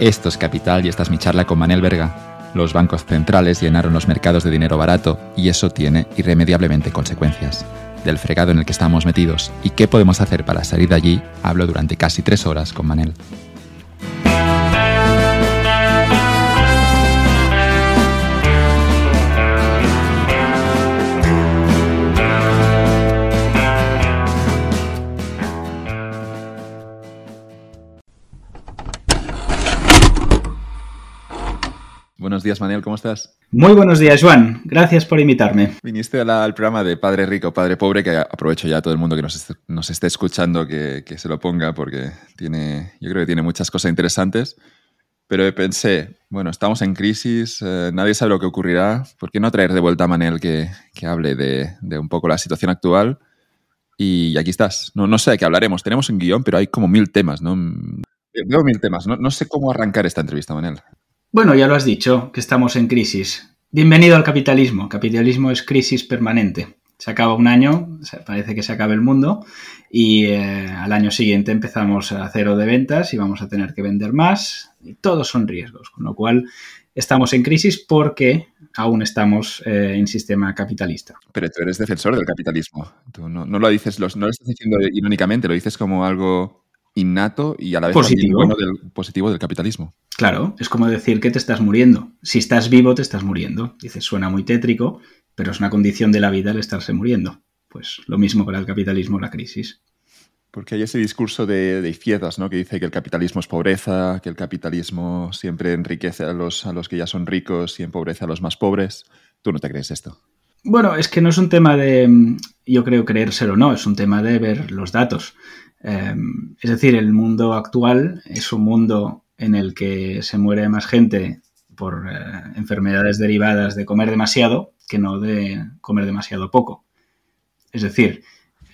Esto es Capital y esta es mi charla con Manel Verga. Los bancos centrales llenaron los mercados de dinero barato y eso tiene irremediablemente consecuencias. Del fregado en el que estamos metidos y qué podemos hacer para salir de allí, hablo durante casi tres horas con Manel. Días, Manuel, ¿cómo estás? Muy buenos días, Juan. Gracias por invitarme. Viniste al programa de Padre Rico, Padre Pobre, que aprovecho ya a todo el mundo que nos, esté, escuchando que, se lo ponga, porque tiene, yo creo que tiene muchas cosas interesantes. Pero pensé, bueno, estamos en crisis, eh, nadie sabe lo que ocurrirá, ¿por qué no traer de vuelta a Manel que, hable de, un poco la situación actual? Y aquí estás. No, no sé de qué hablaremos, tenemos un guion, pero hay como mil temas, ¿no? Veo mil temas, no, no sé cómo arrancar esta entrevista, Manel. Bueno, ya lo has dicho, que estamos en crisis. Bienvenido al capitalismo. Capitalismo es crisis permanente. Se acaba un año, parece que se acaba el mundo, y eh, al año siguiente empezamos a cero de ventas y vamos a tener que vender más. Y todos son riesgos, con lo cual estamos en crisis porque aún estamos eh, en sistema capitalista. Pero tú eres defensor del capitalismo. Tú no, lo dices, no lo estás diciendo irónicamente, lo dices como algo innato y a la vez positivo. bueno del, positivo del capitalismo. Claro, es como decir que te estás muriendo. Si estás vivo, te estás muriendo. Dices, suena muy tétrico, pero es una condición de la vida el estarse muriendo. Pues lo mismo para el capitalismo, la crisis. Porque hay ese discurso de, de izquierdas, ¿no? Que dice que el capitalismo es pobreza, que el capitalismo siempre enriquece a los, a los que ya son ricos y empobrece a los más pobres. ¿Tú no te crees esto? Bueno, es que no es un tema de, yo creo, creérselo o no, es un tema de ver los datos. Em, es decir, el mundo actual es un mundo en el que se muere más gente por eh, enfermedades derivadas de comer demasiado que no de comer demasiado poco. Es decir,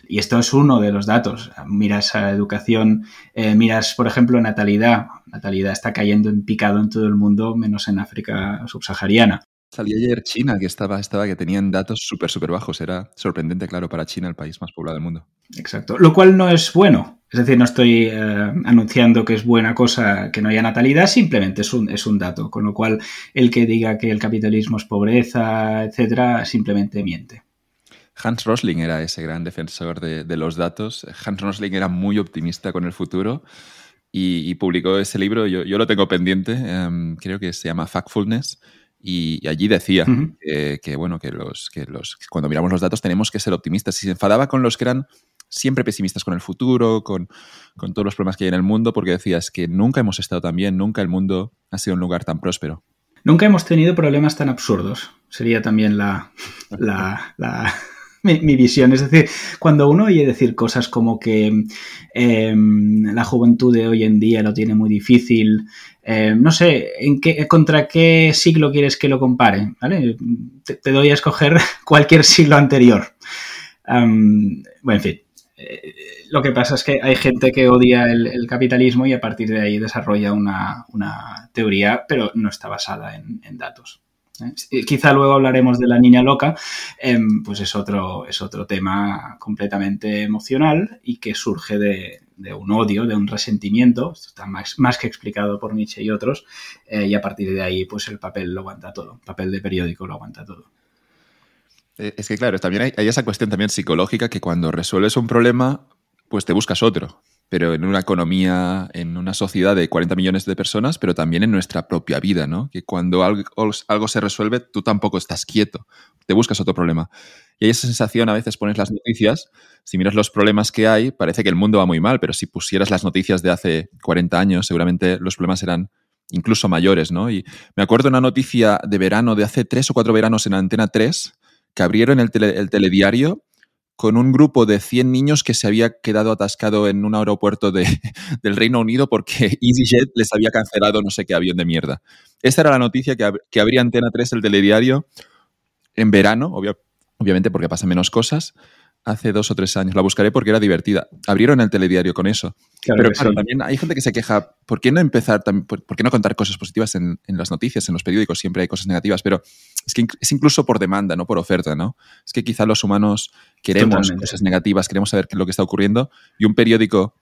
y esto es uno de los datos. Miras a educación, eh, miras, por ejemplo, natalidad. Natalidad está cayendo en picado en todo el mundo, menos en África subsahariana. Salió ayer China, que estaba, estaba que tenían datos súper, súper bajos. Era sorprendente, claro, para China, el país más poblado del mundo. Exacto. Lo cual no es bueno. Es decir, no estoy eh, anunciando que es buena cosa que no haya natalidad, simplemente es un, es un dato. Con lo cual, el que diga que el capitalismo es pobreza, etcétera, simplemente miente. Hans Rosling era ese gran defensor de, los datos. Hans Rosling era muy optimista con el futuro y, publicó ese libro. Yo, lo tengo pendiente, em, creo que se llama Factfulness y, allí decía que, bueno, que, los, que los, cuando miramos los datos tenemos que ser optimistas. Y se enfadaba con los que eran siempre pesimistas con el futuro, con, todos los problemas que hay en el mundo, porque decía, es que nunca hemos estado tan bien, nunca el mundo ha sido un lugar tan próspero. Nunca hemos tenido problemas tan absurdos. Sería también la, la, mi, visión. Es decir, cuando uno oye decir cosas como que em, la juventud de hoy en día lo tiene muy difícil, em, no sé, ¿en qué, ¿contra qué siglo quieres que lo compare? Te, doy a escoger cualquier siglo anterior. bueno, en fin. Eh, lo que pasa es que hay gente que odia el, capitalismo y a partir de ahí desarrolla una, teoría, pero no está basada en datos. ¿eh? Quizá luego hablaremos de la niña loca, em, pues es otro, es otro tema completamente emocional y que surge de, un odio, de un resentimiento, esto está más, más que explicado por Nietzsche y otros, eh, y a partir de ahí pues el papel lo aguanta todo, el papel de periódico lo aguanta todo. Eh, es que claro, también hay, hay esa cuestión también psicológica que cuando resuelves un problema, pues te buscas otro pero en una economía, en una sociedad de 40 millones de personas, pero también en nuestra propia vida, ¿no? Que cuando algo, se resuelve, tú tampoco estás quieto, te buscas otro problema. Y hay esa sensación, a veces pones las noticias, si miras los problemas que hay, parece que el mundo va muy mal, pero si pusieras las noticias de hace 40 años, seguramente los problemas eran incluso mayores, ¿no? Y me acuerdo una noticia de verano, de hace tres o cuatro veranos en Antena 3, que abrieron el telediario con un grupo de 100 niños que se había quedado atascado en un aeropuerto de, del Reino Unido porque EasyJet les había cancelado no sé qué avión de mierda. Esta era la noticia que, que abría Antena 3 el telediario en verano, obviamente porque pasan menos cosas, hace dos o tres años. La buscaré porque era divertida. Abrieron el telediario con eso. Pero claro, también hay gente que se queja, ¿por qué no empezar, por, qué no contar cosas positivas en, en, las noticias, en los periódicos? Siempre hay cosas negativas, pero es que es incluso por demanda, no por oferta, ¿no? Es que quizá los humanos queremos cosas negativas, queremos saber qué es lo que está ocurriendo y un periódico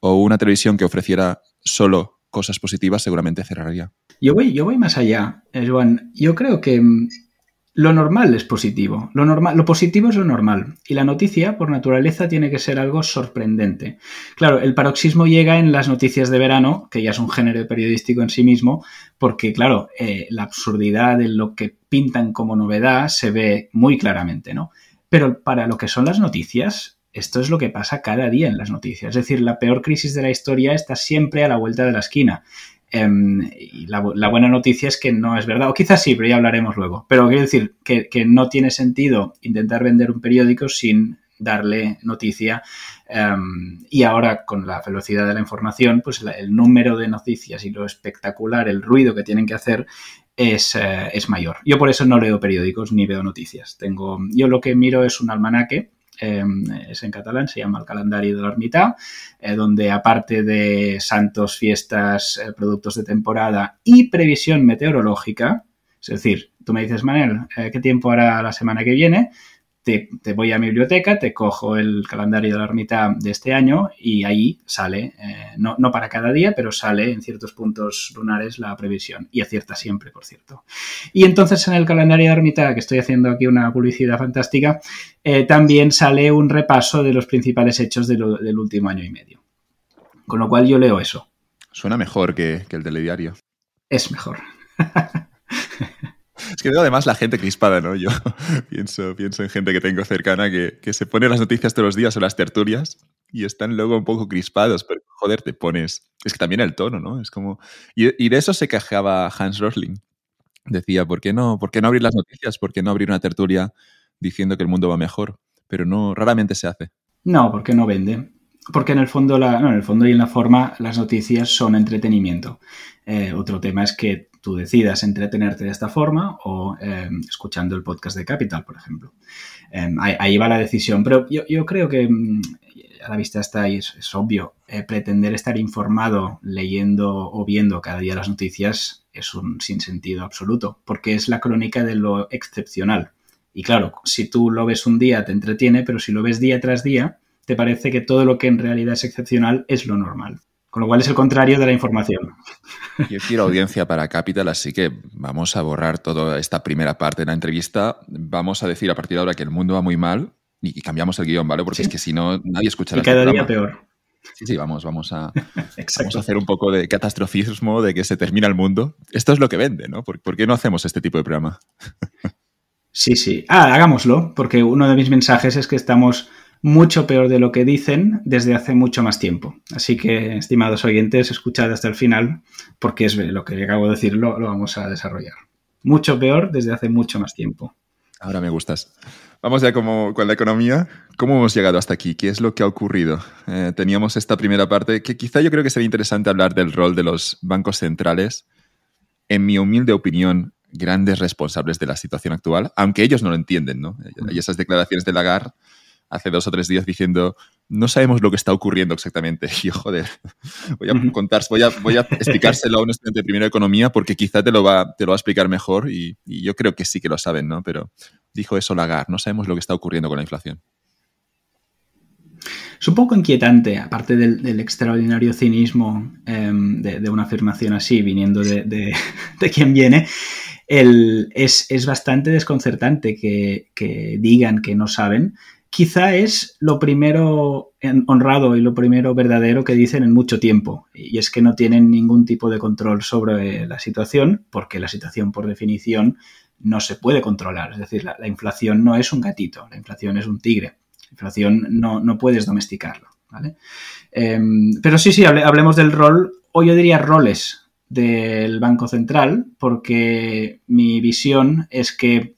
o una televisión que ofreciera solo cosas positivas, seguramente cerraría. Yo voy, yo voy más allá, Joan. Yo creo que mm, lo normal es positivo. Lo, normal, lo positivo es lo normal. Y la noticia, por naturaleza, tiene que ser algo sorprendente. Claro, el paroxismo llega en las noticias de verano, que ya es un género periodístico en sí mismo, porque, claro, eh, la absurdidad de lo que pintan como novedad se ve muy claramente, ¿no? Pero para lo que son las noticias, esto es lo que pasa cada día en las noticias. Es decir, la peor crisis de la historia está siempre a la vuelta de la esquina. Em, y la, buena noticia es que no es verdad, o quizás sí, pero ya hablaremos luego. Pero quiero decir que, no tiene sentido intentar vender un periódico sin darle noticia. Em, y ahora, con la velocidad de la información, pues el número de noticias y lo espectacular, el ruido que tienen que hacer es, eh, es, mayor. Yo por eso no leo periódicos ni veo noticias. Tengo, yo lo que miro es un almanaque Em, es en catalán, se llama el calendario de la ermita, eh, donde aparte de santos, fiestas, eh, productos de temporada y previsión meteorológica, es decir, tú me dices, Manel, eh, ¿qué tiempo hará la semana que viene? Te, voy a mi biblioteca, te cojo el calendario de la ermita de este año y ahí sale, eh, no, para cada día, pero sale en ciertos puntos lunares la previsión y acierta siempre, por cierto. Y entonces en el calendario de la ermita, que estoy haciendo aquí una publicidad fantástica, eh, también sale un repaso de los principales hechos del último año y medio. Con lo cual yo leo eso. Suena mejor que, que el telediario. Es mejor. Es que veo además la gente crispada, ¿no? Yo pienso, pienso en gente que tengo cercana que, que, se pone las noticias todos los días o las tertulias y están luego un poco crispados, pero joder, te pones. Es que también el tono, ¿no? Es como. Y, de eso se quejaba Hans Rosling. Decía, ¿por qué, no, ¿por qué no abrir las noticias? ¿Por qué no abrir una tertulia diciendo que el mundo va mejor? Pero no, raramente se hace. No, porque no vende. Porque en el fondo, la, en el fondo y en la forma, las noticias son entretenimiento. Eh, otro tema es que tú decidas entretenerte de esta forma o em, escuchando el podcast de Capital, por ejemplo. Em, ahí, va la decisión, pero yo, creo que mm, a la vista está ahí, es, obvio, eh, pretender estar informado leyendo o viendo cada día las noticias es un sinsentido absoluto, porque es la crónica de lo excepcional. Y claro, si tú lo ves un día te entretiene, pero si lo ves día tras día, te parece que todo lo que en realidad es excepcional es lo normal. Con lo cual es el contrario de la información. Yo quiero audiencia para Capital, así que vamos a borrar toda esta primera parte de la entrevista. Vamos a decir a partir de ahora que el mundo va muy mal y cambiamos el guion, ¿vale? Porque es que si no, nadie escuchará. Y cada día peor. Sí, sí, vamos, vamos a, vamos a hacer un poco de catastrofismo, de que se termina el mundo. Esto es lo que vende, ¿no? ¿Por, ¿por qué no hacemos este tipo de programa? Sí, sí. Ah, hagámoslo, porque uno de mis mensajes es que estamos mucho peor de lo que dicen desde hace mucho más tiempo. Así que, estimados oyentes, escuchad hasta el final, porque es lo que acabo de decir, lo, vamos a desarrollar. Mucho peor desde hace mucho más tiempo. Ahora me gustas. Vamos ya como con la economía. ¿Cómo hemos llegado hasta aquí? ¿Qué es lo que ha ocurrido? Eh, teníamos esta primera parte que quizá yo creo que sería interesante hablar del rol de los bancos centrales. En mi humilde opinión, grandes responsables de la situación actual, aunque ellos no lo entienden, ¿no? Y esas declaraciones de Lagarde hace dos o tres días diciendo, no sabemos lo que está ocurriendo exactamente. Y yo, joder, voy a contar, voy a, voy a explicárselo a un estudiante de primera economía porque quizá te lo va, te lo va a explicar mejor y, yo creo que sí que lo saben, ¿no? Pero dijo eso Lagarde, no sabemos lo que está ocurriendo con la inflación. Es un poco inquietante, aparte del, extraordinario cinismo em, de, una afirmación así, viniendo de, de quien viene, el, es, es, bastante desconcertante que, que, digan que no saben quizá es lo primero honrado y lo primero verdadero que dicen en mucho tiempo. Y es que no tienen ningún tipo de control sobre la situación, porque la situación, por definición, no se puede controlar. Es decir, la, inflación no es un gatito, la inflación es un tigre. La inflación no, no puedes domesticarlo. Em, pero sí, sí, hablemos del rol, o yo diría roles del Banco Central, porque mi visión es que,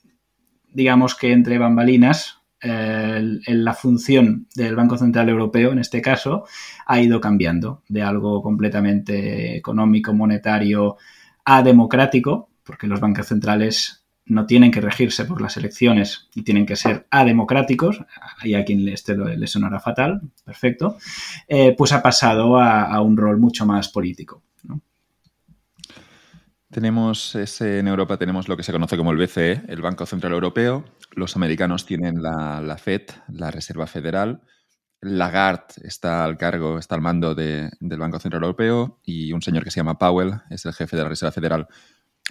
digamos que entre bambalinas, la función del Banco Central Europeo, en este caso, ha ido cambiando de algo completamente económico, monetario, a democrático, porque los bancos centrales no tienen que regirse por las elecciones y tienen que ser ademocráticos, y a quien este le sonará fatal, perfecto, eh, pues ha pasado a, un rol mucho más político. Tenemos en Europa tenemos lo que se conoce como el BCE, el Banco Central Europeo. Los americanos tienen la, Fed, la Reserva Federal. Lagarde está al cargo, está al mando del Banco Central Europeo y un señor que se llama Powell es el jefe de la Reserva Federal.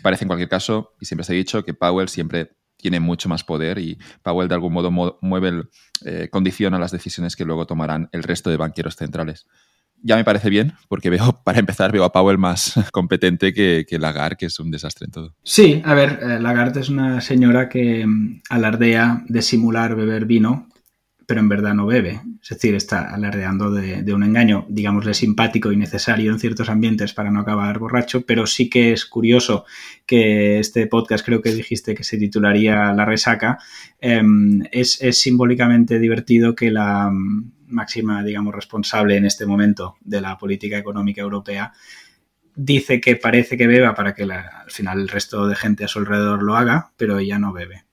Parece en cualquier caso, y siempre se ha dicho, que Powell siempre tiene mucho más poder y Powell de algún modo mueve, el, eh, condiciona las decisiones que luego tomarán el resto de banqueros centrales. Ya me parece bien, porque veo, para empezar, veo a Powell más competente que, que Lagarde, que es un desastre en todo. Sí, a ver, eh, Lagarde es una señora que mm, alardea de simular beber vino pero en verdad no bebe. Es decir, está alardeando de, un engaño, digámosle, simpático y necesario en ciertos ambientes para no acabar borracho, pero sí que es curioso que este podcast, creo que dijiste que se titularía La resaca, em, es, simbólicamente divertido que la máxima, digamos, responsable en este momento de la política económica europea dice que parece que beba para que al final el resto de gente a su alrededor lo haga, pero ella no bebe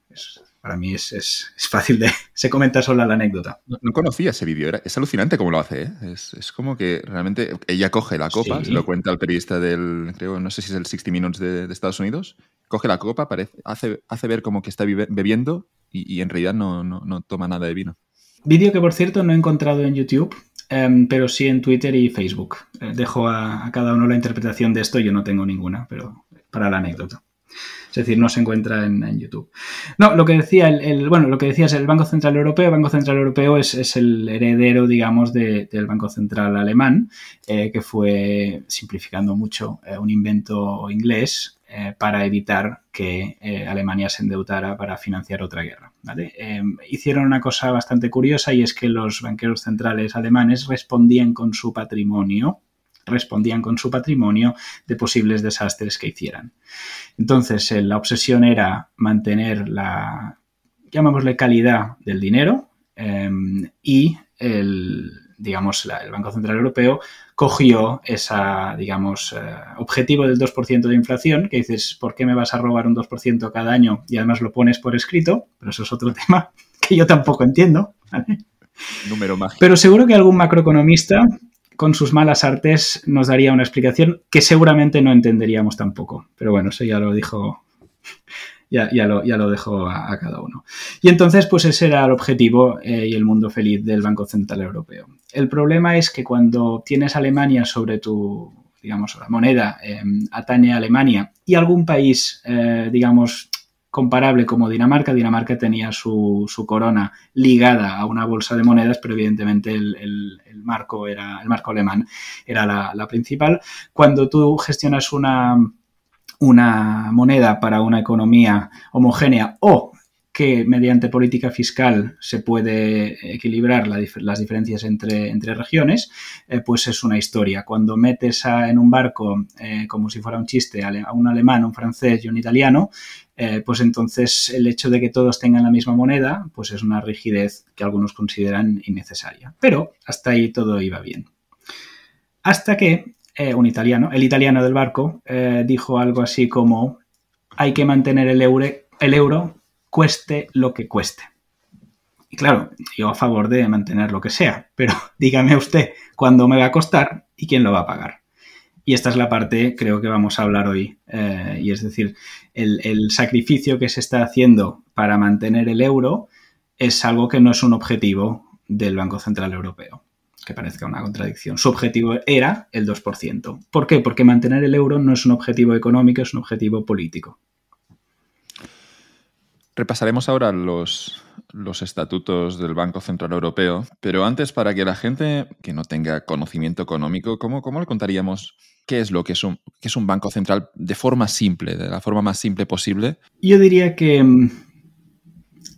para mí es, fácil de... Se comenta sola la anécdota. No, conocía ese vídeo, es alucinante cómo lo hace. ¿eh? Es, como que realmente ella coge la copa, se lo cuenta al periodista del, creo, no sé si es el 60 Minutes de, Estados Unidos, coge la copa, parece, hace, hace ver como que está bebiendo y, en realidad no, no, toma nada de vino. Vídeo que, por cierto, no he encontrado en YouTube, em, pero sí en Twitter y Facebook. Eh, dejo a, a, cada uno la interpretación de esto, yo no tengo ninguna, pero para la anécdota. Es decir, no se encuentra en, YouTube. No, lo que decía el, bueno, lo que decía es el Banco Central Europeo. El Banco Central Europeo es, el heredero, digamos, del Banco Central alemán, eh, que fue, simplificando mucho, eh, un invento inglés eh, para evitar que Alemania se endeudara para financiar otra guerra. hicieron una cosa bastante curiosa y es que los banqueros centrales alemanes respondían con su patrimonio respondían con su patrimonio de posibles desastres que hicieran. Entonces, eh, la obsesión era mantener la, llamémosle, calidad del dinero em, y el, digamos, el Banco Central Europeo cogió esa, digamos, eh, objetivo del 2% de inflación, que dices, ¿por qué me vas a robar un 2% cada año y además lo pones por escrito? Pero eso es otro tema que yo tampoco entiendo. Número mágico. Pero seguro que algún macroeconomista con sus malas artes nos daría una explicación que seguramente no entenderíamos tampoco. Pero bueno, eso ya lo dijo, ya, lo, ya lo dejo a, cada uno. Y entonces, pues ese era el objetivo eh, y el mundo feliz del Banco Central Europeo. El problema es que cuando tienes Alemania sobre tu, digamos, la moneda, eh, atañe a Alemania y algún país, eh, digamos, comparable como Dinamarca. Dinamarca tenía su, corona ligada a una bolsa de monedas, pero evidentemente el, marco, era, el marco alemán era la, principal. Cuando tú gestionas una, una moneda para una economía homogénea o que mediante política fiscal se puede equilibrar las diferencias entre, entre regiones, eh, pues es una historia. Cuando metes en un barco, eh, como si fuera un chiste, a un alemán, un francés y un italiano, eh, pues entonces el hecho de que todos tengan la misma moneda, pues es una rigidez que algunos consideran innecesaria. Pero hasta ahí todo iba bien. Hasta que un italiano, el italiano del barco, dijo algo así como hay que mantener el euro cueste lo que cueste. Y claro, yo a favor de mantener lo que sea, pero dígame usted cuándo me va a costar y quién lo va a pagar. Y esta es la parte, creo que vamos a hablar hoy. Eh, y es decir, el, el, sacrificio que se está haciendo para mantener el euro es algo que no es un objetivo del Banco Central Europeo, que parezca una contradicción. Su objetivo era el 2%. ¿Por qué? Porque mantener el euro no es un objetivo económico, es un objetivo político. Repasaremos ahora los, los estatutos del Banco Central Europeo, pero antes, para que la gente que no tenga conocimiento económico, ¿cómo, cómo le contaríamos qué es lo que es, un, es un banco central de forma simple, de la forma más simple posible? Yo diría que mm,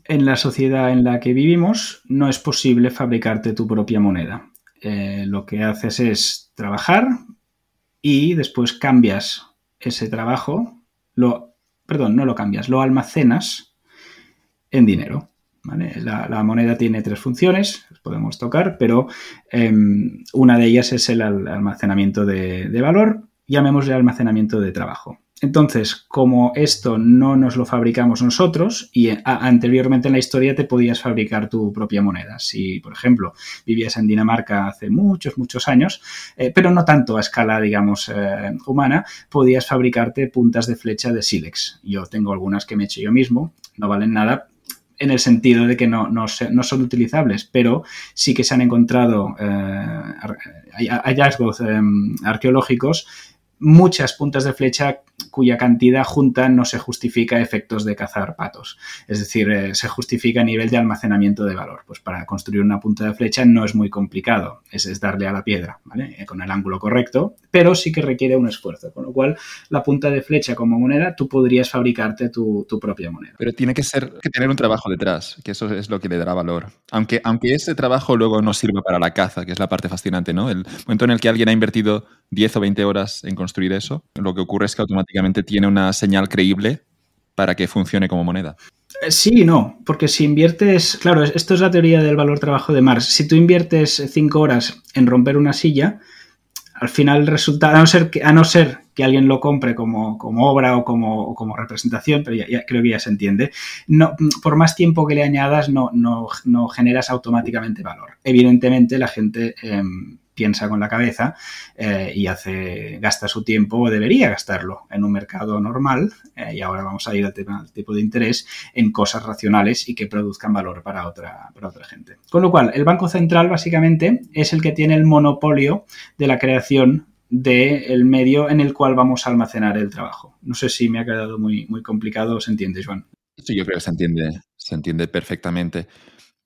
en la sociedad en la que vivimos no es posible fabricarte tu propia moneda. Eh, lo que haces es trabajar y después cambias ese trabajo, lo, perdón, no lo cambias, lo almacenas en dinero. La, moneda tiene tres funciones, podemos tocar, pero em, una de ellas es el almacenamiento de, de valor, llamémosle almacenamiento de trabajo. Entonces, como esto no nos lo fabricamos nosotros y anteriormente en la historia te podías fabricar tu propia moneda. Si, por ejemplo, vivías en Dinamarca hace muchos, muchos años, eh, pero no tanto a escala, digamos, eh, humana, podías fabricarte puntas de flecha de sílex. Yo tengo algunas que me he hecho yo mismo, no valen nada, en el sentido de que no, no, son utilizables, pero sí que se han encontrado eh, hallazgos em, arqueológicos muchas puntas de flecha cuya cantidad junta no se justifica efectos de cazar patos. Es decir, eh, se justifica a nivel de almacenamiento de valor. Pues para construir una punta de flecha no es muy complicado, es, darle a la piedra, ¿vale? Eh, con el ángulo correcto, pero sí que requiere un esfuerzo. Con lo cual, la punta de flecha como moneda, tú podrías fabricarte tu, propia moneda. Pero tiene que ser, que tener un trabajo detrás, que eso es lo que le dará valor. Aunque, aunque ese trabajo luego no sirva para la caza, que es la parte fascinante, ¿no? El momento en el que alguien ha invertido 10 o 20 horas en construir eso, lo que ocurre es que automáticamente tiene una señal creíble para que funcione como moneda. Eh, sí y no, porque si inviertes, claro, esto es la teoría del valor trabajo de Marx. Si tú inviertes 5 horas en romper una silla, al final resulta, a no ser que, a no ser que alguien lo compre como, como obra o como, como representación, pero creo que ya se entiende, no, por más tiempo que le añadas no, no, no generas automáticamente valor. Evidentemente la gente... Em, piensa con la cabeza eh, y hace, gasta su tiempo o debería gastarlo en un mercado normal, eh, y ahora vamos a ir al, tema, tipo de interés, en cosas racionales y que produzcan valor para otra, para otra gente. Con lo cual, el Banco Central básicamente es el que tiene el monopolio de la creación del medio en el cual vamos a almacenar el trabajo. No sé si me ha quedado muy, muy complicado se entiende, Joan. Sí, yo creo que se entiende, se entiende perfectamente.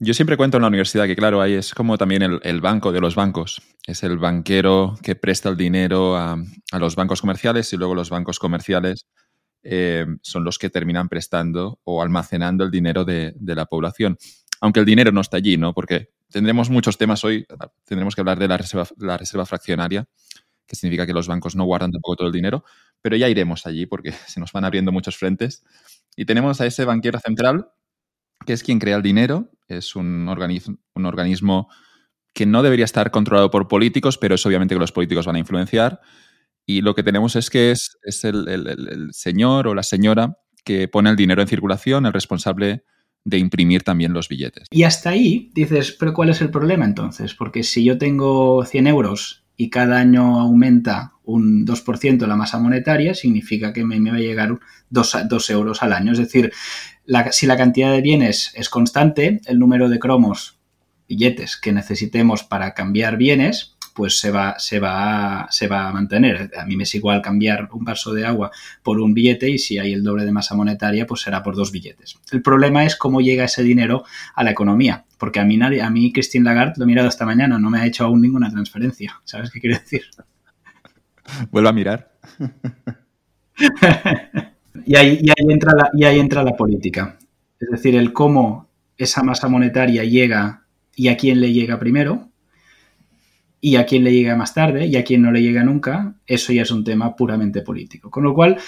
Yo siempre cuento en la universidad que, claro, ahí es como también el, banco de los bancos. Es el banquero que presta el dinero a, los bancos comerciales y luego los bancos comerciales eh, son los que terminan prestando o almacenando el dinero de, la población. Aunque el dinero no está allí, ¿no? Porque tendremos muchos temas hoy. Tendremos que hablar de la reserva, la reserva fraccionaria, que significa que los bancos no guardan tampoco todo el dinero, pero ya iremos allí porque se nos van abriendo muchos frentes. Y tenemos a ese banquero central que es quien crea el dinero, es un organismo, un organismo que no debería estar controlado por políticos, pero es obviamente que los políticos van a influenciar. Y lo que tenemos es que es, el, señor o la señora que pone el dinero en circulación, el responsable de imprimir también los billetes. Y hasta ahí dices, pero ¿cuál es el problema entonces? Porque si yo tengo 100 euros y cada año aumenta un 2% la masa monetaria, significa que me, va a llegar 2 euros al año. Es decir, si la cantidad de bienes es constante, el número de cromos, billetes que necesitemos para cambiar bienes, pues se va, se va, se va a mantener. A mí me es igual cambiar un vaso de agua por un billete y si hay el doble de masa monetaria, pues será por dos billetes. El problema es cómo llega ese dinero a la economía, porque a mí nadie, a mí Christine Lagarde lo he mirado esta mañana, no me ha hecho aún ninguna transferencia. ¿Sabes qué quiere decir? Vuelvo a mirar. Y ahí, entra la, y ahí entra la política. Es decir, el cómo esa masa monetaria llega y a quién le llega primero y a quién le llega más tarde y a quién no le llega nunca, eso ya es un tema puramente político. Con lo cual,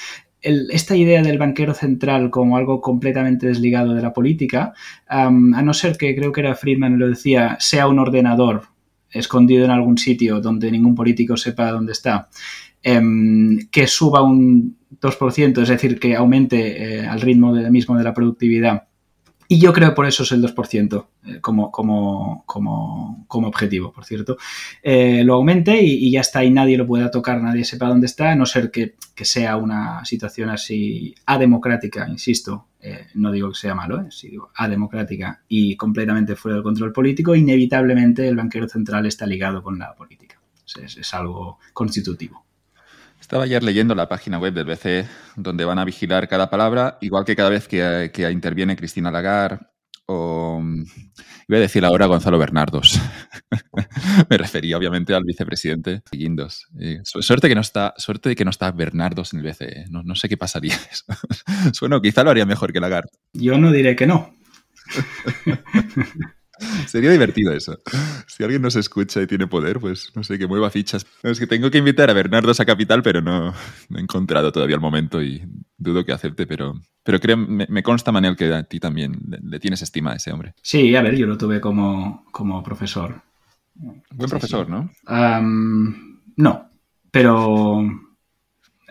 esta idea del banquero central como algo completamente desligado de la política, a no ser que creo que era Friedman lo decía, sea un ordenador escondido en algún sitio donde ningún político sepa dónde está, em, que suba un 2%, es decir, que aumente eh, al ritmo de, mismo de la productividad. Y yo creo que por eso es el 2% eh, como, como, como, como, objetivo, por cierto. Eh, lo aumente y, ya está, y nadie lo pueda tocar, nadie sepa dónde está, a no ser que, sea una situación así ademocrática, insisto, no digo que sea malo, si digo ademocrática y completamente fuera del control político, inevitablemente el banquero central está ligado con la política. es algo constitutivo. Estaba ayer leyendo la página web del BCE, donde van a vigilar cada palabra, igual que cada vez que, interviene Cristina Lagarde o... Voy a decir ahora Gonzalo Bernardos. Me refería obviamente al vicepresidente Guindos. suerte, que no está, suerte de que no está Bernardos en el BCE. No, no sé qué pasaría bueno, quizá lo haría mejor que Lagarde. Yo no diré que no. Sería divertido eso. Si alguien nos escucha y tiene poder, pues no sé, que mueva fichas. es que tengo que invitar a Bernardo a Capital, pero no, he encontrado todavía el momento y dudo que acepte, pero, pero creo, me, consta, Manel, que a ti también le, tienes estima a ese hombre. Sí, a ver, yo lo tuve como, como profesor. Buen profesor, ¿no? no, pero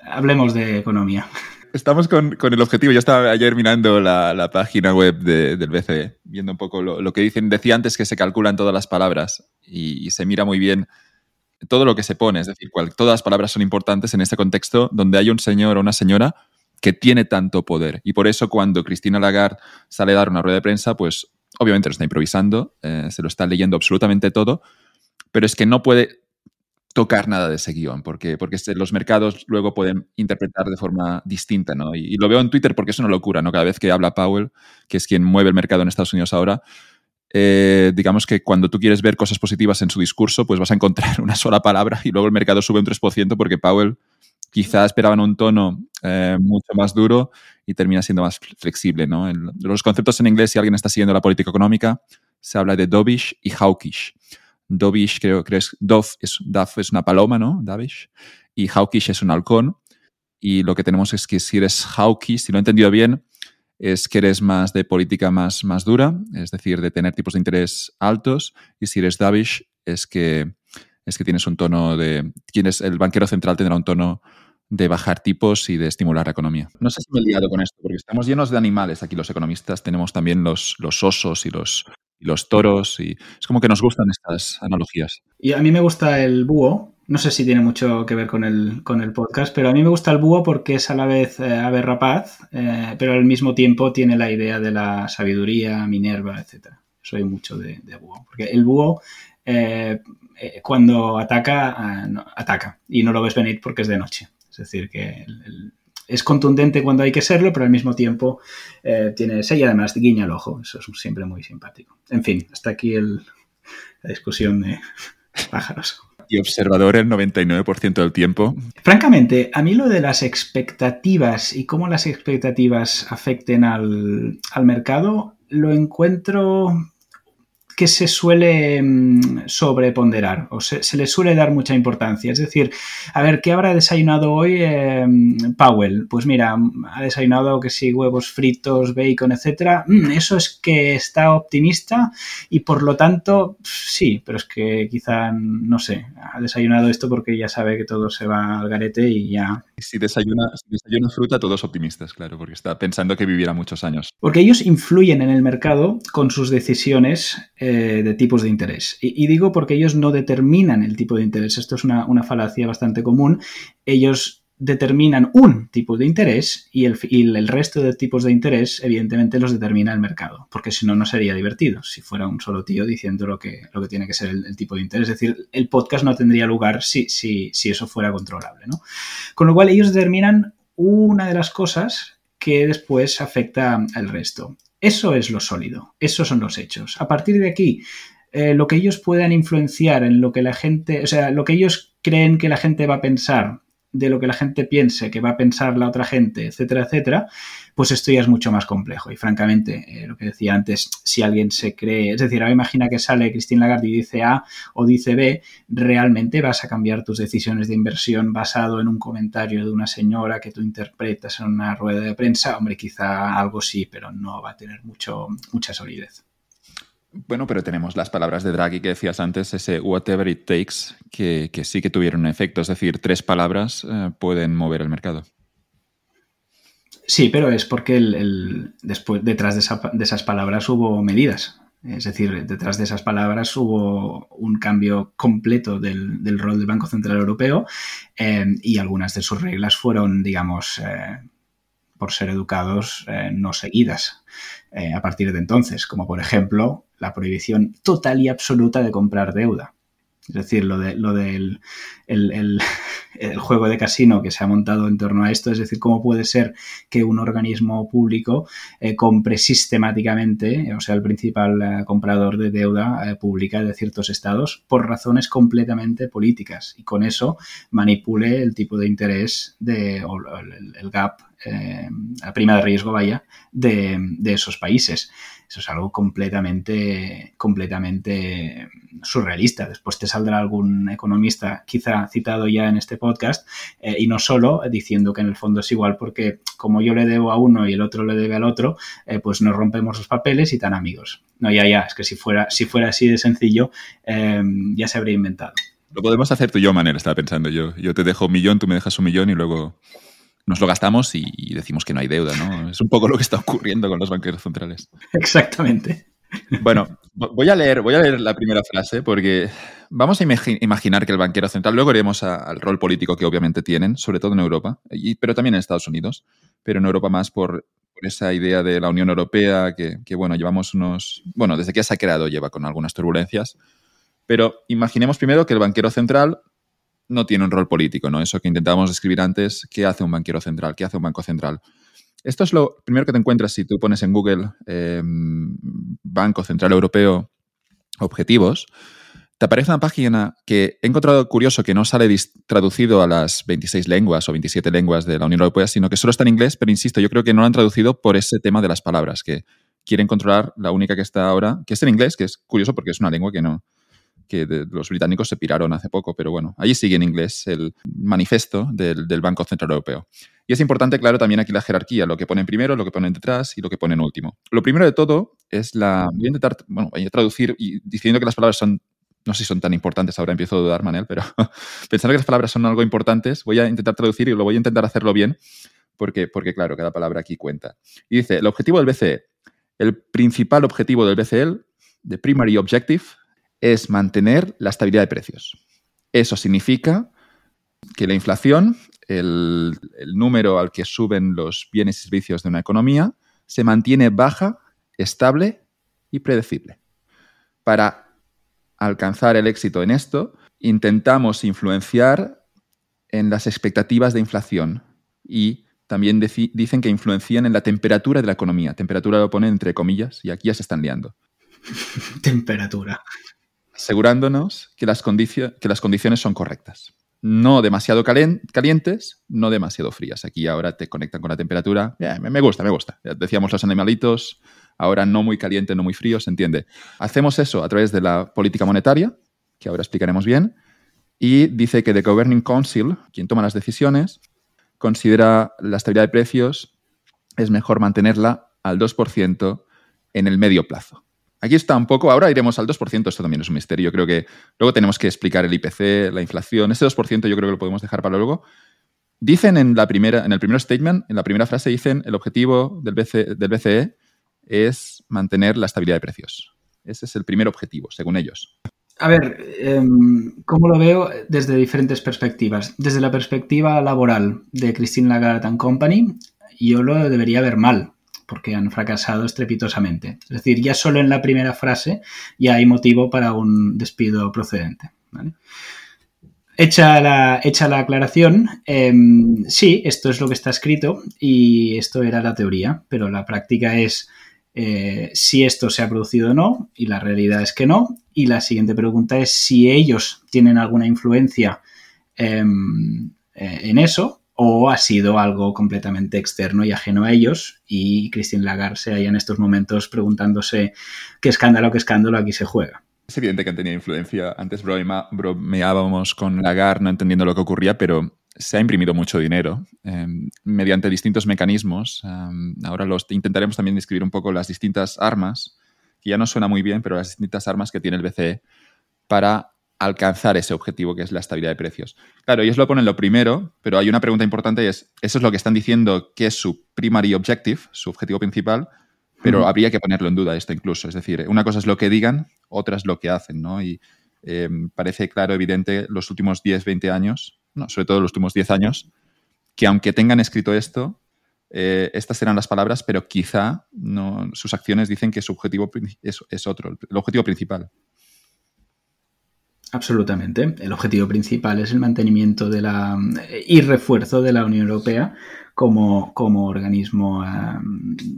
hablemos de economía. Estamos con, el objetivo. Yo estaba ayer mirando la, página web del BCE, viendo un poco lo, que dicen. Decía antes que se calculan todas las palabras y, se mira muy bien todo lo que se pone. Es decir, todas las palabras son importantes en este contexto donde hay un señor o una señora que tiene tanto poder. Y por eso cuando Cristina Lagarde sale a dar una rueda de prensa, pues obviamente lo está improvisando, eh, se lo está leyendo absolutamente todo, pero es que no puede tocar nada de ese guion, porque, porque los mercados luego pueden interpretar de forma distinta, ¿no? Y, lo veo en Twitter porque es una locura, ¿no? Cada vez que habla Powell, que es quien mueve el mercado en Estados Unidos ahora, eh, digamos que cuando tú quieres ver cosas positivas en su discurso, pues vas a encontrar una sola palabra y luego el mercado sube un 3% porque Powell quizá esperaban un tono eh, mucho más duro y termina siendo más flexible. ¿no? los conceptos en inglés, si alguien está siguiendo la política económica, se habla de dovish y hawkish. Dovish, creo que es es, es una paloma, ¿no? Dovish. Y hawkish es un halcón. Y lo que tenemos es que si eres hawkish, si lo he entendido bien, es que eres más de política más, más dura, es decir, de tener tipos de interés altos. Y si eres dovish, es que, es que tienes un tono de. Tienes, el banquero central tendrá un tono de bajar tipos y de estimular la economía. No sé si me he liado con esto, porque estamos llenos de animales aquí los economistas. Tenemos también los, los osos y los, los toros y es como que nos gustan estas analogías. Y a mí me gusta el búho. No sé si tiene mucho que ver con el, con el podcast, pero a mí me gusta el búho porque es a la vez eh, ave rapaz, eh, pero al mismo tiempo tiene la idea de la sabiduría, Minerva, etc. Soy mucho de, búho. Porque el búho, eh, cuando ataca, ataca y no lo ves venir porque es de noche. Es decir, que es contundente cuando hay que serlo, pero al mismo tiempo eh, tiene ese y además guiña el ojo. Eso es siempre muy simpático. En fin, hasta aquí la discusión de pájaros. Y observador el 99% del tiempo. Francamente, a mí lo de las expectativas y cómo las expectativas afecten al, al mercado, lo encuentro que se suele mm, sobreponderar o se, le suele dar mucha importancia. Es decir, a ver, ¿qué habrá desayunado hoy em, Powell? Pues mira, ha desayunado que sí, huevos fritos, bacon, etcétera. Mm, eso es que está optimista y por lo tanto, sí, pero es que quizá, no sé, ha desayunado esto porque ya sabe que todo se va al garete y ya. Si desayuna, si desayuna fruta, todos optimistas, claro, porque está pensando que vivirá muchos años. Porque ellos influyen en el mercado con sus decisiones eh, de tipos de interés. Y, digo porque ellos no determinan el tipo de interés. Esto es una, falacia bastante común. Ellos determinan un tipo de interés y el, el, resto de tipos de interés evidentemente los determina el mercado, porque si no, no sería divertido si fuera un solo tío diciendo lo que, lo que tiene que ser el, tipo de interés. Es decir, el podcast no tendría lugar si, si, si eso fuera controlable. ¿no? Con lo cual ellos determinan una de las cosas que después afecta al resto. Eso es lo sólido, esos son los hechos. A partir de aquí, eh, lo que ellos puedan influenciar en lo que la gente, o sea, lo que ellos creen que la gente va a pensar de lo que la gente piense, que va a pensar la otra gente, etcétera, etcétera, pues esto ya es mucho más complejo. Y francamente, eh, lo que decía antes, si alguien se cree, es decir, ahora imagina que sale Christine Lagarde y dice A o dice B, realmente vas a cambiar tus decisiones de inversión basado en un comentario de una señora que tú interpretas en una rueda de prensa. Hombre, quizá algo sí, pero no va a tener mucho, mucha solidez. Bueno, pero tenemos las palabras de Draghi que decías antes, ese whatever it takes, que, sí que tuvieron efecto. Es decir, tres palabras eh, pueden mover el mercado. Sí, pero es porque el, después, detrás de, esas palabras hubo medidas. Es decir, detrás de esas palabras hubo un cambio completo del, rol del Banco Central Europeo eh, y algunas de sus reglas fueron, digamos, eh, por ser educados, no seguidas a partir de entonces, como por ejemplo la prohibición total y absoluta de comprar deuda. Es decir, lo, de, lo del el, juego de casino que se ha montado en torno a esto, es decir, cómo puede ser que un organismo público eh, compre sistemáticamente, o sea, el principal eh, comprador de deuda eh, pública de ciertos estados, por razones completamente políticas y con eso manipule el tipo de interés de, o el, gap, la prima de riesgo, vaya, de, de esos países. Es algo completamente, completamente surrealista. Después te saldrá algún economista, quizá citado ya en este podcast, eh, y no solo diciendo que en el fondo es igual, porque como yo le debo a uno y el otro le debe al otro, eh, pues nos rompemos los papeles y tan amigos. No, ya, ya, es que si fuera, si fuera así de sencillo, eh, ya se habría inventado. Lo podemos hacer tú y yo, Manel, estaba pensando yo. Yo te dejo un millón, tú me dejas un millón y luego nos lo gastamos y decimos que no hay deuda, ¿no? Es un poco lo que está ocurriendo con los banqueros centrales. Exactamente. Bueno, voy a leer, voy a leer la primera frase porque vamos a imaginar que el banquero central, luego iremos al rol político que obviamente tienen, sobre todo en Europa, pero también en Estados Unidos. pero en Europa más por, esa idea de la Unión Europea que, que, bueno, llevamos unos, bueno, desde que se ha creado lleva con algunas turbulencias, pero imaginemos primero que el banquero central no tiene un rol político, ¿no? Eso que intentábamos describir antes, ¿qué hace un banquero central? ¿Qué hace un banco central? Esto es lo primero que te encuentras si tú pones en Google em, Banco Central Europeo Objetivos. Te aparece una página que he encontrado curioso que no sale traducido a las 26 lenguas o 27 lenguas de la Unión Europea, sino que solo está en inglés, pero insisto, yo creo que no lo han traducido por ese tema de las palabras, que quieren controlar la única que está ahora, que es en inglés, que es curioso porque es una lengua que no, que los británicos se piraron hace poco, pero bueno, allí sigue en inglés el manifiesto del, Banco Central Europeo. Y es importante, claro, también aquí la jerarquía, lo que ponen primero, lo que ponen detrás y lo que ponen último. Lo primero de todo es la... Voy a intentar, bueno, voy a traducir y diciendo que las palabras son... No sé si son tan importantes, ahora empiezo a dudar, Manel, pero pensando que las palabras son algo importantes, voy a intentar traducir y lo voy a intentar hacerlo bien, porque, porque claro, cada palabra aquí cuenta. Y dice, el objetivo del BCE, el principal objetivo del BCE, the primary objective, es mantener la estabilidad de precios. Eso significa que la inflación, el, número al que suben los bienes y servicios de una economía, se mantiene baja, estable y predecible. Para alcanzar el éxito en esto, intentamos influenciar en las expectativas de inflación y también dicen que influencian en la temperatura de la economía. Temperatura lo ponen entre comillas y aquí ya se están liando. temperatura asegurándonos que las, que las condiciones son correctas. No demasiado calientes, no demasiado frías. Aquí ahora te conectan con la temperatura. me gusta, me gusta. Decíamos los animalitos, ahora no muy caliente, no muy frío, se entiende. Hacemos eso a través de la política monetaria, que ahora explicaremos bien, y dice que The Governing Council, quien toma las decisiones, considera la estabilidad de precios es mejor mantenerla al 2% en el medio plazo. Aquí está un poco, ahora iremos al 2%, esto también es un misterio, creo que luego tenemos que explicar el IPC, la inflación, ese 2% yo creo que lo podemos dejar para luego. Dicen en, la primera, en el primer statement, en la primera frase dicen el objetivo del, del BCE es mantener la estabilidad de precios. Ese es el primer objetivo, según ellos. A ver, em, ¿cómo lo veo desde diferentes perspectivas? Desde la perspectiva laboral de Christine Lagarde Company, yo lo debería ver mal, porque han fracasado estrepitosamente. Es decir, ya solo en la primera frase ya hay motivo para un despido procedente. Hecha, la, la, aclaración, em, sí, esto es lo que está escrito y esto era la teoría, pero la práctica es eh, si esto se ha producido o no, y la realidad es que no. Y la siguiente pregunta es si ellos tienen alguna influencia em, eh, en eso, o ha sido algo completamente externo y ajeno a ellos y Christine Lagarde se halla en estos momentos preguntándose qué escándalo, qué escándalo aquí se juega. Es evidente que han tenido influencia. Antes bromeábamos con Lagarde no entendiendo lo que ocurría, pero se ha imprimido mucho dinero em, mediante distintos mecanismos. Em, ahora los intentaremos también describir un poco las distintas armas, que ya no suena muy bien, pero las distintas armas que tiene el BCE para alcanzar ese objetivo que es la estabilidad de precios. Claro, ellos lo ponen lo primero, pero hay una pregunta importante y es, eso es lo que están diciendo que es su primary objective, su objetivo principal, pero habría que ponerlo en duda esto incluso. Es decir, una cosa es lo que digan, otra es lo que hacen, ¿no? Y eh, parece claro, evidente, los últimos 10, 20 años, no, sobre todo los últimos 10 años, que aunque tengan escrito esto, eh, estas serán las palabras, pero quizá no, sus acciones dicen que su objetivo es, es otro, el objetivo principal. Absolutamente. El objetivo principal es el mantenimiento de la y refuerzo de la Unión Europea como, como organismo,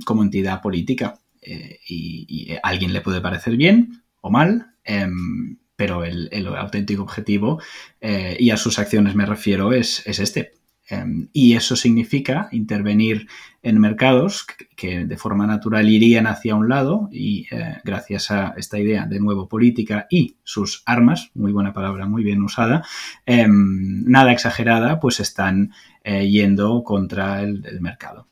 como entidad política. Eh, y, a alguien le puede parecer bien o mal, em, pero el, auténtico objetivo, eh, y a sus acciones me refiero, es, es este, Em, y eso significa intervenir en mercados que, de forma natural irían hacia un lado y eh, gracias a esta idea de nuevo política y sus armas, muy buena palabra, muy bien usada, em, nada exagerada, pues están eh, yendo contra el mercado.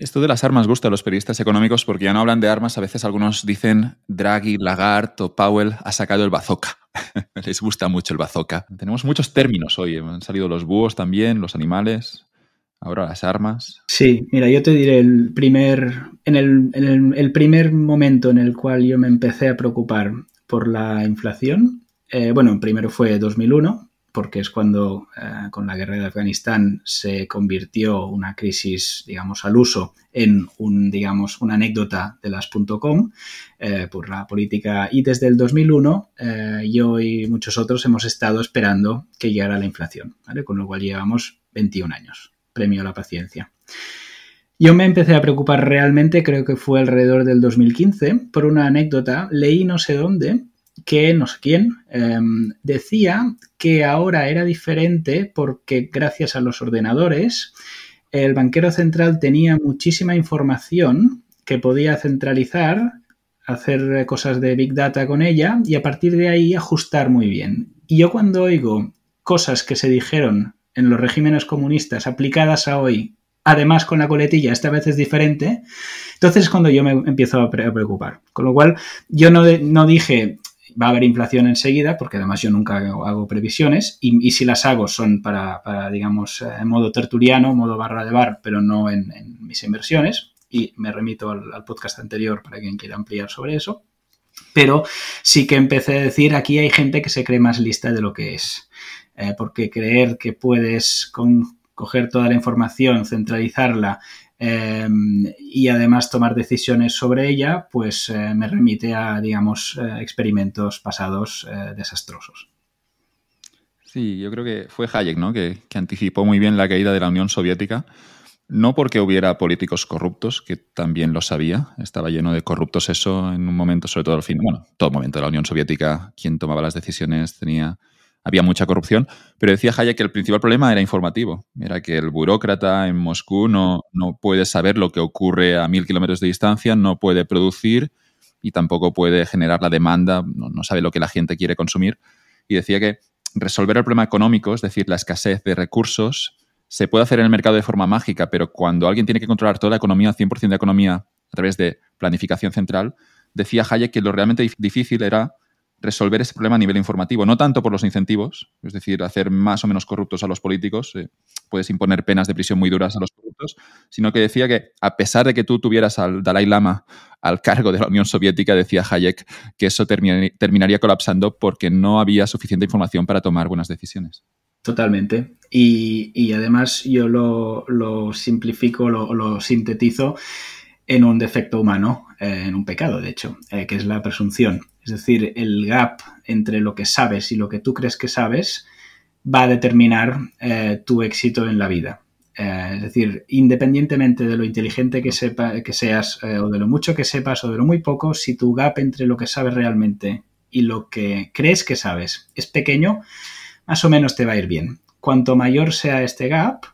Esto de las armas gusta a los periodistas económicos porque ya no hablan de armas, a veces algunos dicen Draghi, Lagarde o Powell ha sacado el bazooka. Les gusta mucho el bazooka. Tenemos muchos términos hoy, han salido los búhos también, los animales, ahora las armas. Sí, mira, yo te diré el primer, en el, primer momento en el cual yo me empecé a preocupar por la inflación, eh, bueno, primero fue 2001, porque es cuando eh, con la guerra de Afganistán se convirtió una crisis, digamos, al uso en un, digamos, una anécdota de las .com eh, por la política. Y desde el 2001 eh, yo y muchos otros hemos estado esperando que llegara la inflación, con lo cual llevamos 21 años. Premio a la paciencia. Yo me empecé a preocupar realmente, creo que fue alrededor del 2015, por una anécdota. Leí no sé dónde que no sé quién em, decía que ahora era diferente porque gracias a los ordenadores el banquero central tenía muchísima información que podía centralizar, hacer cosas de big data con ella y a partir de ahí ajustar muy bien. Y yo cuando oigo cosas que se dijeron en los regímenes comunistas aplicadas a hoy además con la coletilla esta vez es diferente, entonces es cuando yo me empiezo a preocupar. Con lo cual, yo no, no dije va a haber inflación enseguida, porque además yo nunca hago, previsiones, y, si las hago son para, digamos, en modo tertuliano, modo barra de bar, pero no en, mis inversiones, y me remito al, podcast anterior para quien quiera ampliar sobre eso. Pero sí que empecé a decir, aquí hay gente que se cree más lista de lo que es, eh, porque creer que puedes coger toda la información, centralizarla em, y además tomar decisiones sobre ella, pues eh, me remite a, digamos, eh, experimentos pasados eh, desastrosos. Sí, yo creo que fue Hayek, ¿no? Que, anticipó muy bien la caída de la Unión Soviética. No porque hubiera políticos corruptos, que también lo sabía, estaba lleno de corruptos eso en un momento, sobre todo al fin, bueno, todo momento de la Unión Soviética, quien tomaba las decisiones tenía había mucha corrupción, pero decía Hayek que el principal problema era informativo, era que el burócrata en Moscú no, no puede saber lo que ocurre a mil kilómetros de distancia, no puede producir y tampoco puede generar la demanda, no, sabe lo que la gente quiere consumir. Y decía que resolver el problema económico, es decir, la escasez de recursos, se puede hacer en el mercado de forma mágica, pero cuando alguien tiene que controlar toda la economía, 100% de economía, a través de planificación central, decía Hayek que lo realmente difícil era resolver ese problema a nivel informativo, no tanto por los incentivos, es decir, hacer más o menos corruptos a los políticos, eh, puedes imponer penas de prisión muy duras a los corruptos, sino que decía que a pesar de que tú tuvieras al Dalai Lama al cargo de la Unión Soviética, decía Hayek que eso terminaría colapsando porque no había suficiente información para tomar buenas decisiones. Totalmente. Y, además yo lo, simplifico, lo, sintetizo en un defecto humano, eh, en un pecado, de hecho, eh, que es la presunción. Es decir, el gap entre lo que sabes y lo que tú crees que sabes va a determinar eh, tu éxito en la vida. es decir, independientemente de lo inteligente que, sepa, que seas o de lo mucho que sepas o de lo muy poco, si tu gap entre lo que sabes realmente y lo que crees que sabes es pequeño, más o menos te va a ir bien. Cuanto mayor sea este gap,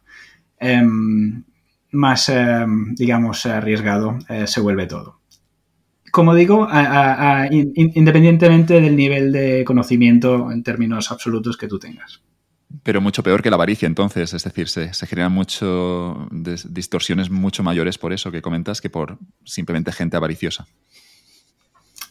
em, más, digamos, arriesgado se vuelve todo como digo, independientemente del nivel de conocimiento en términos absolutos que tú tengas. Pero mucho peor que la avaricia, entonces. Es decir, se, generan mucho distorsiones mucho mayores por eso que comentas que por simplemente gente avariciosa.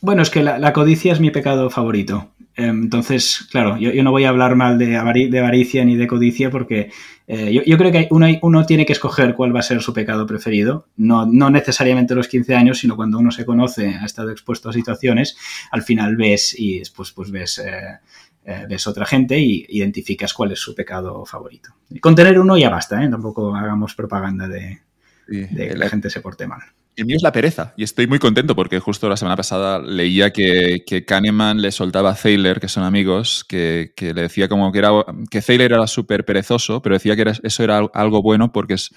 Bueno, es que la, codicia es mi pecado favorito. Em, entonces, claro, yo, no voy a hablar mal de, avaricia ni de codicia porque eh, yo, creo que uno, uno, tiene que escoger cuál va a ser su pecado preferido. No, no necesariamente los 15 años, sino cuando uno se conoce, ha estado expuesto a situaciones, al final ves y después pues ves, eh, eh, ves otra gente y identificas cuál es su pecado favorito. con tener uno ya basta, tampoco hagamos propaganda de, de que la gente se porte mal. El mío es la pereza y estoy muy contento porque justo la semana pasada leía que, que Kahneman le soltaba a Thaler, que son amigos, que, le decía como que, era, que Thaler era súper perezoso, pero decía que eso era algo bueno porque, es,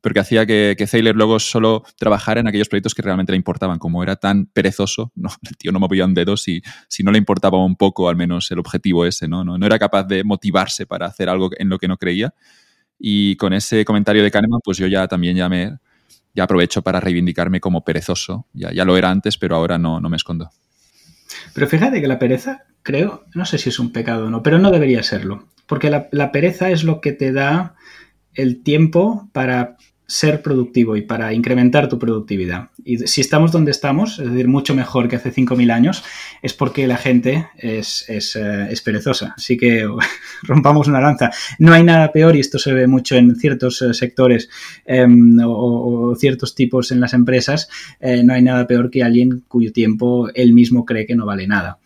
porque hacía que, que Thaler luego solo trabajara en aquellos proyectos que realmente le importaban. Como era tan perezoso, no, el tío no movía un dedo si, si no le importaba un poco al menos el objetivo ese, ¿no? No, no era capaz de motivarse para hacer algo en lo que no creía. Y con ese comentario de Kahneman, pues yo ya también ya ya aprovecho para reivindicarme como perezoso. Ya, ya lo era antes, pero ahora no, no me escondo. Pero fíjate que la pereza, creo, no sé si es un pecado o no, pero no debería serlo. Porque la, pereza es lo que te da el tiempo para ser productivo y para incrementar tu productividad. Y si estamos donde estamos, es decir, mucho mejor que hace 5.000 años, es porque la gente es, es, eh, es, perezosa. Así que rompamos una lanza. No hay nada peor, y esto se ve mucho en ciertos eh, sectores eh, o, ciertos tipos en las empresas, eh, no hay nada peor que alguien cuyo tiempo él mismo cree que no vale nada.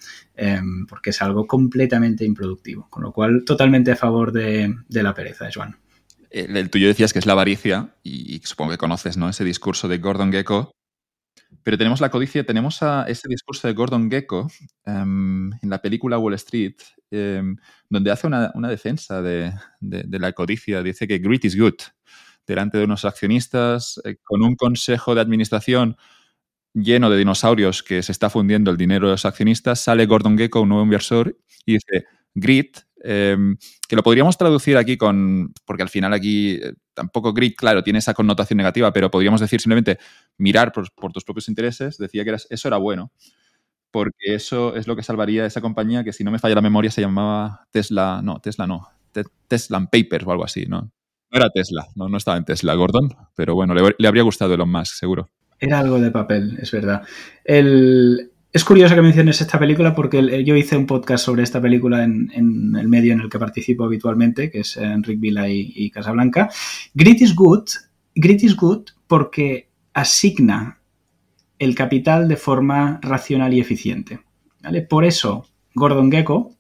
porque es algo completamente improductivo. Con lo cual, totalmente a favor de, de la pereza, Joan el, tuyo decías que es la avaricia, y, supongo que conoces ¿no? ese discurso de Gordon Gecko. Pero tenemos la codicia, tenemos a ese discurso de Gordon Gecko um, en la película Wall Street, um, donde hace una, defensa de, de, de, la codicia. Dice que greed is good. Delante de unos accionistas, eh, con un consejo de administración lleno de dinosaurios que se está fundiendo el dinero de los accionistas, sale Gordon Gecko, un nuevo inversor, y dice, greed eh, que lo podríamos traducir aquí con, porque al final aquí eh, tampoco grit, claro, tiene esa connotación negativa, pero podríamos decir simplemente mirar por, tus propios intereses, decía que eso era bueno, porque eso es lo que salvaría a esa compañía que si no me falla la memoria se llamaba Tesla, no, Tesla no, Tesla Papers o algo así, ¿no? No era Tesla, no, no estaba en Tesla, Gordon, pero bueno, le, le habría gustado Elon Musk, seguro. Era algo de papel, es verdad. El, es curioso que menciones esta película porque yo hice un podcast sobre esta película en, el medio en el que participo habitualmente, que es Enric Vila y, Casablanca. Grit is good, Grit is good porque asigna el capital de forma racional y eficiente. ¿vale? Por eso, Gordon Gecko,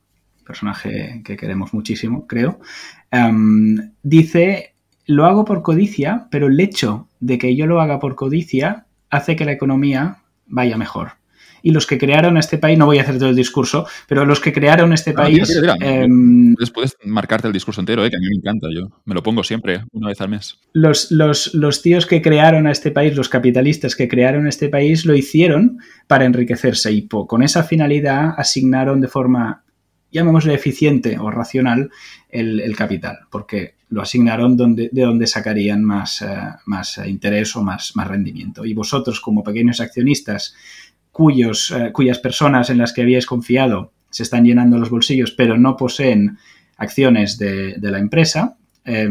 personaje que queremos muchísimo, creo, um, dice, lo hago por codicia, pero el hecho de que yo lo haga por codicia hace que la economía vaya mejor y los que crearon este país, no voy a hacer todo el discurso, pero los que crearon este no, país... Tira, tira, tira. Eh, puedes marcarte el discurso entero, eh, que a mí me encanta, yo me lo pongo siempre, una vez al mes. Los, los, los tíos que crearon a este país, los capitalistas que crearon este país, lo hicieron para enriquecerse y con esa finalidad asignaron de forma llamémosle eficiente o racional el, el, capital, porque lo asignaron donde, de donde sacarían más, uh, más interés o más, más rendimiento. Y vosotros, como pequeños accionistas, cuyos, eh, cuyas personas en las que habíais confiado se están llenando los bolsillos, pero no poseen acciones de, la empresa, eh,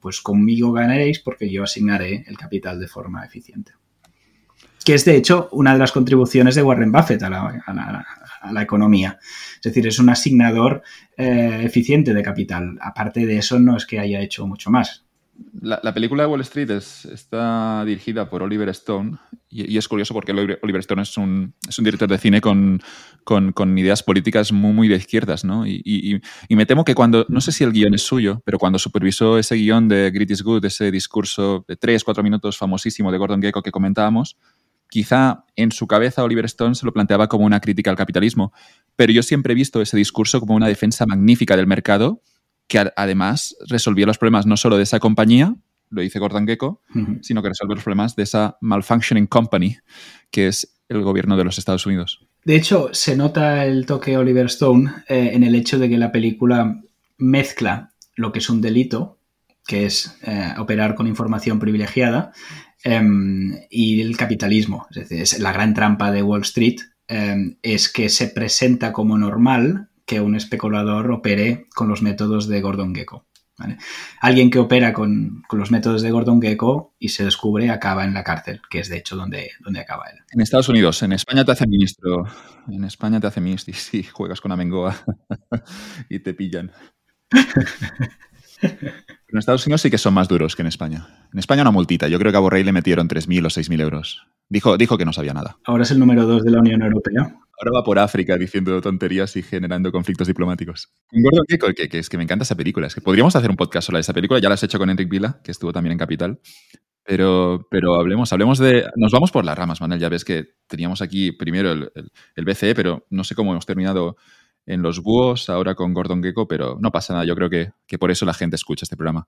pues conmigo ganaréis porque yo asignaré el capital de forma eficiente. Que es, de hecho, una de las contribuciones de Warren Buffett a la economía. Es decir, es un asignador eh, eficiente de capital. Aparte de eso, no es que haya hecho mucho más. La, la, película de Wall Street es, está dirigida por Oliver Stone y, es curioso porque Oliver Stone es un, director de cine con, ideas políticas muy, muy de izquierdas, ¿no? Y, me temo que cuando, no sé si el guion es suyo, pero cuando supervisó ese guion de Grit is Good, ese discurso de tres, cuatro minutos famosísimo de Gordon Gekko que comentábamos, quizá en su cabeza Oliver Stone se lo planteaba como una crítica al capitalismo, pero yo siempre he visto ese discurso como una defensa magnífica del mercado que además resolvía los problemas no solo de esa compañía, lo dice Gordon Gecko, uh -huh. sino que resuelve los problemas de esa malfunctioning company, que es el gobierno de los Estados Unidos. De hecho, se nota el toque Oliver Stone eh, en el hecho de que la película mezcla lo que es un delito, que es eh, operar con información privilegiada, eh, y el capitalismo. Es decir, es la gran trampa de Wall Street eh, es que se presenta como normal que un especulador opere con los métodos de Gordon Gecko. ¿vale? Alguien que opera con, con, los métodos de Gordon Gecko y se descubre acaba en la cárcel, que es de hecho donde, donde acaba él. En Estados Unidos, en España te hace ministro. En España te hace ministro y sí, juegas con Amengoa y te pillan. En Estados Unidos sí que son más duros que en España. En España una multita. Yo creo que a Borrell le metieron 3.000 o 6.000 euros. Dijo, dijo que no sabía nada. Ahora es el número 2 de la Unión Europea. Ahora va por África diciendo tonterías y generando conflictos diplomáticos. Gordon Gecko, que, que, es que me encanta esa película. Es que podríamos hacer un podcast sobre esa película. Ya la has hecho con Enric Vila, que estuvo también en Capital. Pero, pero hablemos, hablemos de... Nos vamos por las ramas, Manuel. Ya ves que teníamos aquí primero el, el, el BCE, pero no sé cómo hemos terminado en los búhos, ahora con Gordon Gecko, pero no pasa nada. Yo creo que, que por eso la gente escucha este programa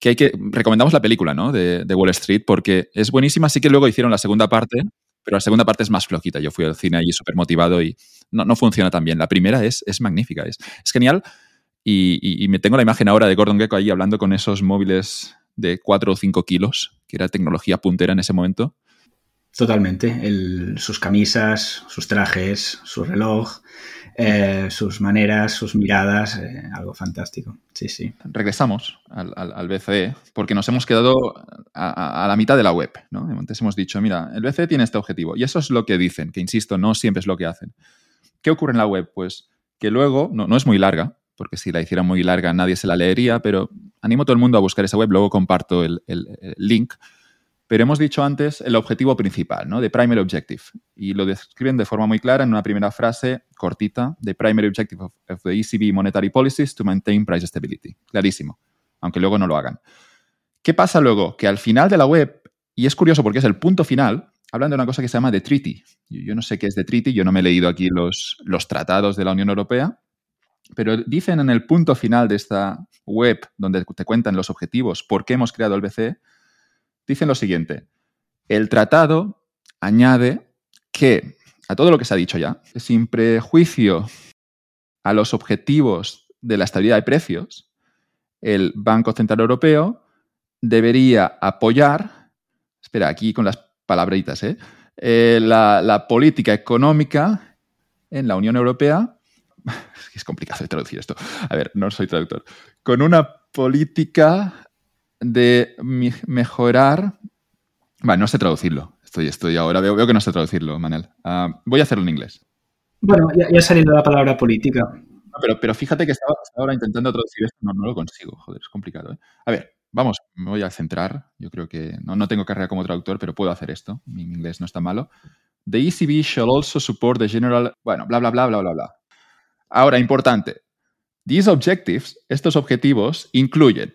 que hay que recomendamos la película, ¿no? De, Wall Street porque es buenísima. Sí que luego hicieron la segunda parte, pero la segunda parte es más flojita. Yo fui al cine allí súper motivado y no, no, funciona tan bien. La primera es, es magnífica, es, genial. Y, me tengo la imagen ahora de Gordon Gecko ahí hablando con esos móviles de 4 o 5 kilos, que era tecnología puntera en ese momento. totalmente. sus camisas, sus trajes, su reloj, eh, sus maneras, sus miradas, eh, algo fantástico. Sí, sí. Regresamos al, BCE porque nos hemos quedado a, la mitad de la web. ¿no? Antes hemos dicho, mira, el BCE tiene este objetivo y eso es lo que dicen, que insisto, no siempre es lo que hacen. ¿Qué ocurre en la web? Pues que luego, no, no es muy larga, porque si la hiciera muy larga nadie se la leería, pero animo a todo el mundo a buscar esa web, luego comparto el, link. Pero hemos dicho antes el objetivo principal, ¿no? The primary objective. Y lo describen de forma muy clara en una primera frase cortita, The primary objective of, the ECB monetary policies to maintain price stability. Clarísimo, aunque luego no lo hagan. ¿Qué pasa luego? Que al final de la web, y es curioso porque es el punto final, hablan de una cosa que se llama The Treaty. Yo no sé qué es The Treaty, yo no me he leído aquí los, los tratados de la Unión Europea, pero dicen en el punto final de esta web, donde te cuentan los objetivos, por qué hemos creado el BCE, dicen lo siguiente. El tratado añade que, a todo lo que se ha dicho ya, sin prejuicio a los objetivos de la estabilidad de precios, el Banco Central Europeo debería apoyar, espera, aquí con las palabritas, ¿eh? Eh, la política económica en la Unión Europea es complicado traducir esto. A ver, no soy traductor. Con una política de mejorar. Bueno, no sé traducirlo. Estoy, estoy ahora, veo, veo que no sé traducirlo, Manel. Ah, voy a hacerlo en inglés. Bueno, ya, ha salido la palabra política. pero, pero fíjate que estaba, ahora intentando traducir esto, no, no lo consigo. Joder, es complicado. ¿eh? A ver, vamos, me voy a centrar. Yo creo que no, no tengo carrera como traductor, pero puedo hacer esto. Mi inglés no está malo. The ECB shall also support the general. Bueno, bla, bla, bla, bla, bla, bla. Ahora, importante. These objectives, estos objetivos, incluyen,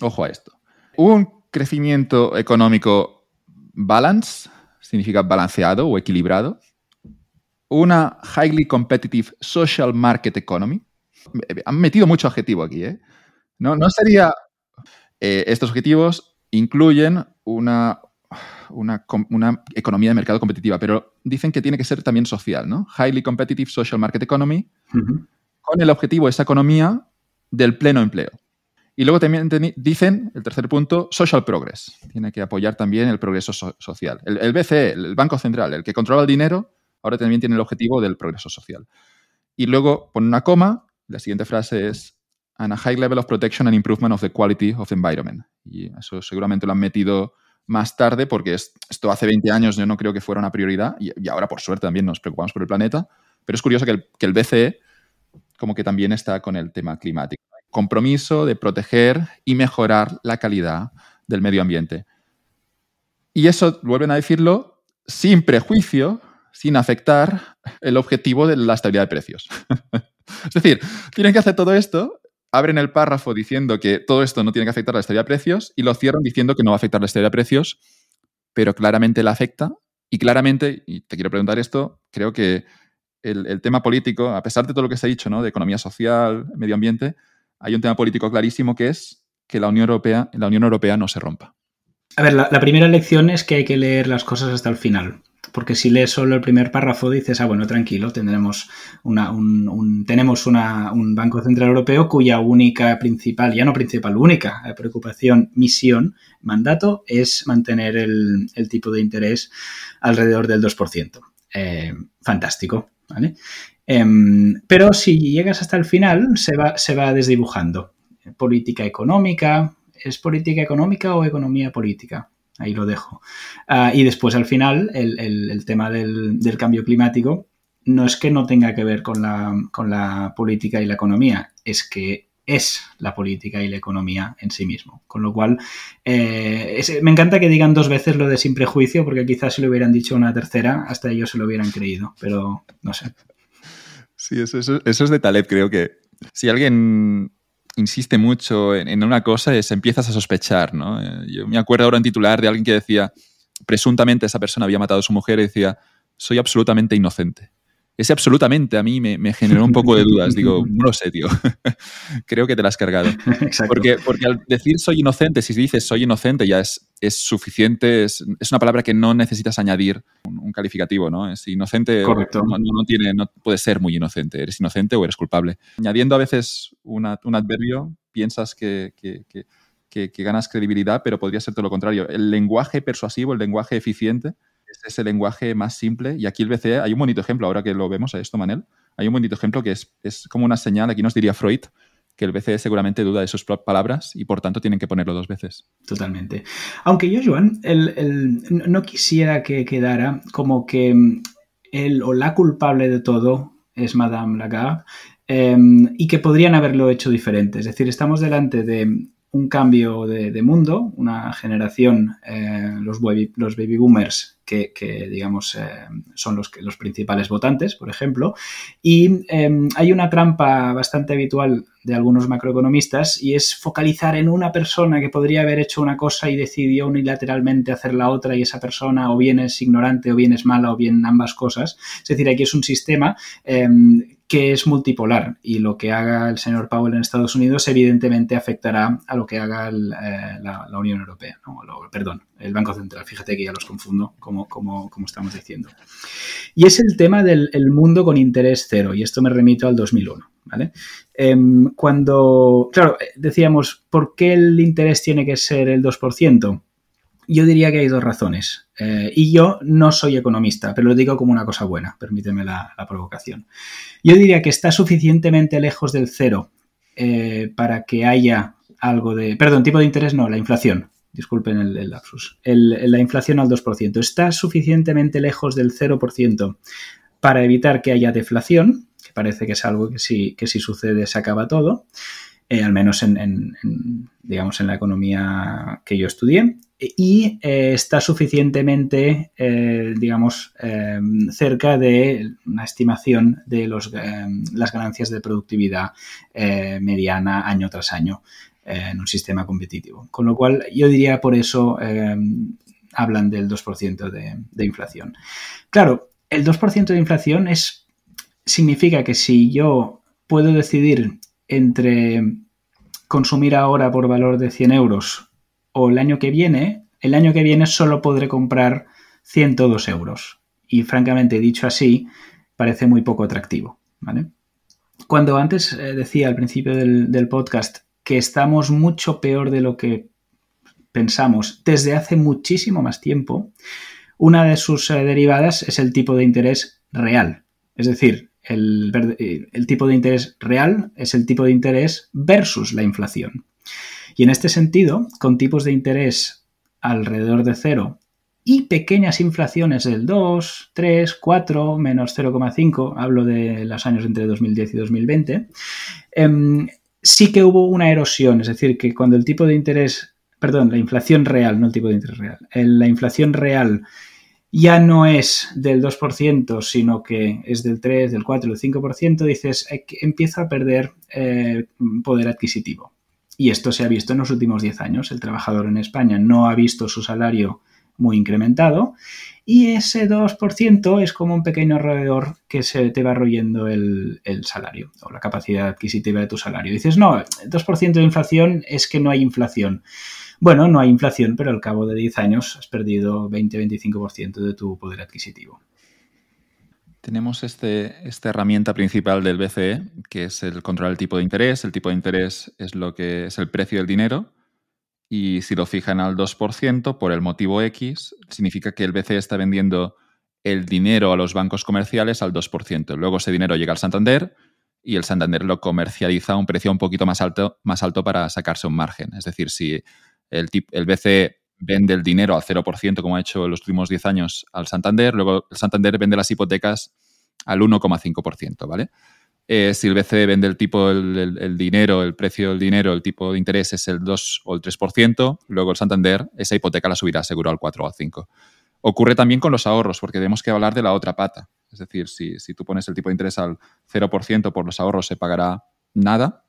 ojo a esto, un crecimiento económico balance, significa balanceado o equilibrado, una highly competitive social market economy. Han metido mucho adjetivo aquí, ¿eh? No, no sería... Eh, estos objetivos incluyen una, una, economía de mercado competitiva, pero dicen que tiene que ser también social, ¿no? Highly competitive social market economy, con el objetivo de esa economía del pleno empleo. Y luego también dicen, el tercer punto, social progress. Tiene que apoyar también el progreso social. El, BCE, el Banco Central, el que controla el dinero, ahora también tiene el objetivo del progreso social. Y luego pone una coma, la siguiente frase es and a high level of protection and improvement of the quality of the environment. Y eso seguramente lo han metido más tarde, porque esto hace 20 años yo no creo que fuera una prioridad y, ahora por suerte también nos preocupamos por el planeta, pero es curioso que el, BCE como que también está con el tema climático. Compromiso de proteger y mejorar la calidad del medio ambiente. Y eso, vuelven a decirlo, sin prejuicio, sin afectar el objetivo de la estabilidad de precios. es decir, tienen que hacer todo esto abren el párrafo diciendo que todo esto no tiene que afectar la estabilidad de precios y lo cierran diciendo que no va a afectar la estabilidad de precios, pero claramente la afecta. Y claramente, y te quiero preguntar esto, creo que el, tema político, a pesar de todo lo que se ha dicho, ¿no? de economía social, medio ambiente, hay un tema político clarísimo que es que la Unión Europea, la Unión Europea no se rompa. A ver, la primera lección es que hay que leer las cosas hasta el final porque si lees solo el primer párrafo dices, ah, bueno, tranquilo, tendremos una, un, tenemos un Banco Central Europeo cuya única principal, ya no principal, única eh, preocupación, misión, mandato es mantener el, tipo de interés alrededor del 2%. Eh, fantástico, ¿vale? Em, pero si llegas hasta el final, se va, se va desdibujando. Política económica, ¿es política económica o economía política? Ahí lo dejo. Ah, y después, al final, el, tema del, cambio climático no es que no tenga que ver con la, con la política y la economía, es que es la política y la economía en sí mismo. Con lo cual, eh, me encanta que digan dos veces lo de sin prejuicio, porque quizás si lo hubieran dicho una tercera, hasta ellos se lo hubieran creído, pero no sé. Sí, eso, eso es de Taleb, creo que si alguien insiste mucho en, una cosa es empiezas a sospechar, ¿no? Eh, yo me acuerdo ahora en titular de alguien que decía, presuntamente esa persona había matado a su mujer y decía, soy absolutamente inocente. Ese absolutamente a mí me, generó un poco de dudas. Digo, no lo sé, tío. Creo que te la has cargado. Porque, porque al decir soy inocente, si dices soy inocente ya es, es suficiente, es, una palabra que no necesitas añadir un, calificativo, ¿no? Es inocente, Correcto. No, tiene, no puede ser muy inocente. Eres inocente o eres culpable. Añadiendo a veces un adverbio, piensas que, que, ganas credibilidad, pero podría ser todo lo contrario. El lenguaje persuasivo, el lenguaje eficiente, es ese lenguaje más simple. Y aquí el BCE, hay un bonito ejemplo, ahora que lo vemos a esto, Manel, hay un bonito ejemplo que es, es como una señal, aquí nos diría Freud, que el BCE seguramente duda de sus palabras y por tanto tienen que ponerlo dos veces. Totalmente. Aunque yo, Joan, no quisiera que quedara como que el o la culpable de todo es Madame Lagarde em, y que podrían haberlo hecho diferente. Es decir, estamos delante de un cambio de, mundo, una generación, eh, los, baby, los, baby, boomers, que, digamos eh, son los, los principales votantes, por ejemplo, y em, hay una trampa bastante habitual de algunos macroeconomistas y es focalizar en una persona que podría haber hecho una cosa y decidió unilateralmente hacer la otra y esa persona o bien es ignorante o bien es mala o bien ambas cosas. Es decir, aquí es un sistema em, que es multipolar y lo que haga el señor Powell en Estados Unidos evidentemente afectará a lo que haga eh, la, Unión Europea, perdón, el Banco Central. Fíjate que ya los confundo, como, como, estamos diciendo. Y es el tema del mundo con interés cero, y esto me remito al 2001. ¿vale? Em, cuando, claro, decíamos, ¿por qué el interés tiene que ser el 2%? Yo diría que hay dos razones. Eh, y yo no soy economista, pero lo digo como una cosa buena, permíteme la, provocación. Yo diría que está suficientemente lejos del cero eh, para que haya algo de... Perdón, tipo de interés no, la inflación. Disculpen el, lapsus. la inflación al 2%. Está suficientemente lejos del 0% para evitar que haya deflación, que parece que es algo que si, que si sucede se acaba todo. Eh, al menos en, digamos, en la economía que yo estudié, y eh, está suficientemente, eh, digamos, cerca de una estimación de los, las ganancias de productividad mediana año tras año en un sistema competitivo. Con lo cual, yo diría por eso hablan del 2% de, inflación. Claro, el 2% de inflación es, significa que si yo puedo decidir entre consumir ahora por valor de 100 euros o el año que viene, el año que viene solo podré comprar 102 euros. Y francamente, dicho así, parece muy poco atractivo. Cuando antes eh, decía al principio del podcast que estamos mucho peor de lo que pensamos desde hace muchísimo más tiempo, una de sus eh, derivadas es el tipo de interés real. Es decir, eh, el, tipo de interés real es el tipo de interés versus la inflación. Y en este sentido, con tipos de interés alrededor de cero y pequeñas inflaciones del 2, 3, 4, menos 0,5, hablo de los años entre 2010 y 2020, em, sí que hubo una erosión, es decir, que cuando el tipo de interés, perdón, la inflación real, no el tipo de interés real, la inflación real ya no es del 2%, sino que es del 3, del 4, del 5%, dices, empieza a perder eh, poder adquisitivo. Y esto se ha visto en los últimos 10 años. El trabajador en España no ha visto su salario muy incrementado y ese 2% es como un pequeño roedor que se te va royendo el, el, salario o la capacidad adquisitiva de tu salario. Dices, no, 2% de inflación es que no hay inflación. Bueno, no hay inflación, pero al cabo de 10 años has perdido 20-25% de tu poder adquisitivo. Tenemos este, esta herramienta principal del BCE, que es el control del tipo de interés. El tipo de interés es lo que es el precio del dinero. Y si lo fijan al 2% por el motivo X, significa que el BCE está vendiendo el dinero a los bancos comerciales al 2%. Luego ese dinero llega al Santander y el Santander lo comercializa a un precio un poquito más alto, más alto para sacarse un margen. Es decir, si el, el BCE vende el dinero al 0%, como ha hecho en los últimos 10 años, al Santander. Luego el Santander vende las hipotecas al 1,5%, ¿vale? Eh, si el BCE vende el tipo, el, dinero, el precio del dinero, el tipo de interés es el 2 o el 3%, luego el Santander esa hipoteca la subirá seguro al 4 o al 5. Ocurre también con los ahorros, porque tenemos que hablar de la otra pata. Es decir, si, si tú pones el tipo de interés al 0% por los ahorros se pagará nada,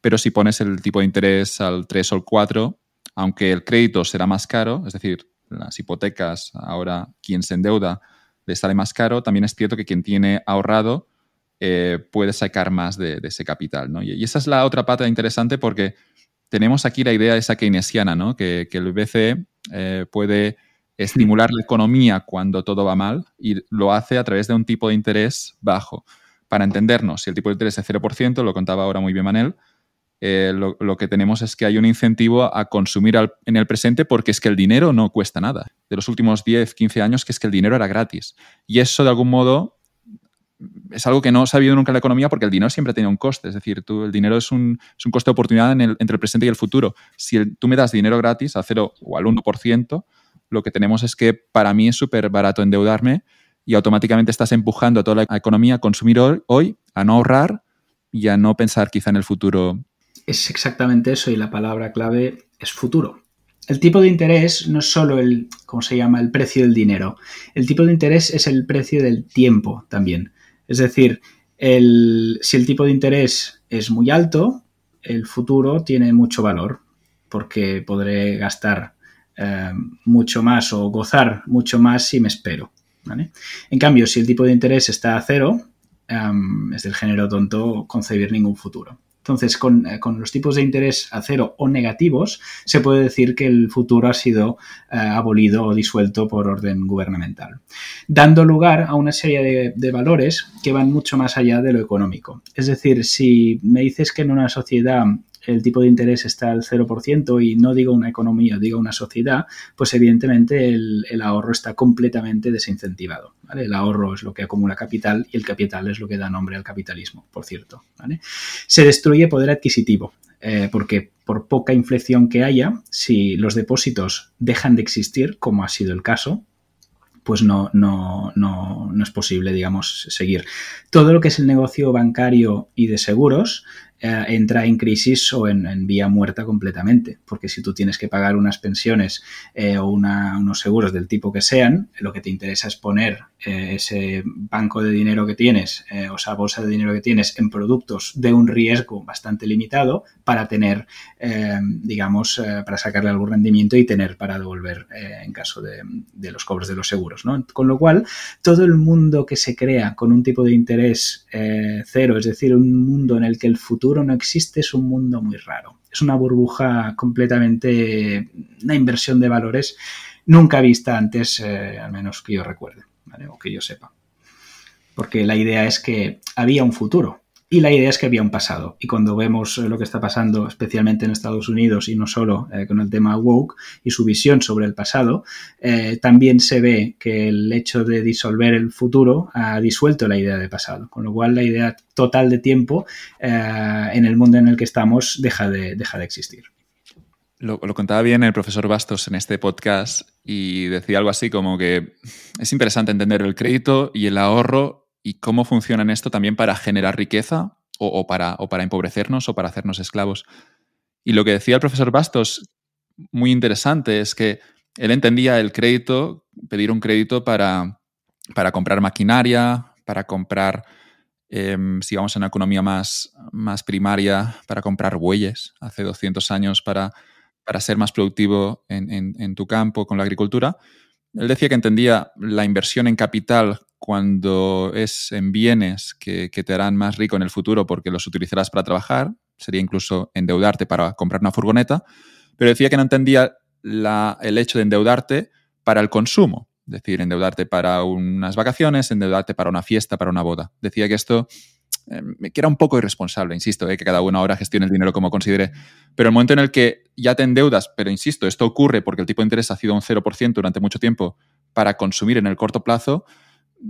pero si pones el tipo de interés al 3 o al 4, aunque el crédito será más caro, es decir, las hipotecas, ahora quien se endeuda le sale más caro, también es cierto que quien tiene ahorrado eh, puede sacar más de, ese capital. ¿no? Y, esa es la otra pata interesante porque tenemos aquí la idea esa keynesiana, ¿no? que, el BCE eh, puede estimular la economía cuando todo va mal y lo hace a través de un tipo de interés bajo. Para entendernos, si el tipo de interés es 0%, lo contaba ahora muy bien Manel, eh, lo, que tenemos es que hay un incentivo a consumir en el presente porque es que el dinero no cuesta nada. De los últimos 10, 15 años, que es que el dinero era gratis. Y eso, de algún modo, es algo que no se ha habido nunca en la economía porque el dinero siempre tiene un coste. Es decir, tú, el dinero es un, coste de oportunidad entre el presente y el futuro. Si tú me das dinero gratis a cero o al 1%, lo que tenemos es que para mí es súper barato endeudarme y automáticamente estás empujando a toda la economía a consumir hoy, a no ahorrar y a no pensar quizá en el futuro. Es exactamente eso y la palabra clave es futuro. El tipo de interés no es solo el, ¿cómo se llama?, el precio del dinero. El tipo de interés es el precio del tiempo también. Es decir, si el tipo de interés es muy alto, el futuro tiene mucho valor porque podré gastar eh, mucho más o gozar mucho más si me espero. En cambio, si el tipo de interés está a cero, em, es del género tonto concebir ningún futuro. Entonces, eh, con, los tipos de interés a cero o negativos, se puede decir que el futuro ha sido eh, abolido o disuelto por orden gubernamental, dando lugar a una serie de, valores que van mucho más allá de lo económico. Es decir, si me dices que en una sociedad el tipo de interés está al 0% y no digo una economía, digo una sociedad, pues evidentemente el, ahorro está completamente desincentivado. El ahorro es lo que acumula capital y el capital es lo que da nombre al capitalismo, por cierto. Se destruye poder adquisitivo. Eh, porque por poca inflexión que haya, si los depósitos dejan de existir, como ha sido el caso, pues no, no, no, no, es posible, digamos, seguir. Todo lo que es el negocio bancario y de seguros eh, entra en crisis o en, vía muerta completamente, porque si tú tienes que pagar unas pensiones eh, o unos seguros del tipo que sean, lo que te interesa es poner eh, ese banco de dinero que tienes o esa bolsa de dinero que tienes en productos de un riesgo bastante limitado para tener, digamos, para sacarle algún rendimiento y tener para devolver en caso de, de, los cobros de los seguros. ¿no? Con lo cual, todo el mundo que se crea con un tipo de interés cero, es decir, un mundo en el que el futuro no existe, es un mundo muy raro. Es una burbuja completamente, una inversión de valores nunca vista antes, eh, al menos que yo recuerde, o que yo sepa. Porque la idea es que había un futuro, y la idea es que había un pasado. Y cuando vemos lo que está pasando, especialmente en Estados Unidos y no solo eh, con el tema woke y su visión sobre el pasado, eh, también se ve que el hecho de disolver el futuro ha disuelto la idea de pasado. Con lo cual la idea total de tiempo eh, en el mundo en el que estamos deja de, deja de existir. Lo, contaba bien el profesor Bastos en este podcast y decía algo así como que es interesante entender el crédito y el ahorro y cómo funciona esto también para generar riqueza o, para, o para empobrecernos o para hacernos esclavos. Y lo que decía el profesor Bastos, muy interesante, es que él entendía el crédito, pedir un crédito para, para comprar maquinaria, para comprar, em, si vamos a una economía más, más primaria, para comprar bueyes hace 200 años para, para ser más productivo en, en tu campo con la agricultura. Él decía que entendía la inversión en capital cuando es en bienes que, te harán más rico en el futuro porque los utilizarás para trabajar, sería incluso endeudarte para comprar una furgoneta, pero decía que no entendía el hecho de endeudarte para el consumo, es decir, endeudarte para unas vacaciones, endeudarte para una fiesta, para una boda. Decía que esto em, que era un poco irresponsable, insisto, eh, que cada uno ahora gestione el dinero como considere, pero el momento en el que ya te endeudas, pero insisto, esto ocurre porque el tipo de interés ha sido un 0% durante mucho tiempo para consumir en el corto plazo,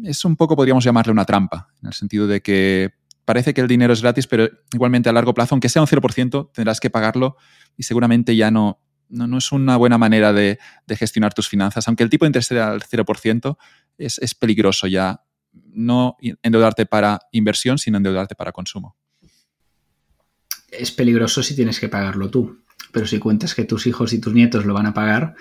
es un poco, podríamos llamarle una trampa, en el sentido de que parece que el dinero es gratis, pero igualmente a largo plazo, aunque sea un 0%, tendrás que pagarlo y seguramente ya no, no, es una buena manera de, gestionar tus finanzas. Aunque el tipo de interés sea al 0%, es, es peligroso ya no endeudarte para inversión, sino endeudarte para consumo. Es peligroso si tienes que pagarlo tú, pero si cuentas que tus hijos y tus nietos lo van a pagar,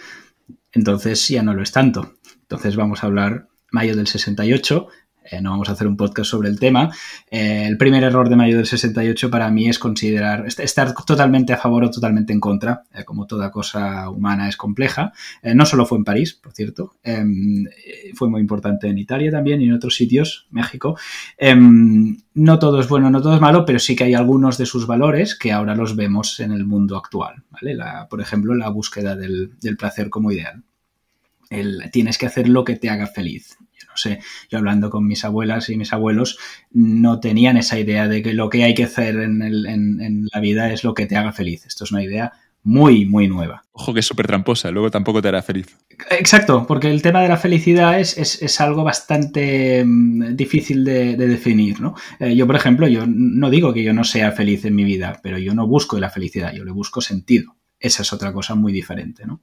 entonces ya no lo es tanto. Entonces vamos a hablar mayo del 68. Eh, no vamos a hacer un podcast sobre el tema. Eh, el primer error de mayo del 68 para mí es considerar estar totalmente a favor o totalmente en contra, eh, como toda cosa humana es compleja. no solo fue en París, por cierto, em, fue muy importante en Italia también y en otros sitios, México. Em, no todo es bueno, no todo es malo, pero sí que hay algunos de sus valores que ahora los vemos en el mundo actual. por ejemplo, la búsqueda del placer como ideal tienes que hacer lo que te haga feliz. Sé, yo hablando con mis abuelas y mis abuelos, no tenían esa idea de que lo que hay que hacer en, en la vida es lo que te haga feliz. Esto es una idea muy, muy nueva. Ojo que es súper tramposa, luego tampoco te hará feliz. Exacto, porque el tema de la felicidad es, es, algo bastante mm, difícil de, definir, ¿no? Eh, yo, por ejemplo, yo no digo que yo no sea feliz en mi vida, pero yo no busco la felicidad, yo le busco sentido. Esa es otra cosa muy diferente, ¿no?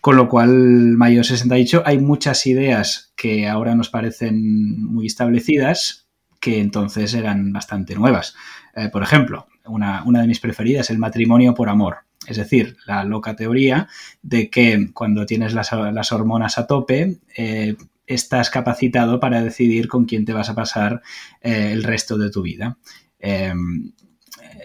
Con lo cual, Mayo 68, hay muchas ideas que ahora nos parecen muy establecidas que entonces eran bastante nuevas. Eh, por ejemplo, una, una de mis preferidas, el matrimonio por amor es decir, la loca teoría de que cuando tienes las, hormonas a tope, eh, estás capacitado para decidir con quién te vas a pasar eh, el resto de tu vida.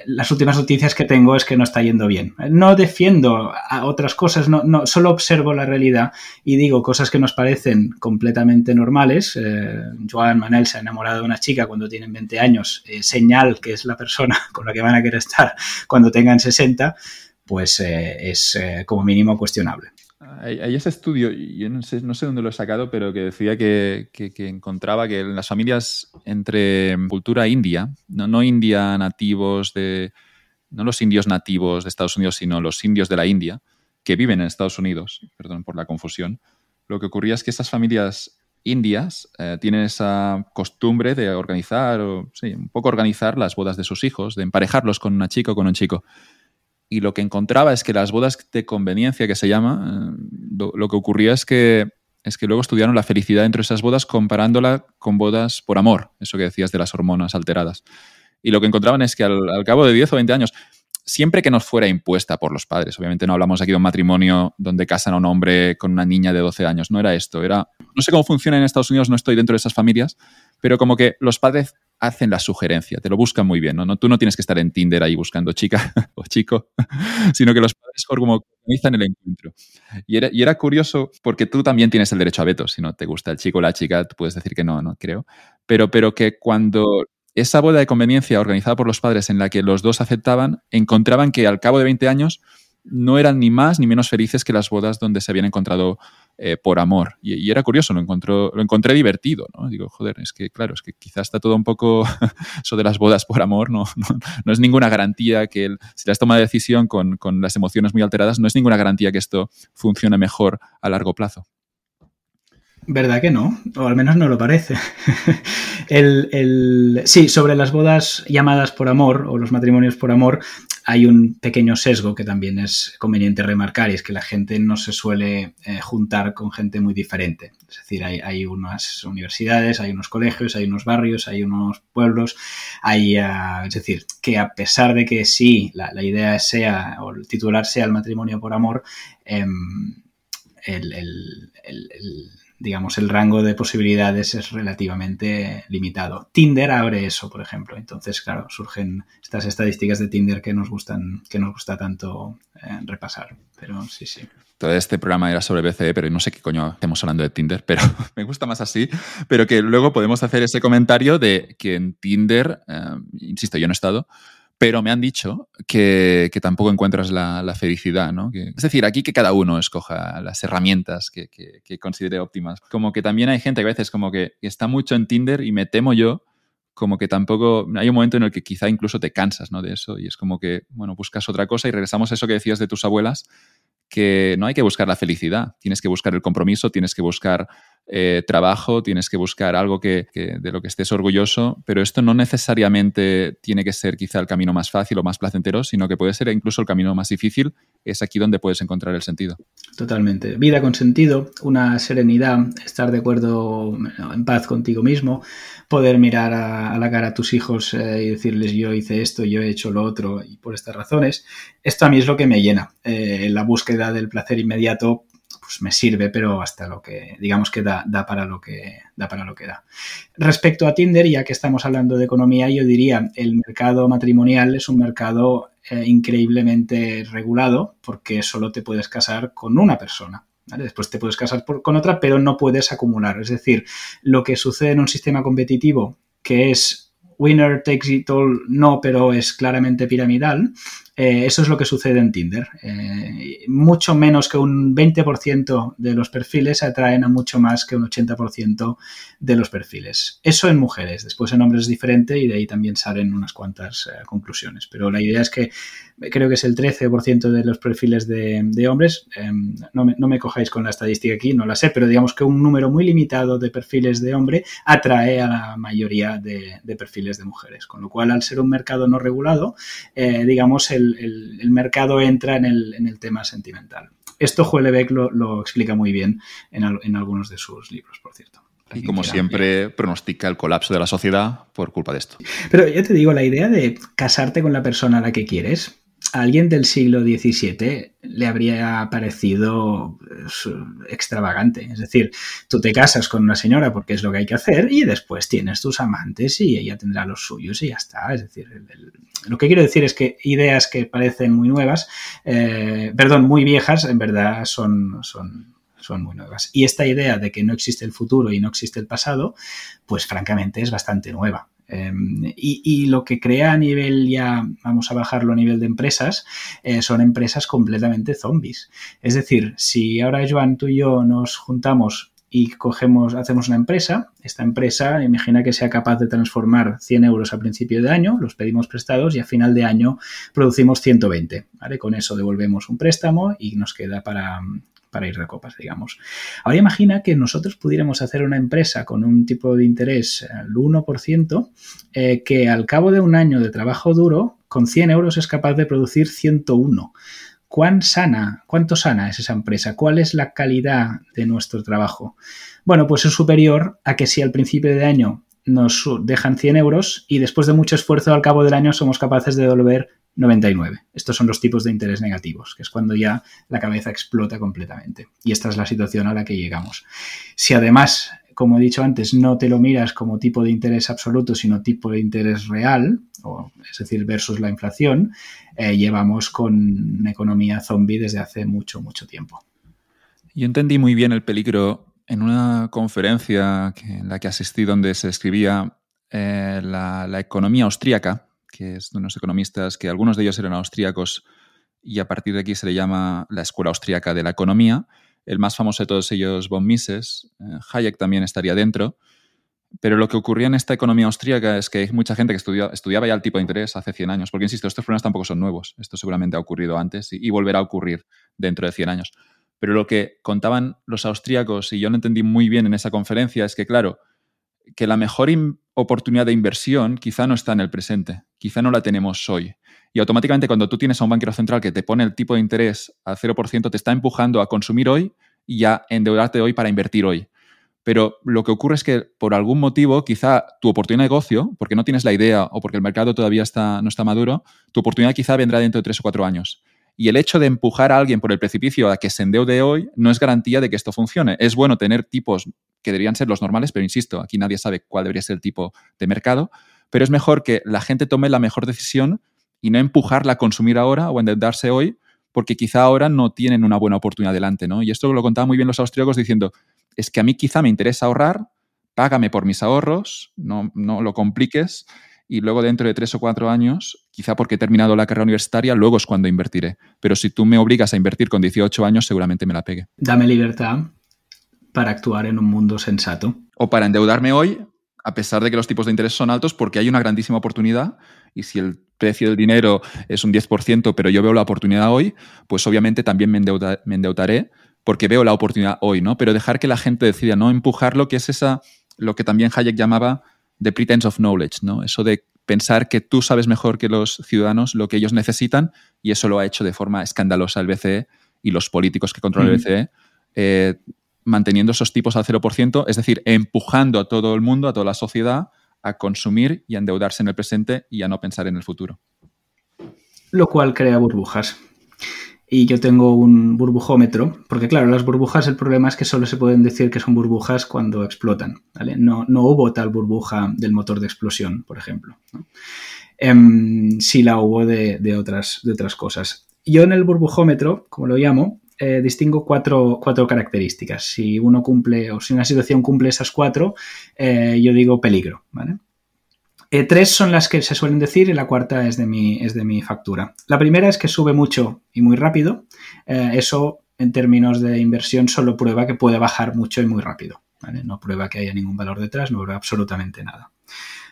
Las últimas noticias que tengo es que no está yendo bien. No defiendo otras cosas, no, solo observo la realidad y digo cosas que nos parecen completamente normales. Eh, Joan Manel se ha enamorado de una chica cuando tienen 20 años, señal que es la persona con la que van a querer estar cuando tengan 60 pues eh, es eh, como mínimo cuestionable. Hay, ese estudio, yo no sé, no sé dónde lo he sacado, pero que decía que, encontraba que en las familias entre cultura india, no, india nativos de, no los indios nativos de Estados Unidos, sino los indios de la India, que viven en Estados Unidos, perdón por la confusión, lo que ocurría es que esas familias indias eh, tienen esa costumbre de organizar, o, sí, un poco organizar las bodas de sus hijos, de emparejarlos con una chica o con un chico y lo que encontraba es que las bodas de conveniencia, que se llama, eh, lo, que ocurría es que, es que luego estudiaron la felicidad entre esas bodas comparándola con bodas por amor, eso que decías de las hormonas alteradas. Y lo que encontraban es que al, al cabo de 10 o 20 años, siempre que nos fuera impuesta por los padres, obviamente no hablamos aquí de un matrimonio donde casan a un hombre con una niña de 12 años, no era esto, era, no sé cómo funciona en Estados Unidos, no estoy dentro de esas familias, pero como que los padres hacen la sugerencia, te lo buscan muy bien, ¿no? Tú no tienes que estar en Tinder ahí buscando chica o chico, sino que los padres organizan el encuentro. Y era, y era curioso porque tú también tienes el derecho a veto, si no te gusta el chico o la chica, tú puedes decir que no, no creo, pero, pero que cuando esa boda de conveniencia organizada por los padres en la que los dos aceptaban, encontraban que al cabo de 20 años no eran ni más ni menos felices que las bodas donde se habían encontrado eh, por amor. Y, era curioso, lo, encontró, lo encontré divertido, ¿no? Digo, joder, es que claro, es que quizás está todo un poco eso de las bodas por amor, no, no, es ninguna garantía que el, si las toma de decisión con, con las emociones muy alteradas, no es ninguna garantía que esto funcione mejor a largo plazo. ¿Verdad que no? O al menos no lo parece. el, Sí, sobre las bodas llamadas por amor o los matrimonios por amor, hay un pequeño sesgo que también es conveniente remarcar y es que la gente no se suele eh, juntar con gente muy diferente. Es decir, hay, unas universidades, hay unos colegios, hay unos barrios, hay unos pueblos, hay, ah, es decir, que a pesar de que sí, la, idea sea, o el titular sea el matrimonio por amor, em, el digamos, el rango de posibilidades es relativamente limitado. Tinder abre eso, por ejemplo. Entonces, claro, surgen estas estadísticas de Tinder que nos gustan, que nos gusta tanto eh, repasar. Pero sí, sí. Todo este programa era sobre BCE, pero no sé qué coño estamos hablando de Tinder, pero me gusta más así. Pero que luego podemos hacer ese comentario de que en Tinder, eh, insisto, yo no he estado, pero me han dicho que, tampoco encuentras la, felicidad, ¿no? es decir, aquí que cada uno escoja las herramientas que, considere óptimas. Como que también hay gente que a veces como que está mucho en Tinder y me temo yo como que tampoco hay un momento en el que quizá incluso te cansas ¿no? de eso y es como que, bueno, buscas otra cosa y regresamos a eso que decías de tus abuelas, que no hay que buscar la felicidad, tienes que buscar el compromiso, tienes que buscar eh, trabajo, tienes que buscar algo que, de lo que estés orgulloso, pero esto no necesariamente tiene que ser quizá el camino más fácil o más placentero, sino que puede ser incluso el camino más difícil, es aquí donde puedes encontrar el sentido. Totalmente. Vida con sentido, una serenidad, estar de acuerdo, en paz contigo mismo, poder mirar a, la cara a tus hijos eh, y decirles yo hice esto, yo he hecho lo otro y por estas razones. Esto a mí es lo que me llena. Eh, la búsqueda del placer inmediato pues me sirve, pero hasta lo que, digamos que da, da, para lo que da para lo que da. Respecto a Tinder, ya que estamos hablando de economía, yo diría el mercado matrimonial es un mercado eh, increíblemente regulado porque solo te puedes casar con una persona. Después te puedes casar con otra, pero no puedes acumular. Es decir, lo que sucede en un sistema competitivo que es winner takes it all, no, pero es claramente piramidal, Eh, eso es lo que sucede en Tinder. Eh, mucho menos que un 20% de los perfiles atraen a mucho más que un 80% de los perfiles. Eso en mujeres. Después en hombres es diferente y de ahí también salen unas cuantas eh, conclusiones. Pero la idea es que creo que es el 13% de los perfiles de, hombres. Em, no, me, cojáis con la estadística aquí, no la sé, pero digamos que un número muy limitado de perfiles de hombre atrae a la mayoría de, perfiles de mujeres. Con lo cual, al ser un mercado no regulado, digamos, el el, mercado entra en el, tema sentimental. Esto Huelebeck lo, lo explica muy bien en, algunos de sus libros, por cierto. Y como siempre, pronostica el colapso de la sociedad por culpa de esto. Pero ya te digo, la idea de casarte con la persona a la que quieres, a alguien del siglo XVII le habría parecido pues, extravagante. Es decir, tú te casas con una señora porque es lo que hay que hacer y después tienes tus amantes y ella tendrá los suyos y ya está. Es decir, lo que quiero decir es que ideas que parecen muy nuevas, eh, perdón, muy viejas, en verdad son, son, son muy nuevas. Y esta idea de que no existe el futuro y no existe el pasado, pues francamente es bastante nueva. Em, y, lo que crea a nivel ya, vamos a bajarlo a nivel de empresas, eh, son empresas completamente zombies. Es decir, si ahora Joan, tú y yo nos juntamos y cogemos, hacemos una empresa, esta empresa, imagina que sea capaz de transformar 100 euros a principio de año, los pedimos prestados y a final de año producimos 120, ¿vale? Con eso devolvemos un préstamo y nos queda para, para ir de copas, digamos. Ahora imagina que nosotros pudiéramos hacer una empresa con un tipo de interés al 1%, eh, que al cabo de un año de trabajo duro, con 100 euros es capaz de producir 101. ¿Cuán sana, cuánto sana es esa empresa? ¿Cuál es la calidad de nuestro trabajo? Bueno, pues es superior a que si al principio de año nos dejan 100 euros y después de mucho esfuerzo al cabo del año somos capaces de devolver 99. Estos son los tipos de interés negativos, que es cuando ya la cabeza explota completamente. Y esta es la situación a la que llegamos. Si además, como he dicho antes, no te lo miras como tipo de interés absoluto, sino tipo de interés real, o, es decir, versus la inflación, eh, llevamos con una economía zombie desde hace mucho, mucho tiempo. Yo entendí muy bien el peligro en una conferencia en la que asistí donde se escribía eh, la, la economía austríaca que es de unos economistas que algunos de ellos eran austríacos y a partir de aquí se le llama la Escuela Austríaca de la Economía. El más famoso de todos ellos, von Mises, eh, Hayek también estaría dentro. Pero lo que ocurría en esta economía austríaca es que hay mucha gente que estudiaba ya el tipo de interés hace 100 años, porque insisto, estos problemas tampoco son nuevos. Esto seguramente ha ocurrido antes y, y volverá a ocurrir dentro de 100 años. Pero lo que contaban los austríacos, y yo lo entendí muy bien en esa conferencia, es que, claro, que la mejor oportunidad de inversión quizá no está en el presente, quizá no la tenemos hoy. Y automáticamente cuando tú tienes a un banquero central que te pone el tipo de interés al 0%, te está empujando a consumir hoy y a endeudarte hoy para invertir hoy. Pero lo que ocurre es que por algún motivo, quizá tu oportunidad de negocio, porque no tienes la idea o porque el mercado todavía no está maduro, tu oportunidad quizá vendrá dentro de tres o cuatro años. Y el hecho de empujar a alguien por el precipicio a que se endeude hoy no es garantía de que esto funcione. Es bueno tener tipos que deberían ser los normales, pero insisto, aquí nadie sabe cuál debería ser el tipo de mercado, pero es mejor que la gente tome la mejor decisión y no empujarla a consumir ahora o endeudarse hoy, porque quizá ahora no tienen una buena oportunidad delante, ¿no? Y esto lo contaban muy bien los austríacos diciendo, es que a mí quizá me interesa ahorrar, págame por mis ahorros, no, no lo compliques, y luego dentro de tres o cuatro años, quizá porque he terminado la carrera universitaria, luego es cuando invertiré. Pero si tú me obligas a invertir con 18 años, seguramente me la pegue. Dame libertad para actuar en un mundo sensato. O para endeudarme hoy, a pesar de que los tipos de interés son altos, porque hay una grandísima oportunidad. Y si el precio del dinero es un 10%, pero yo veo la oportunidad hoy, pues obviamente también me, me endeudaré porque veo la oportunidad hoy, ¿no? Pero dejar que la gente decida, no empujar lo que es esa, lo que también Hayek llamaba the pretense of knowledge, ¿no? Eso de pensar que tú sabes mejor que los ciudadanos lo que ellos necesitan y eso lo ha hecho de forma escandalosa el BCE y los políticos que controlan el BCE, eh, manteniendo esos tipos al 0%, es decir, empujando a todo el mundo, a toda la sociedad, a consumir y a endeudarse en el presente y a no pensar en el futuro. Lo cual crea burbujas y yo tengo un burbujómetro, porque claro, las burbujas el problema es que solo se pueden decir que son burbujas cuando explotan. No, no hubo tal burbuja del motor de explosión, por ejemplo. ¿no? Em, sí la hubo de, otras, de otras cosas. Yo en el burbujómetro, como lo llamo, eh, distingo cuatro, cuatro, características. Si uno cumple o si una situación cumple esas cuatro, eh, yo digo peligro, ¿vale? Eh, tres son las que se suelen decir y la cuarta es de mi, es de mi factura. La primera es que sube mucho y muy rápido. Eso en términos de inversión solo prueba que puede bajar mucho y muy rápido. No prueba que haya ningún valor detrás, no prueba absolutamente nada.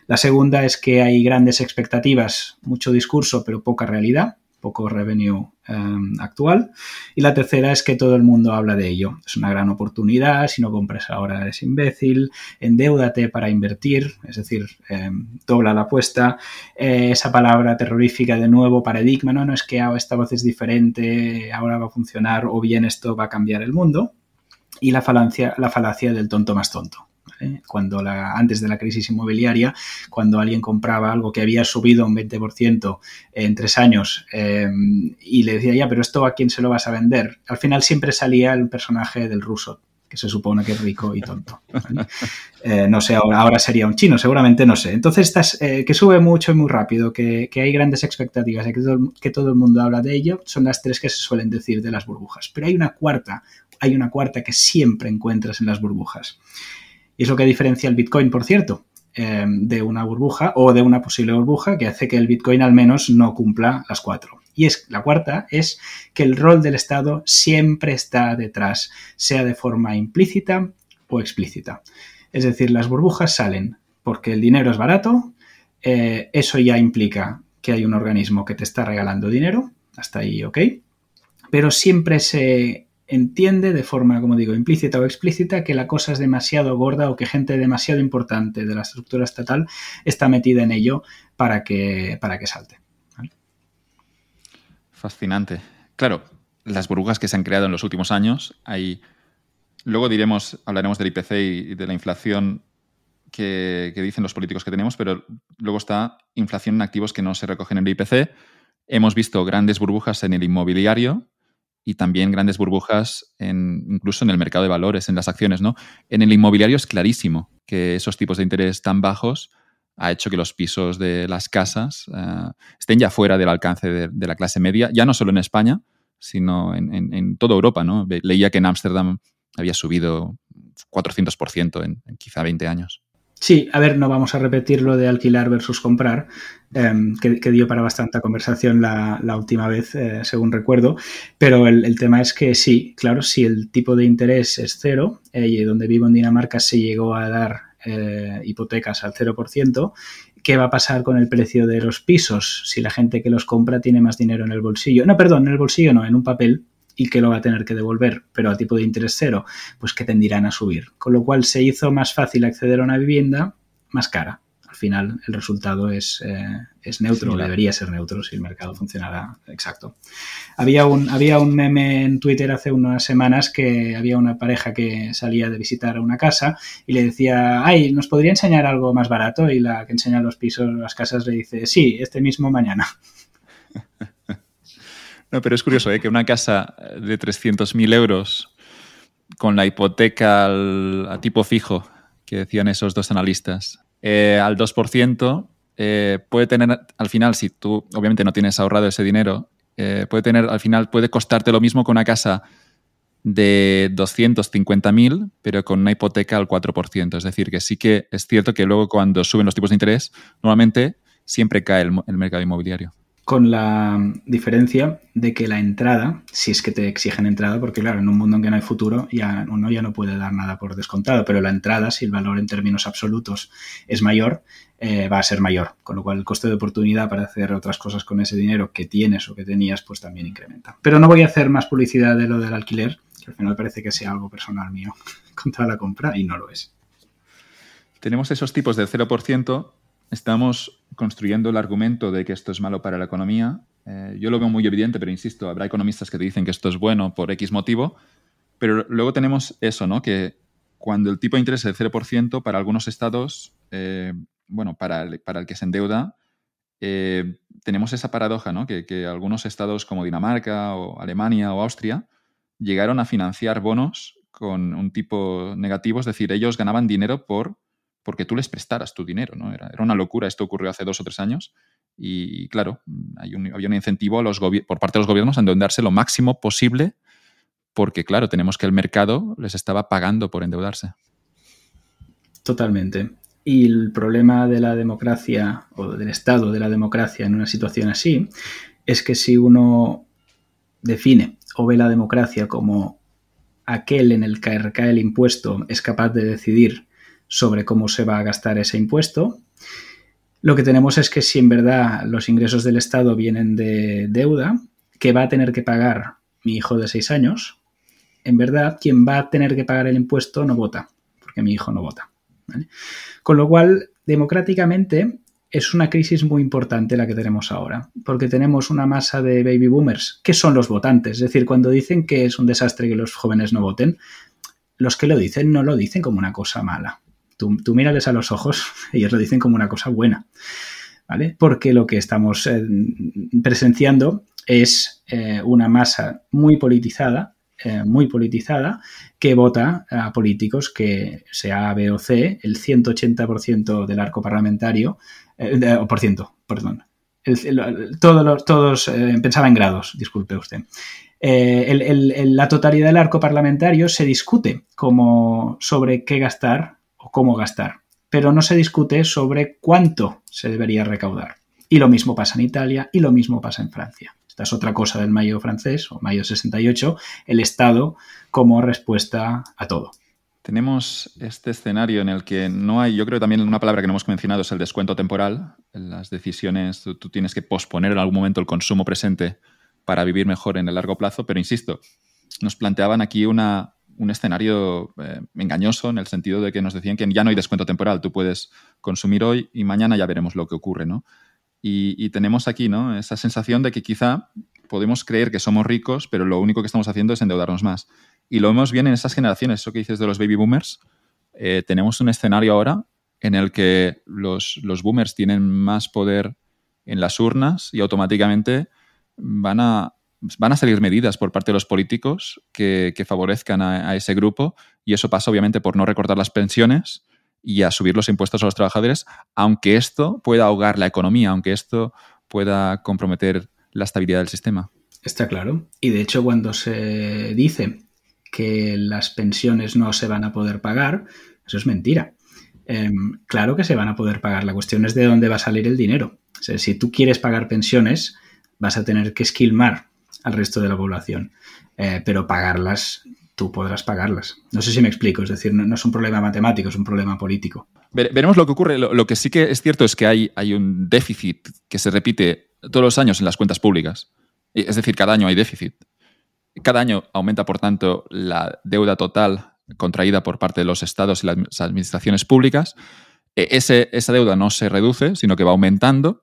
La segunda es que hay grandes expectativas, mucho discurso, pero poca realidad poco revenue em, actual. Y la tercera es que todo el mundo habla de ello. Es una gran oportunidad, si no compras ahora eres imbécil, endeudate para invertir, es decir, em, dobla la apuesta. Eh, esa palabra terrorífica de nuevo, paradigma, no, no es que esta voz es diferente, ahora va a funcionar o bien esto va a cambiar el mundo. Y la falacia, la falacia del tonto más tonto. Cuando la, antes de la crisis inmobiliaria, cuando alguien compraba algo que había subido un 20% en tres años em, y le decía, ya, pero esto a quién se lo vas a vender, al final siempre salía el personaje del ruso que se supone que es rico y tonto. Eh, no sé, ahora, sería un chino, seguramente no sé. Entonces, estas, eh, que sube mucho y muy rápido, que, hay grandes expectativas, que que todo el mundo habla de ello, son las tres que se suelen decir de las burbujas. Pero hay una cuarta, hay una cuarta que siempre encuentras en las burbujas. Es lo que diferencia el Bitcoin, por cierto, eh, de una burbuja o de una posible burbuja que hace que el Bitcoin al menos no cumpla las cuatro. Y es la cuarta es que el rol del Estado siempre está detrás, sea de forma implícita o explícita. Es decir, las burbujas salen porque el dinero es barato, eh, eso ya implica que hay un organismo que te está regalando dinero, hasta ahí ok, pero siempre se entiende de forma, como digo, implícita o explícita que la cosa es demasiado gorda o que gente demasiado importante de la estructura estatal está metida en ello para que, para que salte. Fascinante. Claro, las burbujas que se han creado en los últimos años, hay... Luego diremos, hablaremos del IPC y de la inflación que, que, dicen los políticos que tenemos, pero luego está inflación en activos que no se recogen en el IPC. Hemos visto grandes burbujas en el inmobiliario, y también grandes burbujas en, incluso en el mercado de valores, en las acciones, ¿no? En el inmobiliario es clarísimo que esos tipos de interés tan bajos ha hecho que los pisos de las casas eh, estén ya fuera del alcance de, la clase media, ya no solo en España, sino en, toda Europa, ¿no? Leía que en Ámsterdam había subido 400% en, en quizá 20 años. Sí, a ver, no vamos a repetir lo de alquilar versus comprar, em, que, dio para bastante conversación la, última vez, eh, según recuerdo, pero el, tema es que sí, claro, si el tipo de interés es cero, eh, y donde vivo en Dinamarca se llegó a dar eh, hipotecas al 0%, ¿qué va a pasar con el precio de los pisos si la gente que los compra tiene más dinero en el bolsillo? No, perdón, en el bolsillo no, en un papel, y que lo va a tener que devolver, pero a tipo de interés cero, pues que tendirán a subir. Con lo cual se hizo más fácil acceder a una vivienda más cara. Al final el resultado es, eh, es neutro, debería ser neutro si el mercado funcionara exacto. Había un, había un meme en Twitter hace unas semanas que había una pareja que salía de visitar una casa y le decía, ay, ¿nos podría enseñar algo más barato? Y la que enseña los pisos, las casas, le dice, sí, este mismo mañana. No, pero es curioso ¿eh? que una casa de 300.000 euros con la hipoteca a tipo fijo, que decían esos dos analistas, eh, al 2%, eh, puede tener, al final, si tú obviamente no tienes ahorrado ese dinero, puede tener, al final, puede costarte lo mismo que una casa de 250.000, pero con una hipoteca al 4%. Es decir, que sí que es cierto que luego cuando suben los tipos de interés, normalmente siempre cae el mercado inmobiliario con la diferencia de que la entrada, si es que te exigen entrada, porque claro, en un mundo en que no hay futuro, ya uno ya no puede dar nada por descontado, pero la entrada, si el valor en términos absolutos es mayor, eh, va a ser mayor, con lo cual el coste de oportunidad para hacer otras cosas con ese dinero que tienes o que tenías, pues también incrementa. Pero no voy a hacer más publicidad de lo del alquiler, que al final parece que sea algo personal mío contra la compra y no lo es. Tenemos esos tipos del 0% estamos construyendo el argumento de que esto es malo para la economía. Eh, yo lo veo muy evidente, pero insisto, habrá economistas que te dicen que esto es bueno por X motivo, pero luego tenemos eso, ¿no? Que cuando el tipo de interés es de 0%, para algunos estados, eh, bueno, para el, para el, que se endeuda, eh, tenemos esa paradoja, ¿no? Que, que, algunos estados como Dinamarca o Alemania o Austria llegaron a financiar bonos con un tipo negativo, es decir, ellos ganaban dinero por porque tú les prestaras tu dinero. ¿no? Era, una locura, esto ocurrió hace dos o tres años y, claro, hay un, había un incentivo por parte de los gobiernos a endeudarse lo máximo posible porque, claro, tenemos que el mercado les estaba pagando por endeudarse. Totalmente. Y el problema de la democracia o del estado de la democracia en una situación así es que si uno define o ve la democracia como aquel en el que recae el impuesto es capaz de decidir sobre cómo se va a gastar ese impuesto, lo que tenemos es que si en verdad los ingresos del Estado vienen de deuda, que va a tener que pagar mi hijo de seis años, en verdad quien va a tener que pagar el impuesto no vota, porque mi hijo no vota. Con lo cual, democráticamente, es una crisis muy importante la que tenemos ahora, porque tenemos una masa de baby boomers, que son los votantes. Es decir, cuando dicen que es un desastre que los jóvenes no voten, los que lo dicen no lo dicen como una cosa mala. Tú, tú mírales a los ojos, ellos lo dicen como una cosa buena, ¿vale? Porque lo que estamos eh, presenciando es eh, una masa muy politizada, eh, muy politizada, que vota a políticos que, sea A, B o C, el 180% del arco parlamentario eh, por ciento, perdón. todos todos pensaba en grados, disculpe usted. La totalidad del arco parlamentario se discute como sobre qué gastar o cómo gastar, pero no se discute sobre cuánto se debería recaudar. Y lo mismo pasa en Italia y lo mismo pasa en Francia. Esta es otra cosa del mayo francés o mayo 68, el Estado como respuesta a todo. Tenemos este escenario en el que no hay, yo creo también una palabra que no hemos mencionado es el descuento temporal. Las decisiones, tú, tienes que posponer en algún momento el consumo presente para vivir mejor en el largo plazo, pero insisto, nos planteaban aquí una, un escenario eh, engañoso en el sentido de que nos decían que ya no hay descuento temporal, tú puedes consumir hoy y mañana ya veremos lo que ocurre, ¿no? Y, tenemos aquí, ¿no? Esa sensación de que quizá podemos creer que somos ricos, pero lo único que estamos haciendo es endeudarnos más. Y lo vemos bien en esas generaciones, eso que dices de los baby boomers. Eh, tenemos un escenario ahora en el que los, boomers tienen más poder en las urnas y automáticamente van a, van a salir medidas por parte de los políticos que, favorezcan a, ese grupo y eso pasa obviamente por no recortar las pensiones y a subir los impuestos a los trabajadores, aunque esto pueda ahogar la economía, aunque esto pueda comprometer la estabilidad del sistema. Está claro. Y de hecho cuando se dice que las pensiones no se van a poder pagar, eso es mentira. Em, claro que se van a poder pagar, la cuestión es de dónde va a salir el dinero. si tú quieres pagar pensiones, vas a tener que esquilmar al resto de la población, eh, pero pagarlas, tú podrás pagarlas. No sé si me explico, es decir, no, es un problema matemático, es un problema político. Veremos lo que ocurre. Lo, que sí que es cierto es que hay, hay un déficit que se repite todos los años en las cuentas públicas. Es decir, cada año hay déficit. Cada año aumenta, por tanto, la deuda total contraída por parte de los estados y las administraciones públicas. E, esa deuda no se reduce, sino que va aumentando.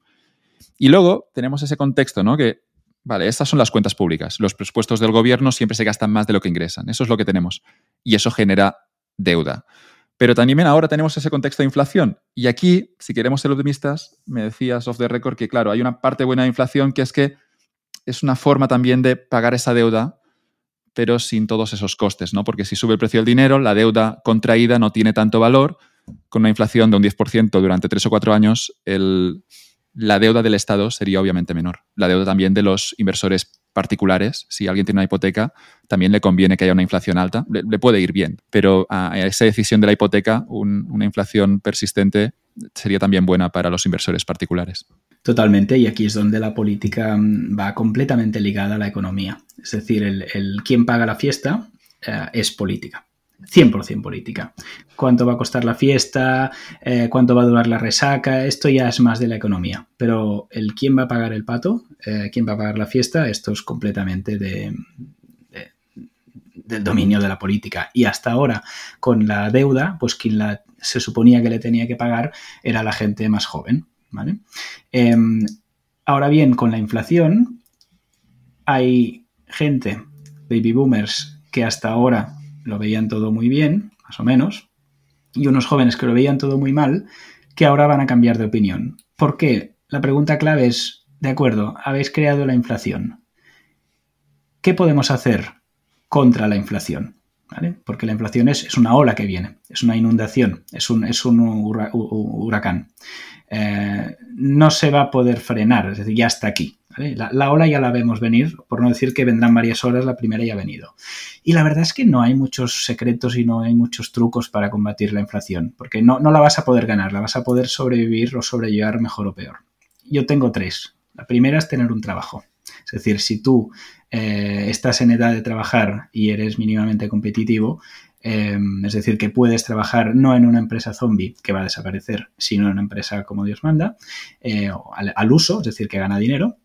Y luego tenemos ese contexto, ¿no? Que, vale, estas son las cuentas públicas. Los presupuestos del gobierno siempre se gastan más de lo que ingresan. Eso es lo que tenemos. Y eso genera deuda. Pero también ahora tenemos ese contexto de inflación. Y aquí, si queremos ser optimistas, me decías off the record que, claro, hay una parte buena de inflación que es que es una forma también de pagar esa deuda pero sin todos esos costes, ¿no? Porque si sube el precio del dinero, la deuda contraída no tiene tanto valor. Con una inflación de un 10% durante tres o cuatro años, la deuda del Estado sería obviamente menor. La deuda también de los inversores particulares, si alguien tiene una hipoteca, también le conviene que haya una inflación alta. Le, puede ir bien, pero a esa decisión de la hipoteca, una inflación persistente sería también buena para los inversores particulares. Totalmente, y aquí es donde la política mm, va completamente ligada a la economía. Es decir, el, quién paga la fiesta eh, es política. 100% política. ¿Cuánto va a costar la fiesta? Eh, ¿Cuánto va a durar la resaca? Esto ya es más de la economía. Pero el quién va a pagar el pato, eh, quién va a pagar la fiesta, esto es completamente de, del dominio de la política. Y hasta ahora, con la deuda, pues quien la, se suponía que le tenía que pagar era la gente más joven. ¿vale? Em, ahora bien, con la inflación, hay gente, baby boomers, que hasta ahora lo veían todo muy bien, más o menos, y unos jóvenes que lo veían todo muy mal, que ahora van a cambiar de opinión. ¿Por qué? La pregunta clave es, de acuerdo, habéis creado la inflación. ¿Qué podemos hacer contra la inflación? Porque la inflación es, una ola que viene, es una inundación, es un, es un huracán. Eh, no se va a poder frenar, es decir, ya está aquí. La, ola ya la vemos venir, por no decir que vendrán varias horas, la primera ya ha venido. Y la verdad es que no hay muchos secretos y no hay muchos trucos para combatir la inflación, porque no, no la vas a poder ganar, la vas a poder sobrevivir o sobrellevar mejor o peor. Yo tengo tres. La primera es tener un trabajo. Es decir, si tú eh, estás en edad de trabajar y eres mínimamente competitivo, em, es decir, que puedes trabajar no en una empresa zombie que va a desaparecer, sino en una empresa como Dios manda, eh, al, uso, es decir, que gana dinero,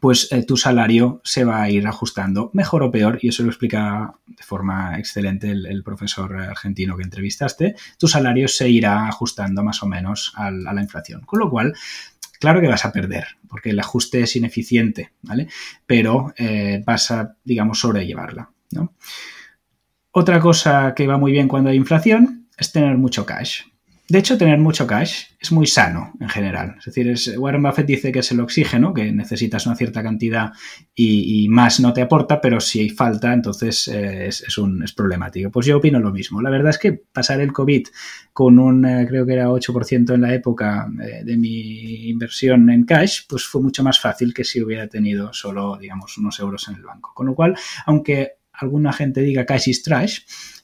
pues eh, tu salario se va a ir ajustando mejor o peor, y eso lo explica de forma excelente el, profesor argentino que entrevistaste, tu salario se irá ajustando más o menos a la inflación. Con lo cual, claro que vas a perder, porque el ajuste es ineficiente, ¿vale? Pero eh, vas a, digamos, sobrellevarla. Otra cosa que va muy bien cuando hay inflación es tener mucho cash. De hecho, tener mucho cash es muy sano en general. Es decir, Warren Buffett dice que es el oxígeno, que necesitas una cierta cantidad y, más no te aporta, pero si hay falta, entonces eh, es, un, es problemático. Pues yo opino lo mismo. La verdad es que pasar el COVID con un, eh, creo que era 8% en la época eh, de mi inversión en cash, pues fue mucho más fácil que si hubiera tenido solo, digamos, unos euros en el banco. Con lo cual, aunque alguna gente diga cash is trash,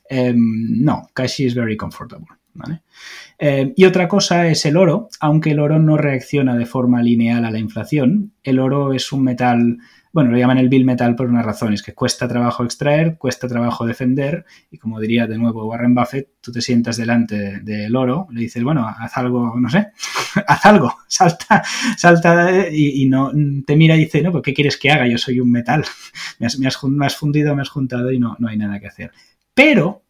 em, no, cash is very comfortable. Eh, y otra cosa es el oro, aunque el oro no reacciona de forma lineal a la inflación. El oro es un metal, bueno, lo llaman el bill metal por unas razones, que cuesta trabajo extraer, cuesta trabajo defender, y como diría de nuevo Warren Buffett, tú te sientas delante del oro, le dices, bueno, haz algo, no sé, haz algo, salta, salta y, no te mira y dice, no, ¿qué quieres que haga? Yo soy un metal, me has, me has fundido, me has juntado y no, no hay nada que hacer. Pero,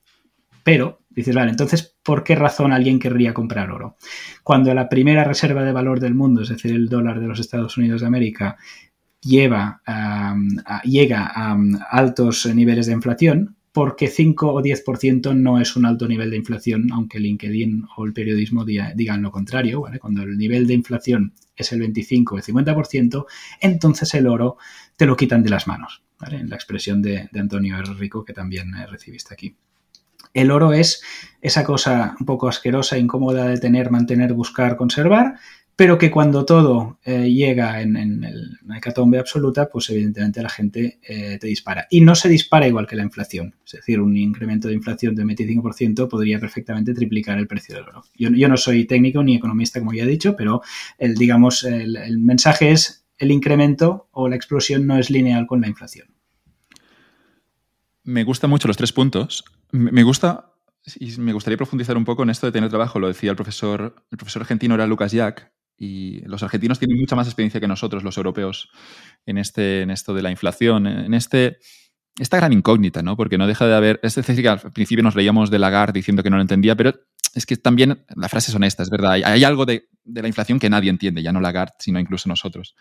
pero, Dices, vale, entonces, ¿por qué razón alguien querría comprar oro? Cuando la primera reserva de valor del mundo, es decir, el dólar de los Estados Unidos de América, llega a altos niveles de inflación, porque 5 o 10% no es un alto nivel de inflación, aunque LinkedIn o el periodismo digan lo contrario. ¿vale? Cuando el nivel de inflación es el 25 o el 50%, entonces el oro te lo quitan de las manos, en la expresión de, Antonio. Rico que también eh, recibiste aquí. El oro es esa cosa un poco asquerosa, incómoda de tener, mantener, buscar, conservar, pero que cuando todo eh, llega en, en, el, hecatombe absoluta, pues evidentemente la gente eh, te dispara. Y no se dispara igual que la inflación. Es decir, un incremento de inflación de 25% podría perfectamente triplicar el precio del oro. Yo, no soy técnico ni economista, como ya he dicho, pero el, digamos, el mensaje es el incremento o la explosión no es lineal con la inflación. Me gustan mucho los tres puntos. Me gusta y me gustaría profundizar un poco en esto de tener trabajo. Lo decía el profesor, el profesor argentino era Lucas Jack, y los argentinos tienen mucha más experiencia que nosotros, los europeos, en, este, en esto de la inflación, en este, esta gran incógnita, ¿no? Porque no deja de haber. Es decir, que al principio nos reíamos de Lagarde diciendo que no lo entendía, pero es que también la frase es honesta, es verdad. Hay, algo de, de, la inflación que nadie entiende, ya no Lagarde, sino incluso nosotros.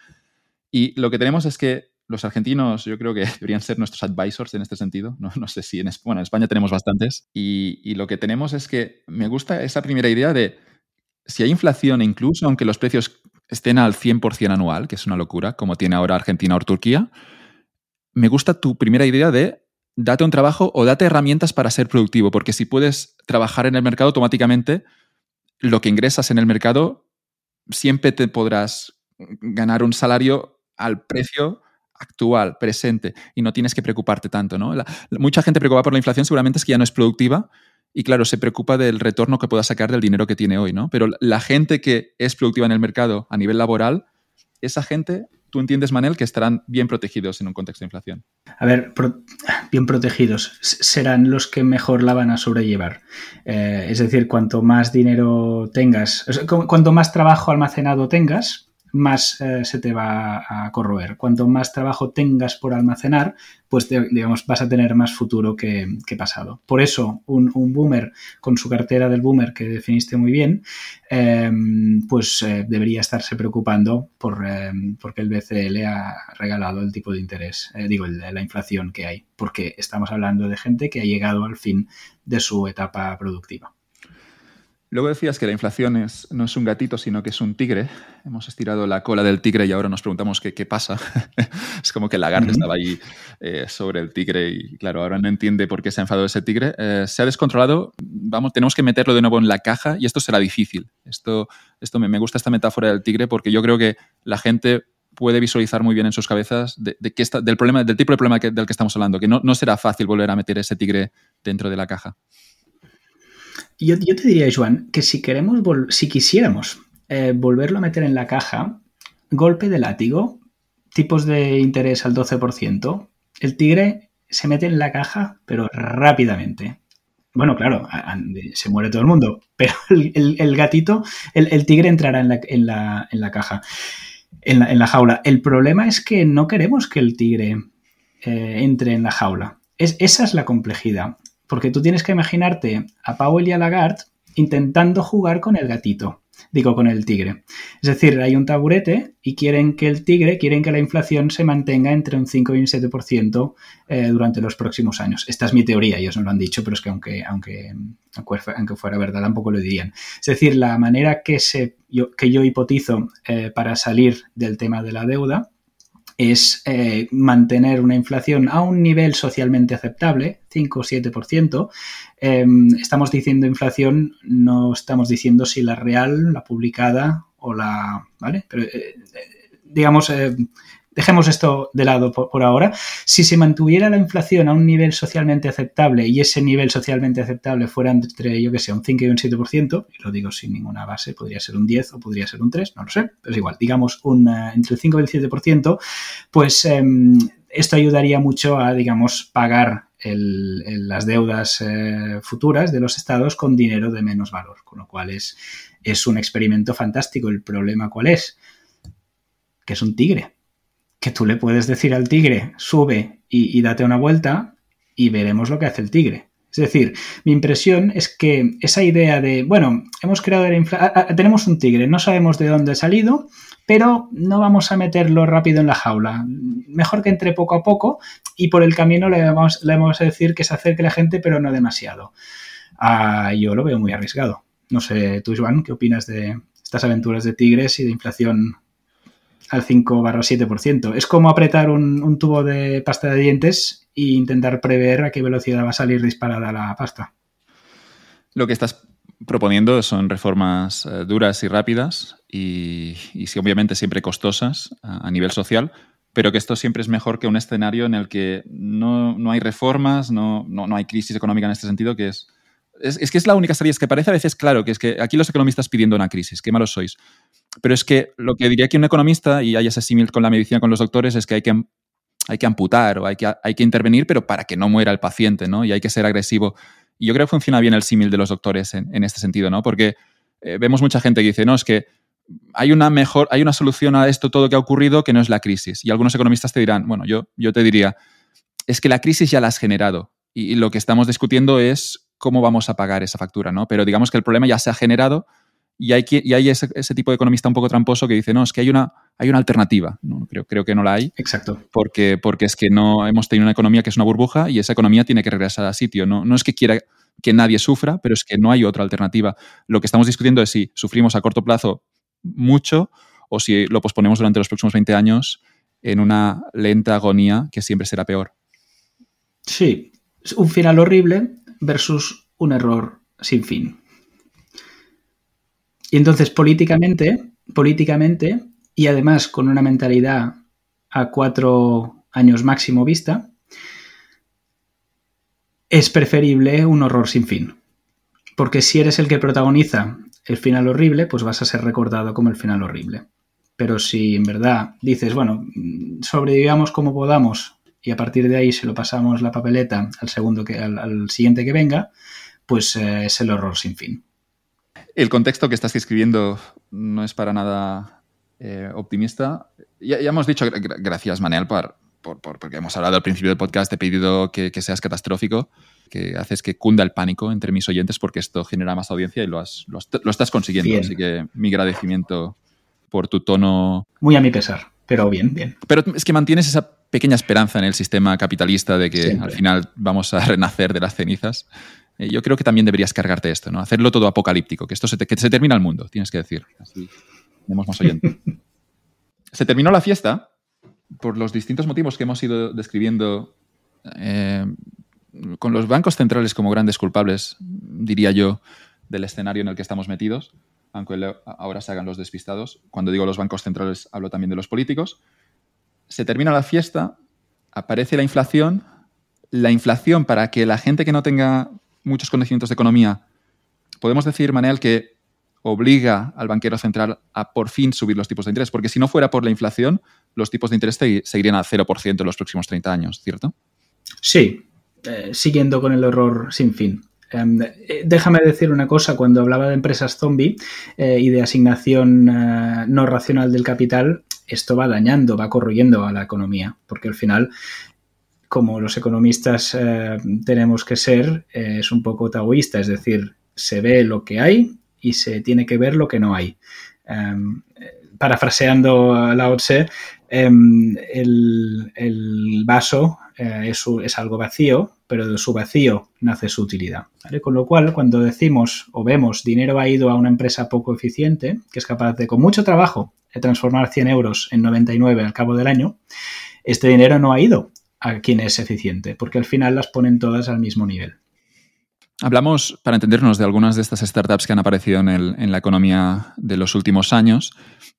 Y lo que tenemos es que los argentinos yo creo que deberían ser nuestros advisors en este sentido. No, sé si en, bueno, en España tenemos bastantes. Y, lo que tenemos es que me gusta esa primera idea de si hay inflación, incluso aunque los precios estén al 100% anual, que es una locura, como tiene ahora Argentina o Turquía, me gusta tu primera idea de date un trabajo o date herramientas para ser productivo, porque si puedes trabajar en el mercado automáticamente, lo que ingresas en el mercado, siempre te podrás ganar un salario al precio actual, presente, y no tienes que preocuparte tanto, ¿no? mucha gente preocupada por la inflación seguramente es que ya no es productiva y, claro, se preocupa del retorno que pueda sacar del dinero que tiene hoy, ¿no? Pero la gente que es productiva en el mercado a nivel laboral, esa gente, tú entiendes, Manel, que estarán bien protegidos en un contexto de inflación. A ver, bien protegidos serán los que mejor la van a sobrellevar. Eh, es decir, cuanto más dinero tengas, cuanto más trabajo almacenado tengas, más eh, se te va a corroer. Cuanto más trabajo tengas por almacenar, pues digamos vas a tener más futuro que, pasado. Por eso, un, boomer con su cartera del boomer que definiste muy bien, em, pues eh, debería estarse preocupando por em, porque el BCE le ha regalado el tipo de interés, eh, digo, la inflación que hay, porque estamos hablando de gente que ha llegado al fin de su etapa productiva. Luego decías que la inflación es, no es un gatito, sino que es un tigre. Hemos estirado la cola del tigre y ahora nos preguntamos qué, qué pasa. es como que el lagarto estaba ahí eh, sobre el tigre y, claro, ahora no entiende por qué se ha enfadado ese tigre. Eh, se ha descontrolado, vamos, tenemos que meterlo de nuevo en la caja y esto será difícil. Esto, esto me, me gusta esta metáfora del tigre porque yo creo que la gente puede visualizar muy bien en sus cabezas de, qué está, del, problema, del tipo de problema del que estamos hablando, que no, será fácil volver a meter ese tigre dentro de la caja. Yo, te diría, Joan, que si queremos, si quisiéramos eh, volverlo a meter en la caja, golpe de látigo, tipos de interés al 12%, el tigre se mete en la caja, pero rápidamente. Bueno, claro, se muere todo el mundo, pero el, gatito, el, tigre entrará en la, caja, en la, jaula. El problema es que no queremos que el tigre eh, entre en la jaula. Es, esa es la complejidad, porque tú tienes que imaginarte a Powell y a Lagarde intentando jugar con el gatito digo con el tigre. Es decir, hay un taburete y quieren que el tigre, quieren que la inflación se mantenga entre un 5 y un 7% eh, durante los próximos años. Esta es mi teoría, ellos no lo han dicho, pero es que aunque, aunque, aunque fuera verdad, tampoco lo dirían. Es decir, la manera que, se, yo, que yo hipotizo eh, para salir del tema de la deuda es eh, mantener una inflación a un nivel socialmente aceptable, 5 o 7%. estamos diciendo inflación, no estamos diciendo si la real, la publicada o la... ¿Vale? Pero, eh, eh, digamos, dejemos esto de lado por, ahora, si se mantuviera la inflación a un nivel socialmente aceptable y ese nivel socialmente aceptable fuera entre, yo que sé, un 5 y un 7%, y lo digo sin ninguna base, podría ser un 10 o podría ser un 3, no lo sé, pero es igual, digamos un, eh, entre el 5 y el 7%, pues em, esto ayudaría mucho a, digamos, pagar las deudas eh, futuras de los estados con dinero de menos valor, con lo cual es, es un experimento fantástico. El problema cuál es? Que es un tigre que tú le puedes decir al tigre, sube y, date una vuelta y veremos lo que hace el tigre. Es decir, mi impresión es que esa idea de, bueno, hemos creado la inflación, tenemos un tigre, no sabemos de dónde ha salido, pero no vamos a meterlo rápido en la jaula. Mejor que entre poco a poco y por el camino le vamos, le vamos a decir que se acerque la gente, pero no demasiado. Ah, yo lo veo muy arriesgado. No sé, tú, Joan, ¿qué opinas de estas aventuras de tigres y de inflación al 5 barra 7%. Es como apretar un, tubo de pasta de dientes e intentar prever a qué velocidad va a salir disparada la pasta. Lo que estás proponiendo son reformas eh, duras y rápidas y, obviamente siempre costosas a, nivel social, pero que esto siempre es mejor que un escenario en el que no, hay reformas, no, no, hay crisis económica en este sentido, que es, es, que es la única salida. Es que parece a veces claro que es que aquí los economistas pidiendo una crisis, qué malos sois. Pero es que lo que diría que un economista, y hay ese símil con la medicina, con los doctores, es que hay que, hay que amputar o hay que, hay que intervenir, pero para que no muera el paciente, ¿no? Y hay que ser agresivo. Y yo creo que funciona bien el símil de los doctores en, este sentido, ¿no? Porque eh, vemos mucha gente que dice, no, es que hay una mejor, hay una solución a esto todo que ha ocurrido que no es la crisis. Y algunos economistas te dirán, bueno, yo, yo te diría, es que la crisis ya la has generado. Y, y lo que estamos discutiendo es cómo vamos a pagar esa factura, ¿no? Pero digamos que el problema ya se ha generado y hay, y hay ese, tipo de economista un poco tramposo que dice, no, es que hay una, hay una alternativa. No, creo, creo que no la hay. Exacto. Porque, porque es que no hemos tenido una economía que es una burbuja y esa economía tiene que regresar a sitio. No, no es que quiera que nadie sufra, pero es que no hay otra alternativa. Lo que estamos discutiendo es si sufrimos a corto plazo mucho o si lo posponemos durante los próximos 20 años en una lenta agonía que siempre será peor. Sí, un final horrible versus un error sin fin. Y entonces políticamente, políticamente, y además con una mentalidad a cuatro años máximo vista, es preferible un horror sin fin. Porque si eres el que protagoniza el final horrible, pues vas a ser recordado como el final horrible. Pero si en verdad dices, bueno, sobrevivamos como podamos y a partir de ahí se lo pasamos la papeleta al segundo que al, siguiente que venga, pues eh, es el horror sin fin. El contexto que estás escribiendo no es para nada eh, optimista. Ya, hemos dicho, gracias Manel, por, porque hemos hablado al principio del podcast, he pedido que, seas catastrófico, que haces que cunda el pánico entre mis oyentes porque esto genera más audiencia y lo, lo, estás consiguiendo. Así que mi agradecimiento por tu tono. Muy a mi pesar, pero bien, bien. Pero es que mantienes esa pequeña esperanza en el sistema capitalista de que al final vamos a renacer de las cenizas. Eh, yo creo que también deberías cargarte esto, ¿no? Hacerlo todo apocalíptico, que esto se, que se termina el mundo, tienes que decir. Así tenemos más oyentes. se terminó la fiesta por los distintos motivos que hemos ido describiendo eh, con los bancos centrales como grandes culpables, diría yo, del escenario en el que estamos metidos. aunque ahora se hagan los despistados. Cuando digo los bancos centrales hablo también de los políticos. Se termina la fiesta, aparece la inflación. La inflación, para que la gente que no tenga muchos conocimientos de economía, podemos decir, Manel, que obliga al banquero central a por fin subir los tipos de interés, porque si no fuera por la inflación, los tipos de interés seguirían al 0% en los próximos 30 años, ¿cierto? Sí, eh, siguiendo con el horror sin fin. Em, eh, déjame decir una cosa, cuando hablaba de empresas zombie eh, y de asignación no racional del capital, esto va dañando, va corroyendo a la economía, porque al final, como los economistas tenemos que ser, es un poco taoísta, es decir, se ve lo que hay y se tiene que ver lo que no hay. Em, parafraseando a Lao Tse, em, el, vaso eh, es, algo vacío, pero de su vacío nace su utilidad. Con lo cual, cuando decimos o vemos dinero ha ido a una empresa poco eficiente, que es capaz de, con mucho trabajo, de transformar 100 euros en 99 al cabo del año, este dinero no ha ido a quien es eficiente, porque al final las ponen todas al mismo nivel. Hablamos, para entendernos, de algunas de estas startups que han aparecido en, la economía de los últimos años.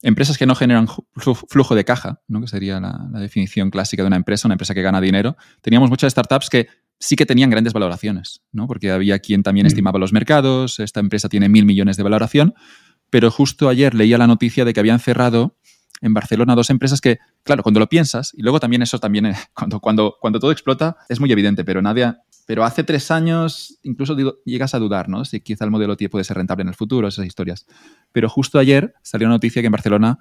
Empresas que no generan flujo de caja, ¿no? que sería la, definición clásica de una empresa, una empresa que gana dinero. Teníamos muchas startups que sí que tenían grandes valoraciones, ¿no? porque había quien también mm. estimaba los mercados, esta empresa tiene mil millones de valoración, pero justo ayer leía la noticia de que habían cerrado en Barcelona dos empresas que, claro, cuando lo piensas, y luego también eso también, cuando, cuando, cuando todo explota, es muy evidente, pero nadie, pero hace tres años incluso llegas a dudar, ¿no? Si quizá el modelo TIE puede ser rentable en el futuro, esas historias. Pero justo ayer salió una noticia que en Barcelona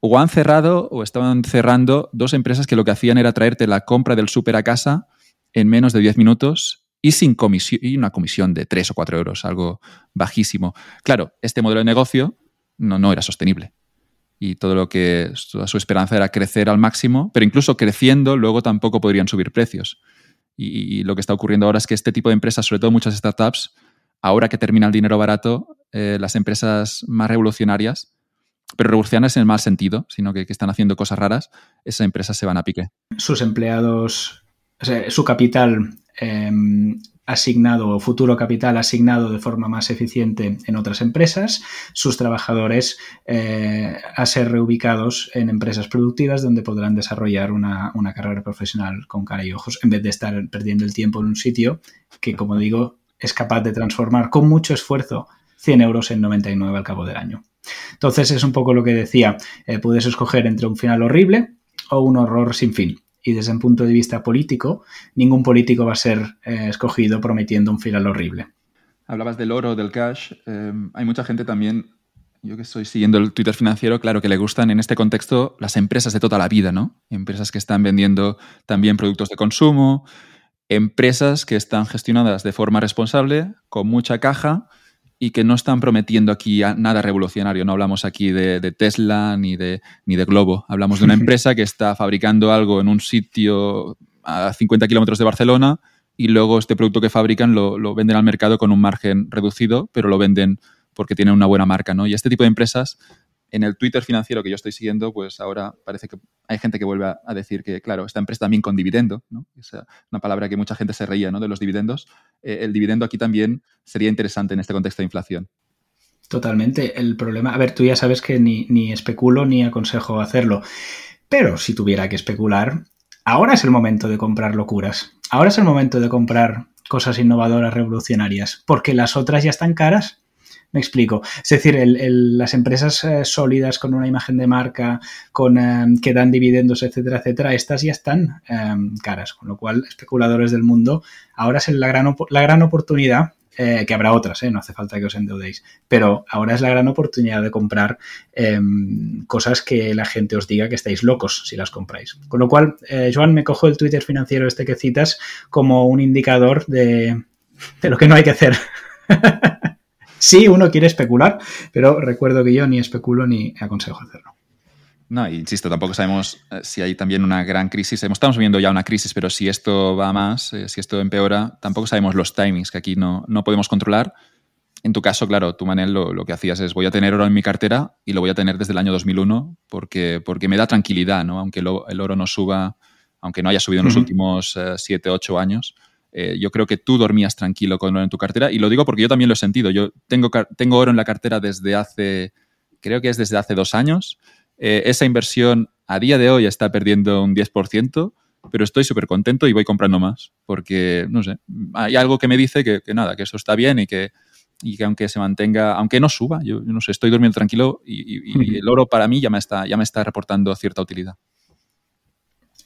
o han cerrado o estaban cerrando dos empresas que lo que hacían era traerte la compra del súper a casa en menos de 10 minutos y sin comisión y una comisión de 3 o 4 euros, algo bajísimo. Claro, este modelo de negocio no, no era sostenible. Y todo lo que su esperanza era crecer al máximo, pero incluso creciendo, luego tampoco podrían subir precios. Y, lo que está ocurriendo ahora es que este tipo de empresas, sobre todo muchas startups, ahora que termina el dinero barato, eh, las empresas más revolucionarias, pero revolucionarias en el mal sentido, sino que, están haciendo cosas raras, esas empresas se van a pique. Sus empleados, su capital em, asignado o futuro capital asignado de forma más eficiente en otras empresas, sus trabajadores eh, a ser reubicados en empresas productivas donde podrán desarrollar una, carrera profesional con cara y ojos en vez de estar perdiendo el tiempo en un sitio que, como digo, es capaz de transformar con mucho esfuerzo 100 euros en 99 al cabo del año. Entonces es un poco lo que decía, eh, puedes escoger entre un final horrible o un horror sin fin y desde un punto de vista político, ningún político va a ser eh, escogido prometiendo un final horrible. Hablabas del oro, del cash. Em, hay mucha gente también, yo que estoy siguiendo el Twitter financiero, claro que le gustan en este contexto las empresas de toda la vida, ¿no? Empresas que están vendiendo también productos de consumo, empresas que están gestionadas de forma responsable, con mucha caja y que no están prometiendo aquí nada revolucionario. No hablamos aquí de, Tesla ni de, ni de Globo. Hablamos de una empresa que está fabricando algo en un sitio a 50 kilómetros de Barcelona y luego este producto que fabrican lo, lo, venden al mercado con un margen reducido, pero lo venden porque tienen una buena marca. ¿no? Y este tipo de empresas en el Twitter financiero que yo estoy siguiendo, pues ahora parece que hay gente que vuelve a, decir que, claro, esta empresa también con dividendo, ¿no? Es una palabra que mucha gente se reía, ¿no? De los dividendos. Eh, el dividendo aquí también sería interesante en este contexto de inflación. Totalmente. El problema, a ver, tú ya sabes que ni, ni especulo ni aconsejo hacerlo, pero si tuviera que especular, ahora es el momento de comprar locuras. Ahora es el momento de comprar cosas innovadoras, revolucionarias, porque las otras ya están caras me explico. Es decir, las empresas eh, sólidas con una imagen de marca, con eh, que dan dividendos, etcétera, etcétera, estas ya están eh, caras. Con lo cual, especuladores del mundo, ahora es la gran, la gran oportunidad que habrá otras, no hace falta que os endeudéis, pero ahora es la gran oportunidad de comprar cosas que la gente os diga que estáis locos si las compráis. Con lo cual, Joan, me cojo el Twitter financiero este que citas como un indicador de, de lo que no hay que hacer. Sí, uno quiere especular, pero recuerdo que yo ni especulo ni aconsejo hacerlo. No, insisto, tampoco sabemos eh, si hay también una gran crisis. Estamos viendo ya una crisis, pero si esto va más, eh, si esto empeora, tampoco sabemos los timings que aquí no, no podemos controlar. En tu caso, claro, tú, Manel, lo, que hacías es voy a tener oro en mi cartera y lo voy a tener desde el año 2001 porque, porque me da tranquilidad, ¿no? Aunque el oro no suba, aunque no haya subido en los últimos 7, eh, 8 años, eh, yo creo que tú dormías tranquilo con oro en tu cartera y lo digo porque yo también lo he sentido. Yo tengo, tengo oro en la cartera desde hace, creo que es desde hace dos años. Eh, esa inversión a día de hoy está perdiendo un 10%, pero estoy súper contento y voy comprando más porque, no sé, hay algo que me dice que, nada, que eso está bien y que, y que aunque se mantenga, aunque no suba, yo, no sé, estoy durmiendo tranquilo y, el oro para mí ya me está, ya me está reportando cierta utilidad.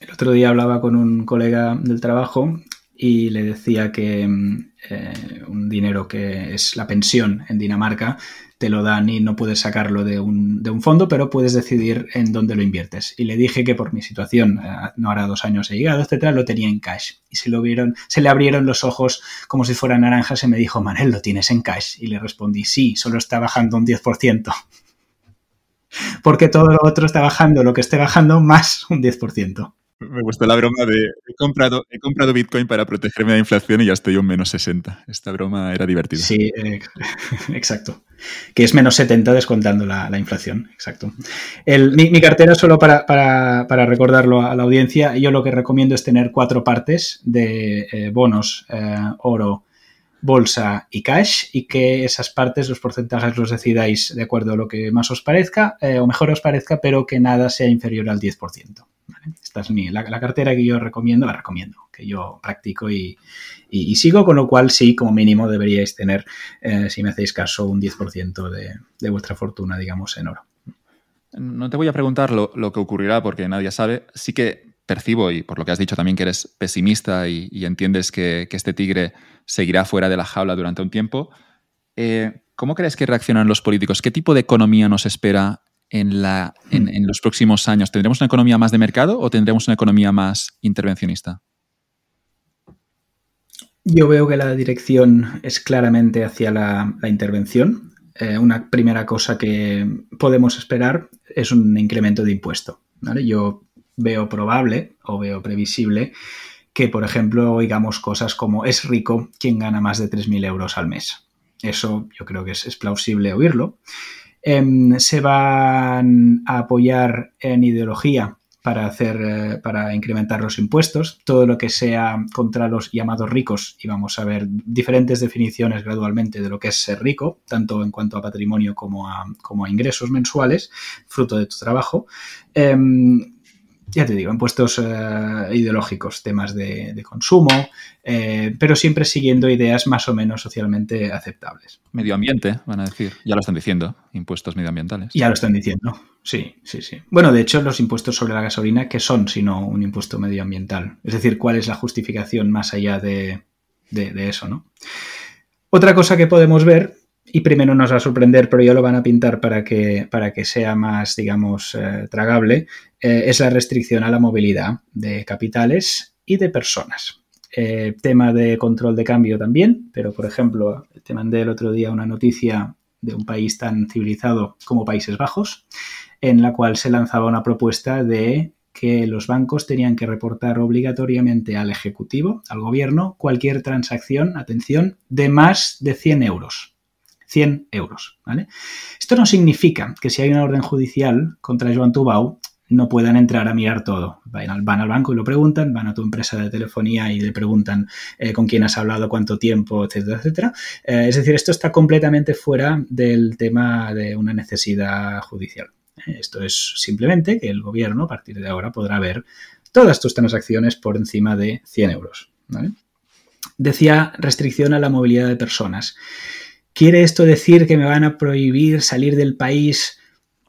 El otro día hablaba con un colega del trabajo y le decía que mm, eh, un dinero que es la pensión en Dinamarca te lo dan y no puedes sacarlo de un, de un, fondo, pero puedes decidir en dónde lo inviertes. Y le dije que por mi situación, eh, no hará dos años he llegado, etcétera, lo tenía en cash. Y se lo vieron, se le abrieron los ojos como si fueran naranjas y me dijo, Manel, ¿lo tienes en cash? Y le respondí, sí, solo está bajando un 10%. Porque todo lo otro está bajando, lo que esté bajando, más un 10%. Me gustó la broma de he comprado, he comprado Bitcoin para protegerme de la inflación y ya estoy un menos 60. Esta broma era divertida. Sí, eh, exacto. Que es menos 70 descontando la, inflación. Exacto. mi, cartera, solo para, recordarlo a la audiencia, yo lo que recomiendo es tener cuatro partes de eh, bonos, eh, oro, bolsa y cash y que esas partes, los porcentajes los decidáis de acuerdo a lo que más os parezca o mejor os parezca, pero que nada sea inferior al 10%. Esta es mi, la, cartera que yo recomiendo, la recomiendo, que yo practico y, sigo, con lo cual sí, como mínimo deberíais tener, eh, si me hacéis caso, un 10% de, de vuestra fortuna, digamos, en oro. No te voy a preguntar lo, que ocurrirá porque nadie sabe. Sí que percibo, y por lo que has dicho también que eres pesimista y, entiendes que, este tigre seguirá fuera de la jaula durante un tiempo. Eh, ¿Cómo crees que reaccionan los políticos? ¿Qué tipo de economía nos espera en, la, en, los próximos años? ¿Tendremos una economía más de mercado o tendremos una economía más intervencionista? Yo veo que la dirección es claramente hacia la, intervención. Eh, una primera cosa que podemos esperar es un incremento de impuesto. Yo veo probable o veo previsible que, por ejemplo, oigamos cosas como es rico quien gana más de 3.000 euros al mes. Eso yo creo que es plausible oírlo. Em, se van a apoyar en ideología para hacer eh, para incrementar los impuestos, todo lo que sea contra los llamados ricos y vamos a ver diferentes definiciones gradualmente de lo que es ser rico, tanto en cuanto a patrimonio como a, como a ingresos mensuales, fruto de tu trabajo. Em, ya te digo, impuestos eh, ideológicos, temas de, consumo, eh, pero siempre siguiendo ideas más o menos socialmente aceptables. Medio ambiente, van a decir. Ya lo están diciendo, impuestos medioambientales. Ya lo están diciendo, sí, sí, sí. Bueno, de hecho, los impuestos sobre la gasolina, ¿qué son sino un impuesto medioambiental? Es decir, ¿cuál es la justificación más allá de, de eso, no? Otra cosa que podemos ver y primero nos va a sorprender, pero ya lo van a pintar para que, para que sea más, digamos, eh, tragable, eh, es la restricción a la movilidad de capitales y de personas. Eh, tema de control de cambio también, pero por ejemplo, te mandé el otro día una noticia de un país tan civilizado como Países Bajos, en la cual se lanzaba una propuesta de que los bancos tenían que reportar obligatoriamente al Ejecutivo, al Gobierno, cualquier transacción, atención, de más de 100 euros. 100 euros. ¿vale? Esto no significa que si hay una orden judicial contra Joan Tubau no puedan entrar a mirar todo. Van al, banco y lo preguntan, van a tu empresa de telefonía y le preguntan eh, con quién has hablado, cuánto tiempo, etcétera, etcétera. Eh, es decir, esto está completamente fuera del tema de una necesidad judicial. Eh, esto es simplemente que el gobierno a partir de ahora podrá ver todas tus transacciones por encima de 100 euros. Decía restricción a la movilidad de personas. ¿Quiere esto decir que me van a prohibir salir del país?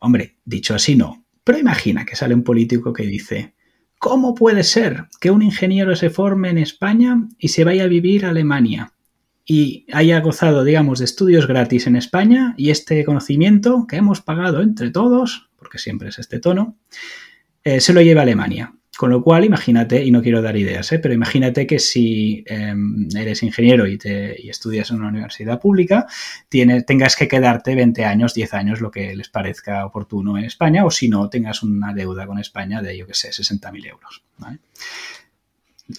Hombre, dicho así no. Pero imagina que sale un político que dice, ¿cómo puede ser que un ingeniero se forme en España y se vaya a vivir a Alemania? y haya gozado, digamos, de estudios gratis en España y este conocimiento que hemos pagado entre todos, porque siempre es este tono, eh, se lo lleva a Alemania. Con lo cual, imagínate, y no quiero dar ideas, ¿eh? pero imagínate que si em, eres ingeniero y, te, estudias en una universidad pública, tengas que quedarte 20 años, 10 años, lo que les parezca oportuno en España, o si no, tengas una deuda con España de, yo qué sé, 60.000 euros.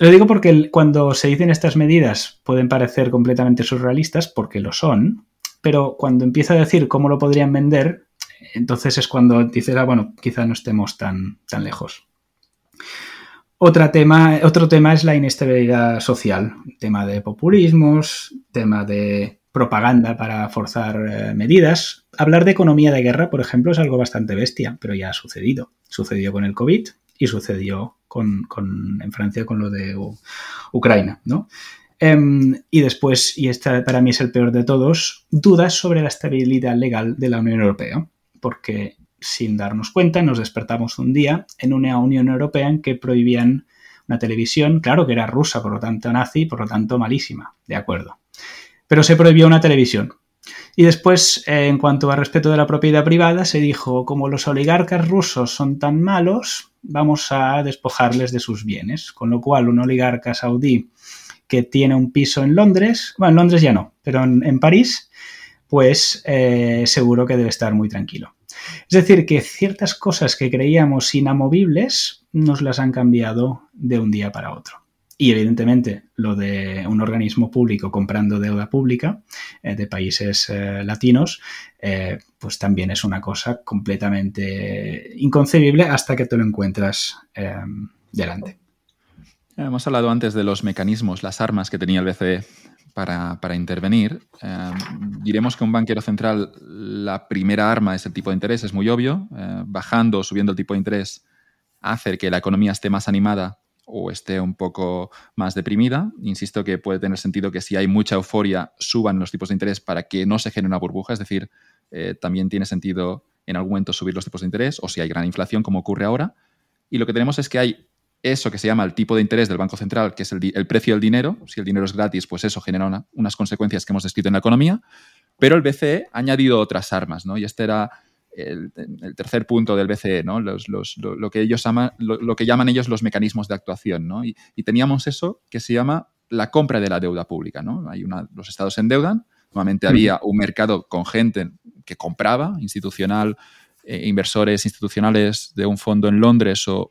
Lo digo porque cuando se dicen estas medidas pueden parecer completamente surrealistas, porque lo son, pero cuando empieza a decir cómo lo podrían vender, entonces es cuando dices, ah, bueno, quizá no estemos tan, tan lejos. Otra tema, otro tema es la inestabilidad social, tema de populismos, tema de propaganda para forzar eh, medidas. Hablar de economía de guerra, por ejemplo, es algo bastante bestia, pero ya ha sucedido. Sucedió con el COVID y sucedió con, en Francia con lo de Ucrania, ¿no? Em, y después, y esta para mí es el peor de todos, dudas sobre la estabilidad legal de la Unión Europea, porque sin darnos cuenta nos despertamos un día en una Unión Europea en que prohibían una televisión, claro que era rusa, por lo tanto nazi, por lo tanto malísima, de acuerdo. Pero se prohibió una televisión. Y después, eh, en cuanto a respeto de la propiedad privada, se dijo, como los oligarcas rusos son tan malos, vamos a despojarles de sus bienes. Con lo cual, un oligarca saudí que tiene un piso en Londres, bueno, en Londres ya no, pero en, París, pues eh, seguro que debe estar muy tranquilo. Es decir, que ciertas cosas que creíamos inamovibles nos las han cambiado de un día para otro. Y evidentemente lo de un organismo público comprando deuda pública eh, de países eh, latinos, pues también es una cosa completamente inconcebible hasta que te lo encuentras delante. Hemos hablado antes de los mecanismos, las armas que tenía el BCE para, intervenir. Eh, diremos que un banquero central, la primera arma es el tipo de interés, es muy obvio. Eh, bajando o subiendo el tipo de interés hace que la economía esté más animada o esté un poco más deprimida. Insisto que puede tener sentido que si hay mucha euforia suban los tipos de interés para que no se genere una burbuja, es decir, eh, también tiene sentido en algún momento subir los tipos de interés o si hay gran inflación como ocurre ahora. Y lo que tenemos es que hay eso que se llama el tipo de interés del Banco Central, que es el, precio del dinero. Si el dinero es gratis, pues eso genera unas consecuencias que hemos descrito en la economía. Pero el BCE ha añadido otras armas, ¿no? Y este era el, tercer punto del BCE, ¿no? lo, que ellos llaman, lo, que llaman ellos los mecanismos de actuación, ¿no? Y, teníamos eso que se llama la compra de la deuda pública, ¿no? Hay una, los estados se endeudan, normalmente había un mercado con gente que compraba, institucional, eh, inversores institucionales de un fondo en Londres o,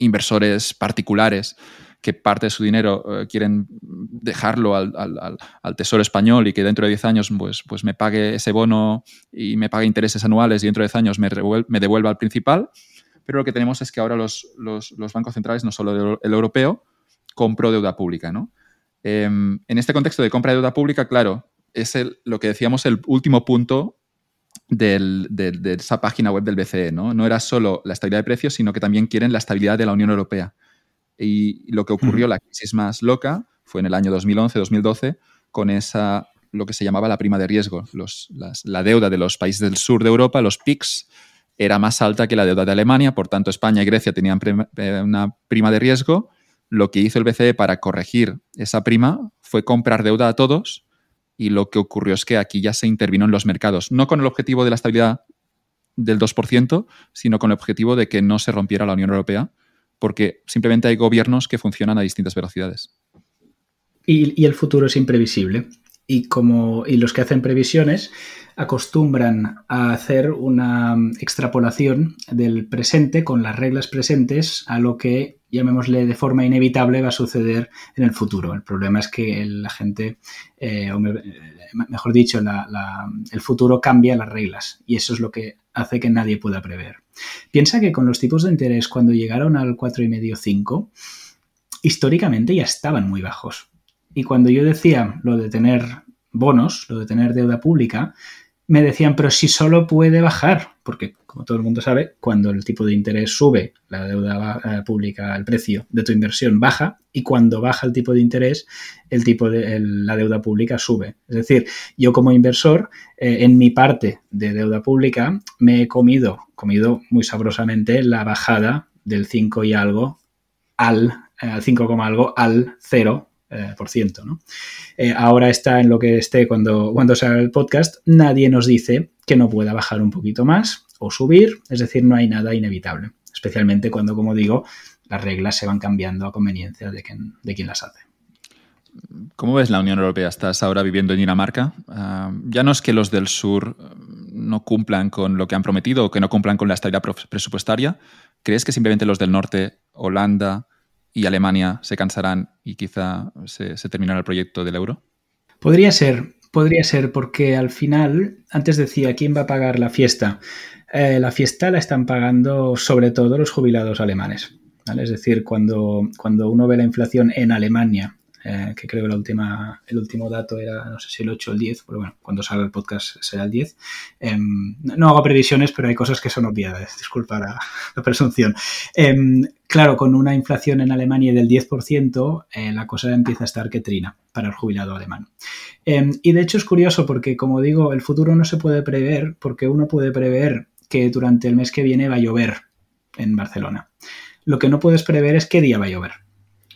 inversores particulares que parte de su dinero eh, quieren dejarlo al, Tesoro Español y que dentro de 10 años pues, pues me pague ese bono y me pague intereses anuales y dentro de 10 años me, devuelva al principal. Pero lo que tenemos es que ahora los, bancos centrales, no solo el, europeo, compró deuda pública. ¿no? Em, en este contexto de compra de deuda pública, claro, es lo que decíamos el último punto de esa página web del BCE. ¿no? no era solo la estabilidad de precios, sino que también quieren la estabilidad de la Unión Europea. Y lo que ocurrió, la crisis más loca, fue en el año 2011-2012, con esa, lo que se llamaba la prima de riesgo. la deuda de los países del sur de Europa, los PICs, era más alta que la deuda de Alemania, por tanto España y Grecia tenían eh, una prima de riesgo. Lo que hizo el BCE para corregir esa prima fue comprar deuda a todos y lo que ocurrió es que aquí ya se intervino en los mercados, no con el objetivo de la estabilidad del 2%, sino con el objetivo de que no se rompiera la Unión Europea, porque simplemente hay gobiernos que funcionan a distintas velocidades. Y, el futuro es imprevisible. Y, como, y los que hacen previsiones acostumbran a hacer una extrapolación del presente con las reglas presentes a lo que, llamémosle de forma inevitable, va a suceder en el futuro. El problema es que la gente, eh, o mejor dicho, el futuro cambia las reglas y eso es lo que hace que nadie pueda prever. Piensa que con los tipos de interés cuando llegaron al 4,5-5, históricamente ya estaban muy bajos. Y cuando yo decía lo de tener bonos, lo de tener deuda pública, me decían, pero si solo puede bajar, porque como todo el mundo sabe, cuando el tipo de interés sube, la deuda eh, pública, el precio de tu inversión baja, y cuando baja el tipo de interés, el tipo de la deuda pública sube. Es decir, yo como inversor, eh, en mi parte de deuda pública, me he comido, comido muy sabrosamente la bajada del 5 y algo al, 5, eh, algo al 0 eh, por ciento. ¿no? Eh, ahora está en lo que esté cuando, cuando salga el podcast. Nadie nos dice que no pueda bajar un poquito más o subir, es decir, no hay nada inevitable, especialmente cuando, como digo, las reglas se van cambiando a conveniencia de quien, de quien las hace. ¿Cómo ves la Unión Europea? Estás ahora viviendo en Dinamarca. Ah, ya no es que los del sur eh, no cumplan con lo que han prometido o que no cumplan con la estabilidad presupuestaria. ¿Crees que simplemente los del norte, Holanda, y Alemania se cansarán y quizá se, terminará el proyecto del euro? Podría ser, podría ser, porque al final, antes decía, ¿quién va a pagar la fiesta? Eh, la fiesta la están pagando sobre todo los jubilados alemanes. Es decir, cuando, cuando uno ve la inflación en Alemania eh, que creo que la última, el último dato era, no sé si el 8 o el 10, pero bueno, cuando salga el podcast será el 10. Em, no hago previsiones, pero hay cosas que son obviadas, disculpa la, presunción. Em, claro, con una inflación en Alemania del 10%, eh, la cosa empieza a estar que para el jubilado alemán. Em, y de hecho es curioso porque, como digo, el futuro no se puede prever porque uno puede prever que durante el mes que viene va a llover en Barcelona. Lo que no puedes prever es qué día va a llover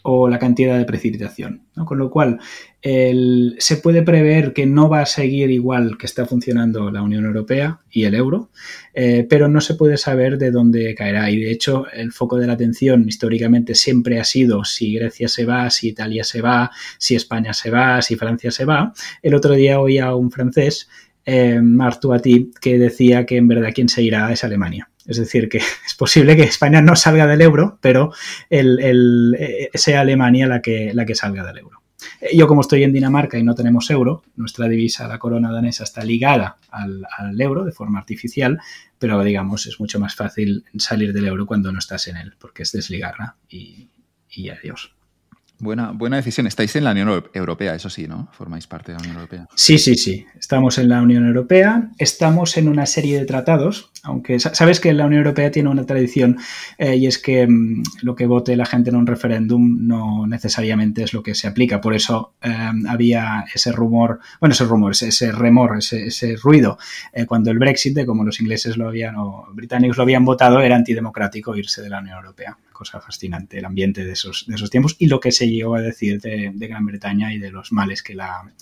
o la cantidad de precipitación. Con lo cual, se puede prever que no va a seguir igual que está funcionando la Unión Europea y el euro, eh, pero no se puede saber de dónde caerá. Y de hecho, el foco de la atención históricamente siempre ha sido si Grecia se va, si Italia se va, si España se va, si Francia se va. El otro día oía a un francés, eh, que decía que en verdad quien se irá es Alemania. Es decir, que es posible que España no salga del euro, pero el, eh, sea Alemania la que, la que salga del euro. Eh, yo como estoy en Dinamarca y no tenemos euro, nuestra divisa, la corona danesa, está ligada al, euro de forma artificial, pero digamos es mucho más fácil salir del euro cuando no estás en él, porque es desligarla y, y adiós. Buena, buena decisión. Estáis en la Unión Europea, eso sí, ¿no? Formáis parte de la Unión Europea. Sí, sí, sí. Estamos en la Unión Europea. Estamos en una serie de tratados, aunque sabes que la Unión Europea tiene una tradición eh, y es que mm, lo que vote la gente en un referéndum no necesariamente es lo que se aplica. Por eso eh, había ese rumor, bueno, ese rumor, ese, remor, ese, ruido eh, cuando el Brexit, de como los ingleses lo habían o británicos lo habían votado, era antidemocrático irse de la Unión Europea cosa fascinante, el ambiente de esos, de esos tiempos y lo que se llegó a decir de, Gran Bretaña y de los males que la,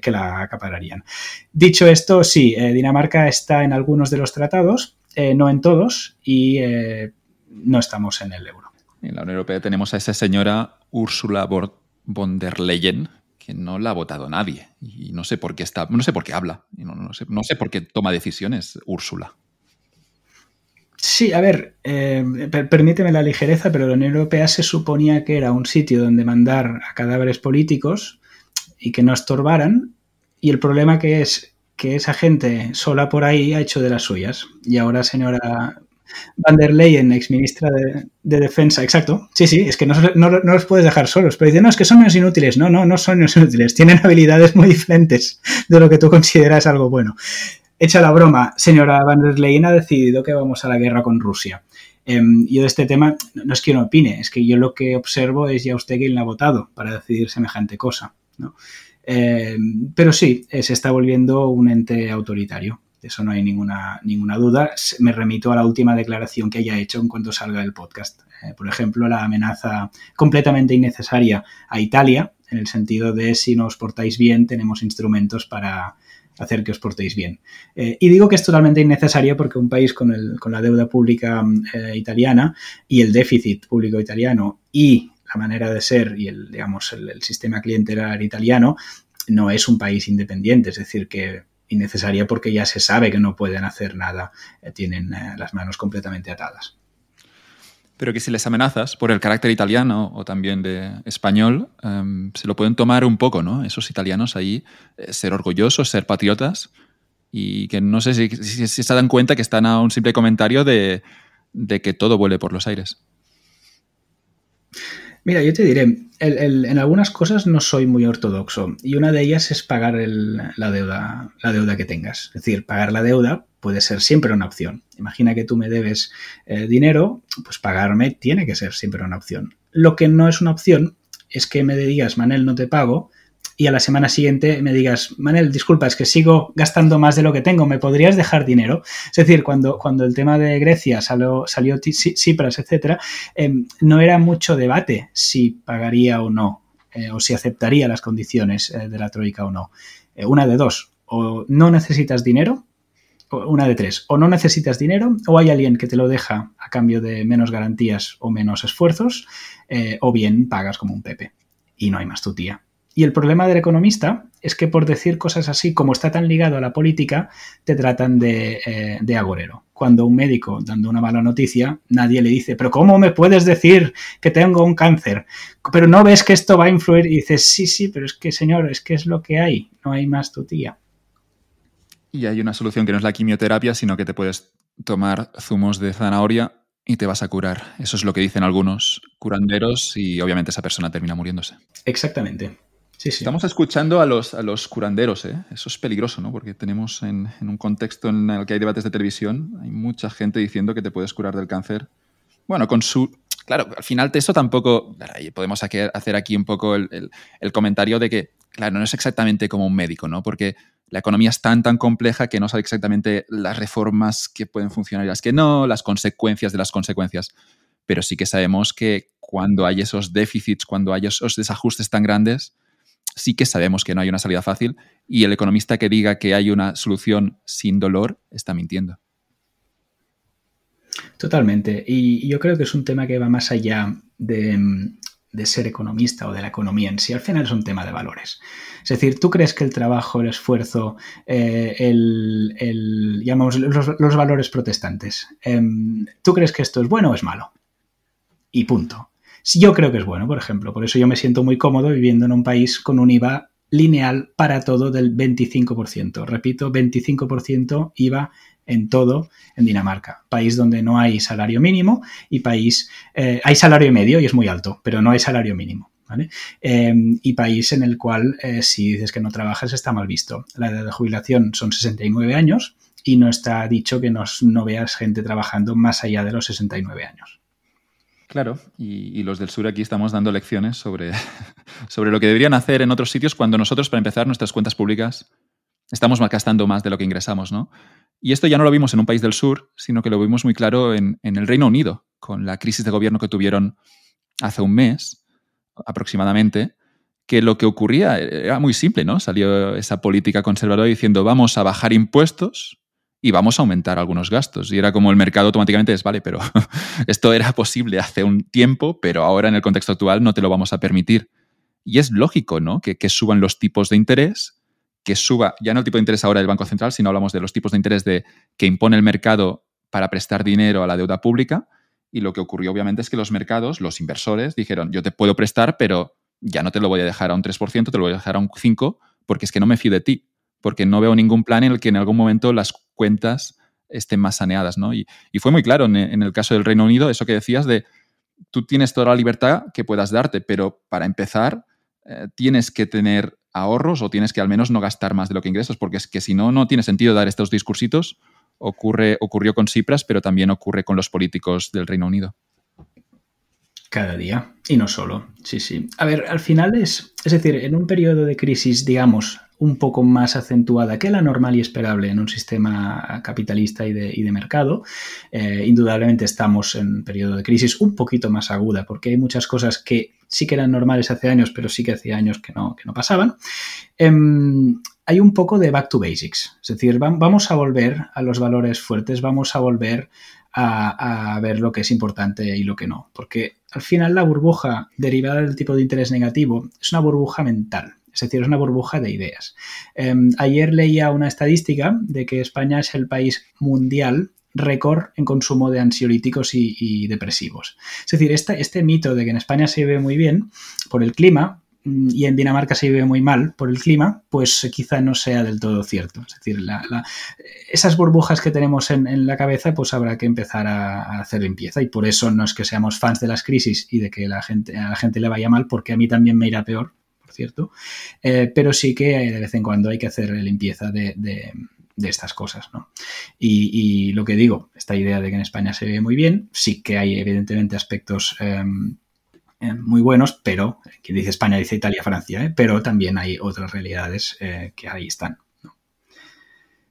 que la acapararían. Dicho esto, sí, eh, Dinamarca está en algunos de los tratados, eh, no en todos, y eh, no estamos en el euro. En la Unión Europea tenemos a esa señora Ursula von der Leyen, que no la ha votado nadie. Y no sé por qué está, no sé por qué habla, no, no, sé, no sé por qué toma decisiones Úrsula. Sí, a ver, eh, permíteme la ligereza, pero la Unión Europea se suponía que era un sitio donde mandar a cadáveres políticos y que no estorbaran. Y el problema que es que esa gente sola por ahí ha hecho de las suyas. Y ahora, señora Van der Leyen, exministra de, de Defensa, exacto. Sí, sí, es que no, no, los puedes dejar solos. Pero dicen, no, es que son menos inútiles. No, no, no son menos inútiles. Tienen habilidades muy diferentes de lo que tú consideras algo bueno. Hecha la broma, señora Van der Leyen ha decidido que vamos a la guerra con Rusia. Em, yo de este tema no es que no opine, es que yo lo que observo es ya usted quien ha votado para decidir semejante cosa. Em, pero sí, eh, se está volviendo un ente autoritario. De eso no hay ninguna, ninguna duda. Me remito a la última declaración que haya hecho en cuanto salga el podcast. Eh, por ejemplo, la amenaza completamente innecesaria a Italia, en el sentido de si nos portáis bien, tenemos instrumentos para, hacer que os portéis bien. Eh, y digo que es totalmente innecesario porque un país con, el, con la deuda pública eh, italiana y el déficit público italiano y la manera de ser y el, digamos, el, sistema clientelar italiano no es un país independiente, es decir, que innecesaria porque ya se sabe que no pueden hacer nada, eh, tienen las manos completamente atadas pero que si les amenazas por el carácter italiano o también de español, em, se lo pueden tomar un poco, ¿no? Esos italianos ahí, eh, ser orgullosos, ser patriotas, y que no sé si, se dan cuenta que están a un simple comentario de, que todo vuele por los aires. Mira, yo te diré, en algunas cosas no soy muy ortodoxo y una de ellas es pagar la, deuda, la deuda que tengas. Es decir, pagar la deuda puede ser siempre una opción. Imagina que tú me debes eh, dinero, pues pagarme tiene que ser siempre una opción. Lo que no es una opción es que me digas, Manel, no te pago, y a la semana siguiente me digas, Manel, disculpa, es que sigo gastando más de lo que tengo, ¿me podrías dejar dinero? Es decir, cuando, cuando el tema de Grecia salió, salió etcétera, em, no era mucho debate si pagaría o no, eh, o si aceptaría las condiciones eh, de la Troika o no. una de dos, o no necesitas dinero una de tres, o no necesitas dinero, o hay alguien que te lo deja a cambio de menos garantías o menos esfuerzos, eh, o bien pagas como un pepe y no hay más tu tía. Y el problema del economista es que por decir cosas así, como está tan ligado a la política, te tratan de, eh, de, agorero. Cuando un médico dando una mala noticia, nadie le dice, pero ¿cómo me puedes decir que tengo un cáncer? Pero no ves que esto va a influir y dices, sí, sí, pero es que señor, es que es lo que hay, no hay más tu tía. Y hay una solución que no es la quimioterapia, sino que te puedes tomar zumos de zanahoria y te vas a curar. Eso es lo que dicen algunos curanderos y obviamente esa persona termina muriéndose. Exactamente. Estamos escuchando a los, a los curanderos, ¿eh? Eso es peligroso, ¿no? Porque tenemos en, en, un contexto en el que hay debates de televisión, hay mucha gente diciendo que te puedes curar del cáncer. Bueno, con su... Claro, al final eso tampoco... Podemos hacer aquí un poco el, el, el comentario de que, claro, no es exactamente como un médico, ¿no? Porque la economía es tan, tan compleja que no sabe exactamente las reformas que pueden funcionar y las que no, las consecuencias de las consecuencias. Pero sí que sabemos que cuando hay esos déficits, cuando hay esos desajustes tan grandes, sí que sabemos que no hay una salida fácil y el economista que diga que hay una solución sin dolor está mintiendo. Totalmente. Y yo creo que es un tema que va más allá de, ser economista o de la economía en sí. Al final es un tema de valores. Es decir, ¿tú crees que el trabajo, el esfuerzo, eh, el, llamamos los, valores protestantes, eh, ¿tú crees que esto es bueno o es malo? Y punto. Yo creo que es bueno, por ejemplo, por eso yo me siento muy cómodo viviendo en un país con un IVA lineal para todo del 25%. Repito, 25% IVA en todo en Dinamarca, país donde no hay salario mínimo y país, eh, hay salario medio y es muy alto, pero no hay salario mínimo. ¿vale? Eh, y país en el cual eh, si dices que no trabajas está mal visto. La edad de jubilación son 69 años y no está dicho que nos, no veas gente trabajando más allá de los 69 años. Claro, y, los del sur aquí estamos dando lecciones sobre, sobre lo que deberían hacer en otros sitios cuando nosotros, para empezar, nuestras cuentas públicas estamos gastando más de lo que ingresamos, ¿no? Y esto ya no lo vimos en un país del sur, sino que lo vimos muy claro en, en, el Reino Unido, con la crisis de gobierno que tuvieron hace un mes aproximadamente, que lo que ocurría era muy simple, ¿no? Salió esa política conservadora diciendo vamos a bajar impuestos y vamos a aumentar algunos gastos. Y era como el mercado automáticamente es, vale, pero esto era posible hace un tiempo, pero ahora en el contexto actual no te lo vamos a permitir. Y es lógico, ¿no? Que, suban los tipos de interés que suba, ya no el tipo de interés ahora del Banco Central, sino hablamos de los tipos de interés de, que impone el mercado para prestar dinero a la deuda pública. Y lo que ocurrió obviamente es que los mercados, los inversores, dijeron, yo te puedo prestar, pero ya no te lo voy a dejar a un 3%, te lo voy a dejar a un 5%, porque es que no me fío de ti, porque no veo ningún plan en el que en algún momento las cuentas estén más saneadas. ¿no? Y, fue muy claro en, en el caso del Reino Unido, eso que decías de, tú tienes toda la libertad que puedas darte, pero para empezar, eh, tienes que tener ahorros o tienes que al menos no gastar más de lo que ingresas, porque es que si no, no tiene sentido dar estos discursitos. Ocurre, ocurrió con Cipras, pero también ocurre con los políticos del Reino Unido. Cada día. Y no solo. Sí, sí. A ver, al final es, es decir, en un periodo de crisis, digamos, un poco más acentuada que la normal y esperable en un sistema capitalista y de, y de mercado. Eh, indudablemente estamos en un periodo de crisis un poquito más aguda porque hay muchas cosas que sí que eran normales hace años, pero sí que hacía años que no, que no pasaban. Eh, hay un poco de back to basics, es decir, vamos a volver a los valores fuertes, vamos a volver a, ver lo que es importante y lo que no, porque al final la burbuja derivada del tipo de interés negativo es una burbuja mental, es decir, es una burbuja de ideas. Eh, ayer leía una estadística de que España es el país mundial récord en consumo de ansiolíticos y, depresivos. Es decir, este, este, mito de que en España se vive muy bien por el clima y en Dinamarca se vive muy mal por el clima, pues quizá no sea del todo cierto. Es decir, esas burbujas que tenemos en, la cabeza, pues habrá que empezar a, hacer limpieza. Y por eso no es que seamos fans de las crisis y de que la gente, a la gente le vaya mal, porque a mí también me irá peor, por cierto. Eh, pero sí que de vez en cuando hay que hacer limpieza de, estas cosas, ¿no? Y, y, lo que digo, esta idea de que en España se ve muy bien, sí que hay evidentemente aspectos eh, muy buenos, pero quien dice España dice Italia, Francia, ¿eh? pero también hay otras realidades eh, que ahí están. ¿no?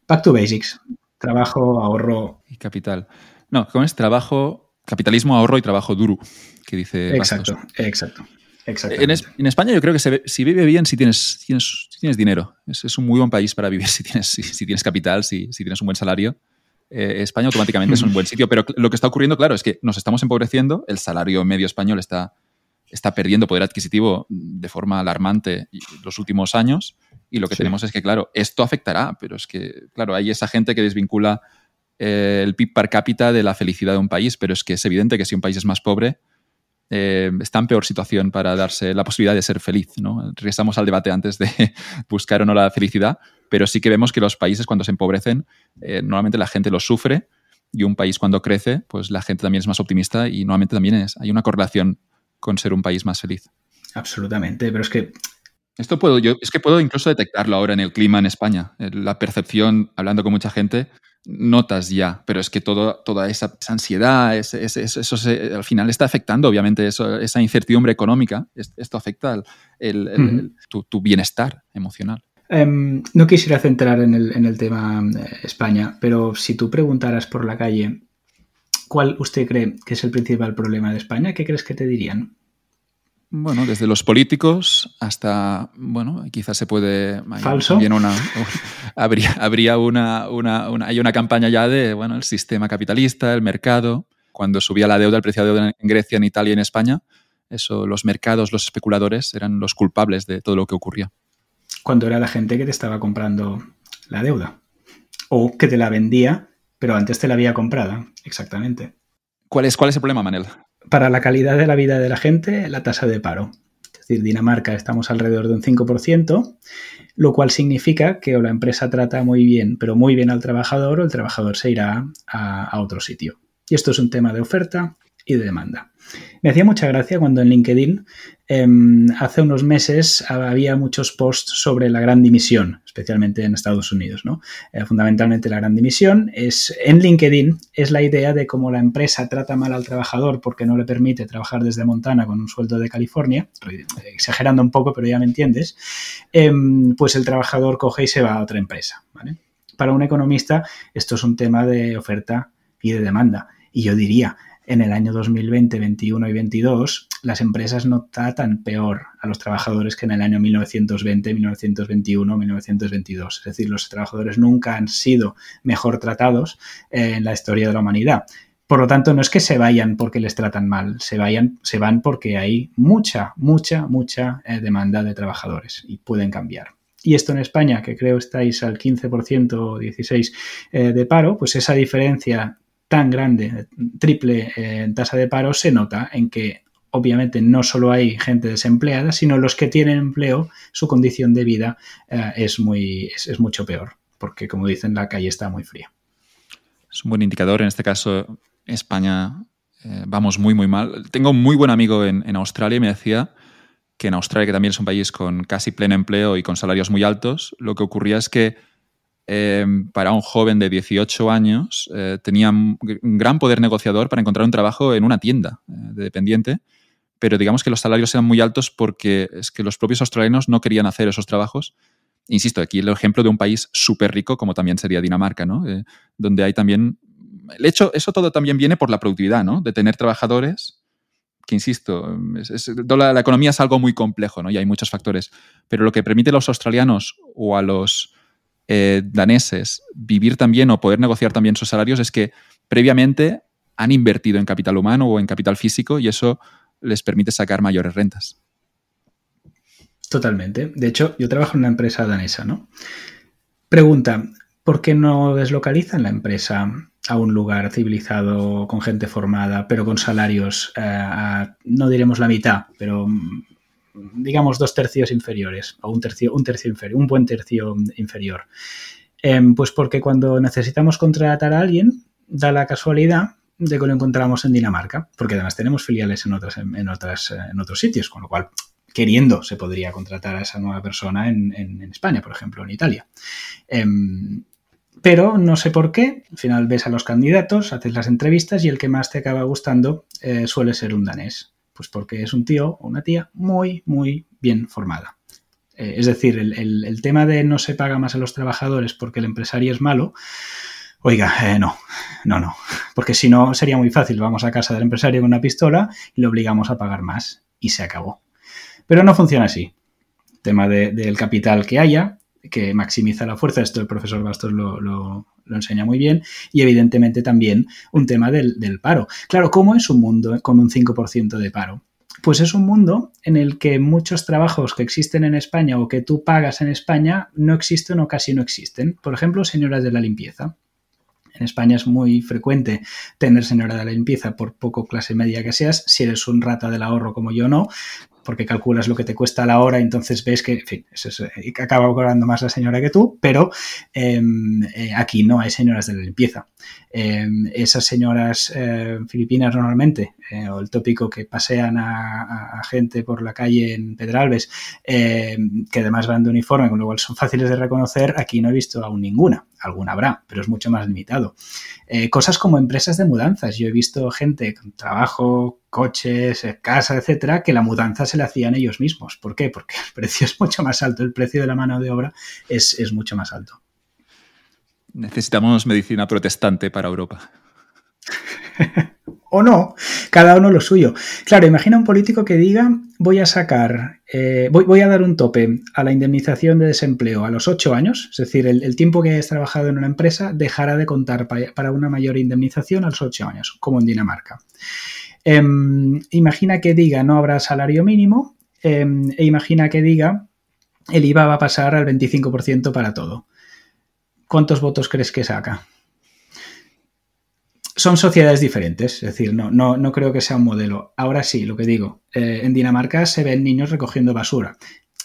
Back to basics, trabajo, ahorro. Y capital. No, ¿cómo es? Trabajo, capitalismo, ahorro y trabajo duro, que dice. Exacto, Bastos. exacto. En, es, en, España yo creo que se ve, si vive bien si tienes, tienes, si tienes dinero. Es, es, un muy buen país para vivir si tienes, si, si tienes capital, si, si, tienes un buen salario. Eh, España automáticamente es un buen sitio, pero lo que está ocurriendo, claro, es que nos estamos empobreciendo, el salario medio español está, está perdiendo poder adquisitivo de forma alarmante los últimos años y lo que sí. tenemos es que, claro, esto afectará, pero es que, claro, hay esa gente que desvincula eh, el PIB per cápita de la felicidad de un país, pero es que es evidente que si un país es más pobre, eh, está en peor situación para darse la posibilidad de ser feliz. ¿no? Regresamos al debate antes de buscar o no la felicidad, pero sí que vemos que los países cuando se empobrecen, eh, normalmente la gente lo sufre y un país cuando crece, pues la gente también es más optimista y nuevamente también es, hay una correlación con ser un país más feliz. Absolutamente, pero es que esto puedo yo, es que puedo incluso detectarlo ahora en el clima en España. La percepción, hablando con mucha gente, notas ya, pero es que todo, toda esa, ansiedad, eso al final está afectando, obviamente, esa incertidumbre económica, esto afecta tu, bienestar emocional. Em, no quisiera centrar en el, en el tema eh, España, pero si tú preguntaras por la calle, ¿cuál usted cree que es el principal problema de España? ¿Qué crees que te dirían? Bueno, desde los políticos hasta, bueno, quizás se puede... Falso. Una, habría habría una, una, hay una campaña ya de, bueno, el sistema capitalista, el mercado. Cuando subía la deuda, el precio de deuda en Grecia, en Italia y en España, eso, los mercados, los especuladores eran los culpables de todo lo que ocurría. Cuando era la gente que te estaba comprando la deuda. O que te la vendía, pero antes te la había comprada. Exactamente. ¿Cuál es, cuál es el problema, Manel? para la calidad de la vida de la gente, la tasa de paro. Es decir, Dinamarca estamos alrededor de un 5%, lo cual significa que o la empresa trata muy bien, pero muy bien al trabajador, o el trabajador se irá a, a otro sitio. Y esto es un tema de oferta y de demanda. Me hacía mucha gracia cuando en LinkedIn em, hace unos meses había muchos posts sobre la gran dimisión, especialmente en Estados Unidos. ¿no? Eh, fundamentalmente la gran dimisión es en LinkedIn es la idea de cómo la empresa trata mal al trabajador porque no le permite trabajar desde Montana con un sueldo de California, exagerando un poco, pero ya me entiendes, em, pues el trabajador coge y se va a otra empresa. Para un economista esto es un tema de oferta y de demanda. Y yo diría, en el año 2020, 21 y 22, las empresas no tratan peor a los trabajadores que en el año 1920, 1921, 1922. Es decir, los trabajadores nunca han sido mejor tratados eh, en la historia de la humanidad. Por lo tanto, no es que se vayan porque les tratan mal, se, vayan, se van porque hay mucha, mucha, mucha eh, demanda de trabajadores y pueden cambiar. Y esto en España, que creo estáis al 15% o 16% eh, de paro, pues esa diferencia tan grande, triple eh, tasa de paro, se nota en que obviamente no solo hay gente desempleada, sino los que tienen empleo, su condición de vida eh, es, muy, es, mucho peor, porque como dicen, la calle está muy fría. Es un buen indicador, en este caso España eh, vamos muy, muy mal. Tengo un muy buen amigo en, en Australia y me decía que en Australia, que también es un país con casi pleno empleo y con salarios muy altos, lo que ocurría es que eh, para un joven de 18 años, eh, tenía un gran poder negociador para encontrar un trabajo en una tienda eh, de dependiente, pero digamos que los salarios eran muy altos porque es que los propios australianos no querían hacer esos trabajos. Insisto, aquí el ejemplo de un país súper rico, como también sería Dinamarca, ¿no? donde hay también... El hecho, eso todo también viene por la productividad, ¿no? De tener trabajadores que insisto, la, economía es algo muy complejo, ¿no? Y hay muchos factores. Pero lo que permite a los australianos o a los eh, daneses vivir también o poder negociar también sus salarios es que previamente han invertido en capital humano o en capital físico y eso les permite sacar mayores rentas. Totalmente. De hecho, yo trabajo en una empresa danesa, ¿no? Pregunta, ¿por qué no deslocalizan la empresa a un lugar civilizado, con gente formada, pero con salarios, eh, no diremos la mitad, pero digamos, dos tercios inferiores o un tercio, un tercio inferior, un buen tercio inferior. Em, pues porque cuando necesitamos contratar a alguien, da la casualidad de que lo encontramos en Dinamarca, porque además tenemos filiales en, otras, en, otras, en otros sitios, con lo cual, queriendo, se podría contratar a esa nueva persona en, España, por ejemplo, en Italia. Em, pero no sé por qué, al final ves a los candidatos, haces las entrevistas y el que más te acaba gustando eh, suele ser un danés. Pues porque es un tío o una tía muy, muy bien formada. Eh, es decir, el, tema de no se paga más a los trabajadores porque el empresario es malo, Oiga, eh, no, no, no, porque si no sería muy fácil. Vamos a casa del empresario con una pistola y le obligamos a pagar más y se acabó. Pero no funciona así. Tema del capital que haya, que maximiza la fuerza, esto el profesor Bastos lo, lo enseña muy bien, y evidentemente también un tema del, paro. Claro, ¿cómo es un mundo con un 5% de paro? Pues es un mundo en el que muchos trabajos que existen en España o que tú pagas en España no existen o casi no existen. Por ejemplo, señoras de la limpieza. En España es muy frecuente tener señora de la limpieza, por poco clase media que seas. Si eres un rata del ahorro como yo no, porque calculas lo que te cuesta la hora, entonces ves que, en fin, eh, acaba cobrando más la señora que tú, pero em, eh, aquí no hay señoras de la limpieza. Em, esas señoras eh, filipinas normalmente, o el tópico que pasean a, gente por la calle en Pedralbes, em, que además van de uniforme, con lo cual son fáciles de reconocer, aquí no he visto aún ninguna. Alguna habrá, pero es mucho más limitado. cosas como empresas de mudanzas. Yo he visto gente con trabajo coches, eh, casa, etcétera, que la mudanza se la hacían ellos mismos. ¿Por qué? Porque el precio es mucho más alto, el precio de la mano de obra es, mucho más alto. Necesitamos medicina protestante para Europa. o no, cada uno lo suyo. Claro, imagina un político que diga voy a sacar, eh, voy, a dar un tope a la indemnización de desempleo a los ocho años, es decir, el, tiempo que hayas trabajado en una empresa dejará de contar para una mayor indemnización a los ocho años, como en Dinamarca. Em, imagina que diga no habrá salario mínimo em, e imagina que diga el IVA va a pasar al 25% para todo. ¿Cuántos votos crees que saca? Son sociedades diferentes, es decir, no, no, no creo que sea un modelo. Ahora sí, lo que digo, eh, en Dinamarca se ven niños recogiendo basura.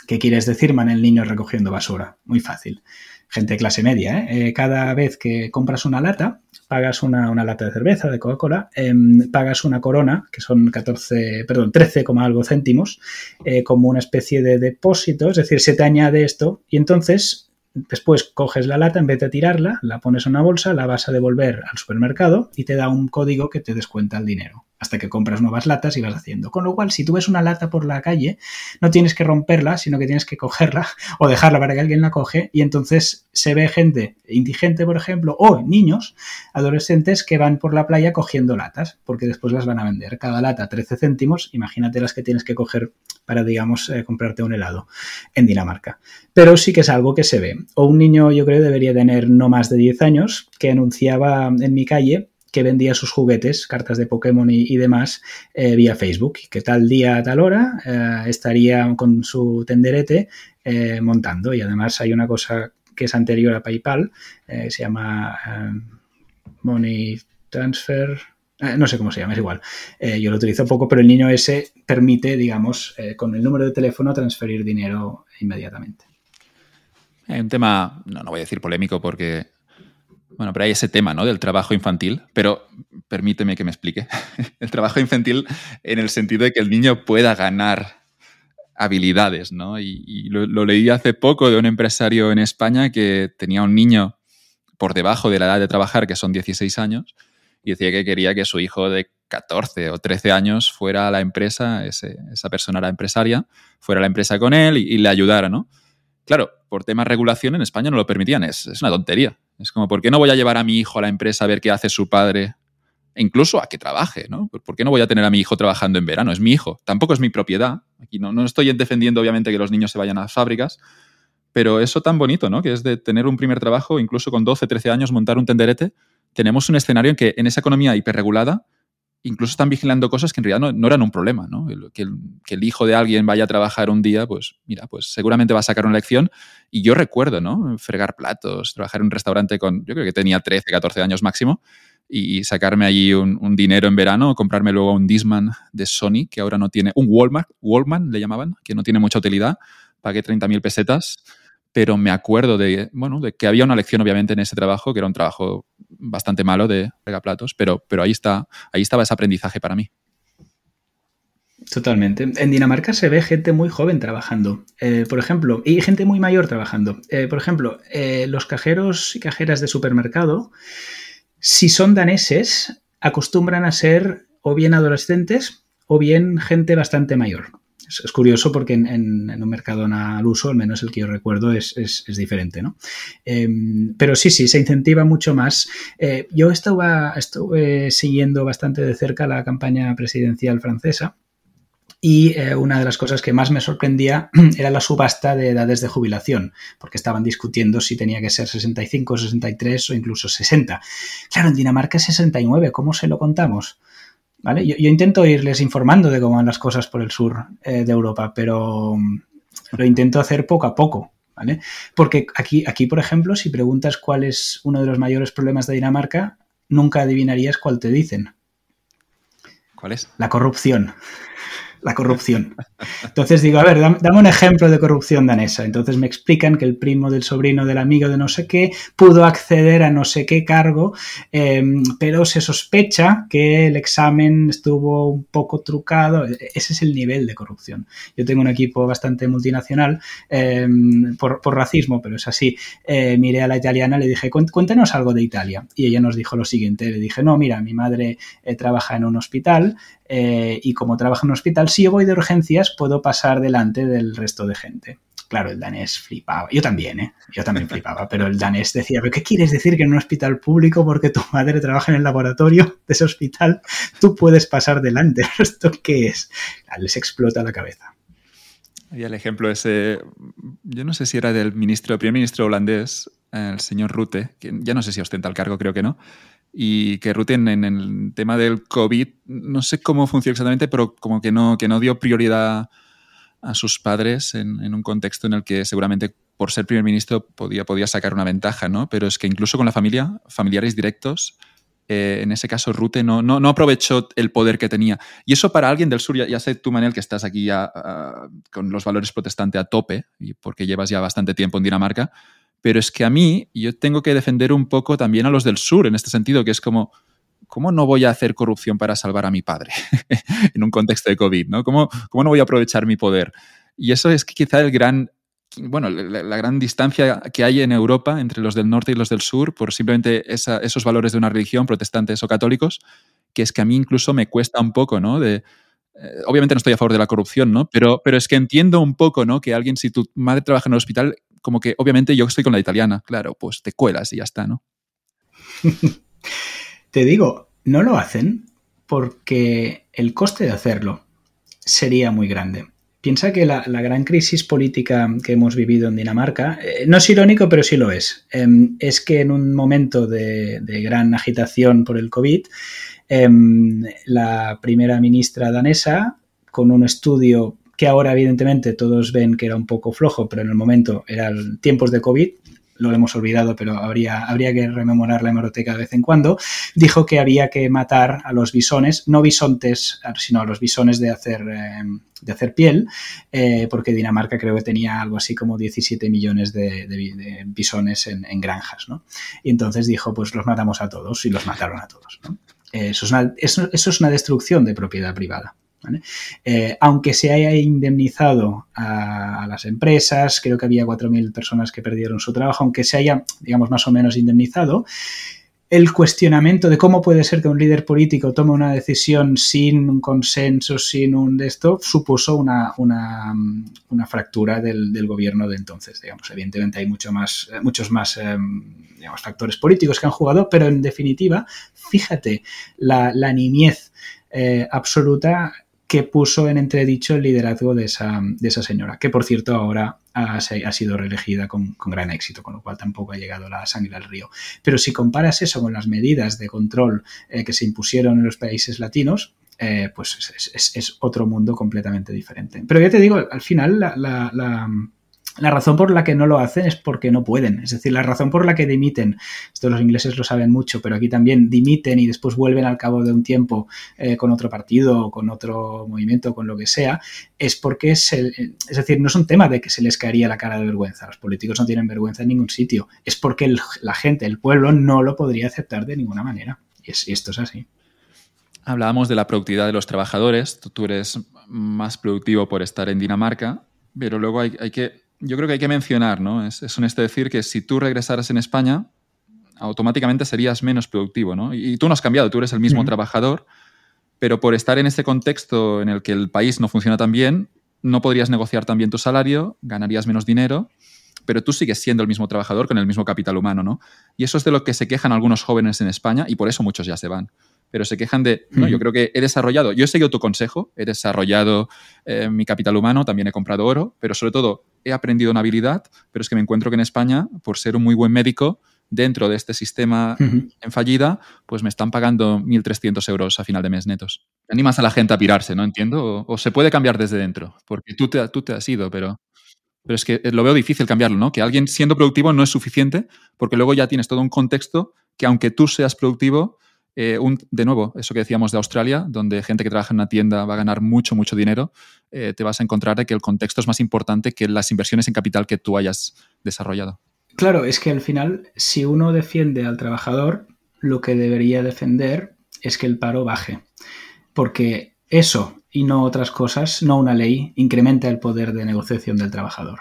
¿Qué quieres decir, man, el niño recogiendo basura? Muy fácil. Gente de clase media, ¿eh? Eh, Cada vez que compras una lata, pagas una, lata de cerveza, de Coca-Cola, em, pagas una corona, que son 14, perdón, 13, algo céntimos, eh, como una especie de depósito, es decir, se te añade esto y entonces después coges la lata, en vez de tirarla, la pones en una bolsa, la vas a devolver al supermercado y te da un código que te descuenta el dinero hasta que compras nuevas latas y vas haciendo. Con lo cual, si tú ves una lata por la calle, no tienes que romperla, sino que tienes que cogerla o dejarla para que alguien la coge y entonces se ve gente indigente, por ejemplo, o niños, adolescentes que van por la playa cogiendo latas, porque después las van a vender. Cada lata 13 céntimos, imagínate las que tienes que coger para, digamos, eh, comprarte un helado en Dinamarca. Pero sí que es algo que se ve. O un niño, yo creo, debería tener no más de 10 años, que anunciaba en mi calle que vendía sus juguetes, cartas de Pokémon y, demás, eh, vía Facebook. Que tal día, tal hora, eh, estaría con su tenderete eh, montando. Y además hay una cosa que es anterior a PayPal, se llama Money Transfer. no sé cómo se llama, es igual. yo lo utilizo poco, pero el niño ese permite, digamos, con el número de teléfono transferir dinero inmediatamente. Hay un tema, no, no voy a decir polémico porque bueno, pero hay ese tema, ¿no? Del trabajo infantil, pero permíteme que me explique. el trabajo infantil en el sentido de que el niño pueda ganar habilidades, ¿no? Y, lo, leí hace poco de un empresario en España que tenía un niño por debajo de la edad de trabajar, que son 16 años, y decía que quería que su hijo de 14 o 13 años fuera a la empresa, esa persona era empresaria, fuera a la empresa con él y, y le ayudara, ¿no? Claro, por temas de regulación en España no lo permitían, es, una tontería. Es como, ¿por qué no voy a llevar a mi hijo a la empresa a ver qué hace su padre? E incluso a que trabaje, ¿no? ¿Por qué no voy a tener a mi hijo trabajando en verano? Es mi hijo, tampoco es mi propiedad. Aquí no, no estoy defendiendo, obviamente, que los niños se vayan a las fábricas, pero eso tan bonito, ¿no? Que es de tener un primer trabajo, incluso con 12, 13 años, montar un tenderete. Tenemos un escenario en que en esa economía hiperregulada incluso están vigilando cosas que en realidad no, eran un problema, ¿no? Que el, hijo de alguien vaya a trabajar un día, pues mira, pues seguramente va a sacar una lección. Y yo recuerdo, ¿no? Fregar platos, trabajar en un restaurante con, yo creo que tenía 13, 14 años máximo, y sacarme allí un, dinero en verano, comprarme luego un Disman de Sony, que ahora no tiene, un Walmart, Walkman le llamaban, que no tiene mucha utilidad, pagué 30.000 pesetas pero me acuerdo de, bueno, de que había una lección obviamente en ese trabajo, que era un trabajo bastante malo de regaplatos, pero, pero ahí, está, ahí estaba ese aprendizaje para mí. Totalmente. En Dinamarca se ve gente muy joven trabajando, eh, por ejemplo, y gente muy mayor trabajando. Eh, por ejemplo, eh, los cajeros y cajeras de supermercado, si son daneses, acostumbran a ser o bien adolescentes o bien gente bastante mayor. Es, curioso porque en, un mercado al uso, al menos el que yo recuerdo, es, diferente, ¿no? Em, pero sí, sí, se incentiva mucho más. Eh, yo estaba, estuve siguiendo bastante de cerca la campaña presidencial francesa. Y eh, una de las cosas que más me sorprendía era la subasta de edades de jubilación, porque estaban discutiendo si tenía que ser 65, 63 o incluso 60. Claro, en Dinamarca es 69, ¿cómo se lo contamos? Yo, intento irles informando de cómo van las cosas por el sur eh, de Europa, pero mm, lo intento hacer poco a poco, ¿vale? Porque aquí, aquí, por ejemplo, si preguntas cuál es uno de los mayores problemas de Dinamarca, nunca adivinarías cuál te dicen. ¿Cuál es? La corrupción. La corrupción. Entonces digo, a ver, dame, un ejemplo de corrupción danesa. Entonces me explican que el primo del sobrino del amigo de no sé qué pudo acceder a no sé qué cargo, em, pero se sospecha que el examen estuvo un poco trucado. Ese es el nivel de corrupción. Yo tengo un equipo bastante multinacional em, por, racismo, pero es así. Eh, miré a la italiana, le dije, cuéntanos algo de Italia. Y ella nos dijo lo siguiente, le dije, no, mira, mi madre eh, trabaja en un hospital eh, y como trabaja en un hospital, si yo voy de urgencias, puedo pasar delante del resto de gente. Claro, el danés flipaba. Yo también, ¿eh? Yo también flipaba, pero el danés decía, ¿pero qué quieres decir que en un hospital público, porque tu madre trabaja en el laboratorio de ese hospital, tú puedes pasar delante? ¿Esto qué es? Les explota la cabeza. Y el ejemplo ese, yo no sé si era del ministro, primer ministro holandés, el señor Rutte, que ya no sé si ostenta el cargo, creo que no, y que Rutte en, el tema del COVID, no sé cómo funciona exactamente, pero como que no, que no dio prioridad a sus padres en, un contexto en el que seguramente por ser primer ministro podía, podía sacar una ventaja, ¿no? Pero es que incluso con la familia, familiares directos, eh, en ese caso Rute no, no, no, aprovechó el poder que tenía. Y eso para alguien del sur, ya, sé tú, Manel, que estás aquí ya con los valores protestantes a tope, y porque llevas ya bastante tiempo en Dinamarca, pero es que a mí yo tengo que defender un poco también a los del sur en este sentido, que es como, ¿cómo no voy a hacer corrupción para salvar a mi padre en un contexto de COVID? ¿no? ¿Cómo, ¿Cómo no voy a aprovechar mi poder? Y eso es quizá el gran bueno, la, gran distancia que hay en Europa entre los del norte y los del sur por simplemente esos valores de una religión, protestantes o católicos, que es que a mí incluso me cuesta un poco, ¿no? De, eh, obviamente no estoy a favor de la corrupción, ¿no? Pero, pero es que entiendo un poco, ¿no? Que alguien, si tu madre trabaja en el hospital, como que obviamente yo estoy con la italiana, claro, pues te cuelas y ya está, ¿no? te digo, no lo hacen porque el coste de hacerlo sería muy grande. Piensa que la, gran crisis política que hemos vivido en Dinamarca, eh, no es irónico, pero sí lo es, em, es que en un momento de, gran agitación por el COVID, em, la primera ministra danesa, con un estudio que ahora evidentemente todos ven que era un poco flojo, pero en el momento eran tiempos de COVID, lo hemos olvidado, pero habría, habría que rememorar la hemeroteca de vez en cuando, dijo que había que matar a los bisones, no bisontes, sino a los bisones de hacer, eh, de hacer piel, eh, porque Dinamarca creo que tenía algo así como 17 millones de, bisones en, granjas, ¿no? Y entonces dijo, pues los matamos a todos y los mataron a todos, Eso eso es una destrucción de propiedad privada. Eh, aunque se haya indemnizado a, las empresas, creo que había 4.000 personas que perdieron su trabajo, aunque se haya, digamos, más o menos indemnizado, el cuestionamiento de cómo puede ser que un líder político tome una decisión sin un consenso, sin un de esto, supuso una, fractura del, gobierno de entonces. Digamos. Evidentemente hay mucho más, muchos más em, factores políticos que han jugado, pero en definitiva, fíjate la, la niñez eh, absoluta que puso en entredicho el liderazgo de esa, de esa señora, que por cierto ahora ha, ha sido reelegida con, con, gran éxito, con lo cual tampoco ha llegado la sangre al río. Pero si comparas eso con las medidas de control eh, que se impusieron en los países latinos, eh, pues es, es, otro mundo completamente diferente. Pero ya te digo, al final la, la la razón por la que no lo hacen es porque no pueden. Es decir, la razón por la que dimiten, esto los ingleses lo saben mucho, pero aquí también dimiten y después vuelven al cabo de un tiempo eh, con otro partido, con otro movimiento, con lo que sea, es porque, es, es decir, no es un tema de que se les caería la cara de vergüenza. Los políticos no tienen vergüenza en ningún sitio. Es porque la gente, el pueblo, no lo podría aceptar de ninguna manera. Y, esto es así. Hablábamos de la productividad de los trabajadores. Tú, eres más productivo por estar en Dinamarca, pero luego hay que yo creo que hay que mencionar, ¿no? Es, es honesto decir que si tú regresaras en España, automáticamente serías menos productivo, ¿no? Y, tú no has cambiado, tú eres el mismo trabajador, pero por estar en este contexto en el que el país no funciona tan bien, no podrías negociar tan bien tu salario, ganarías menos dinero, pero tú sigues siendo el mismo trabajador con el mismo capital humano, ¿no? Y eso es de lo que se quejan algunos jóvenes en España y por eso muchos ya se van pero se quejan de, no, yo creo que he desarrollado, yo he seguido tu consejo, he desarrollado eh, mi capital humano, también he comprado oro, pero sobre todo he aprendido una habilidad, pero es que me encuentro que en España, por ser un muy buen médico, dentro de este sistema en fallida, pues me están pagando 1.300 euros a final de mes netos. Animas a la gente a pirarse, ¿no? Entiendo. O, se puede cambiar desde dentro, porque tú te, tú te has ido, pero, pero es que lo veo difícil cambiarlo, ¿no? Que alguien siendo productivo no es suficiente, porque luego ya tienes todo un contexto que aunque tú seas productivo, eh, de nuevo, eso que decíamos de Australia, donde gente que trabaja en una tienda va a ganar mucho, mucho dinero, eh, te vas a encontrar de que el contexto es más importante que las inversiones en capital que tú hayas desarrollado. Claro, es que al final, si uno defiende al trabajador, lo que debería defender es que el paro baje. Porque eso y no otras cosas, no una ley, incrementa el poder de negociación del trabajador.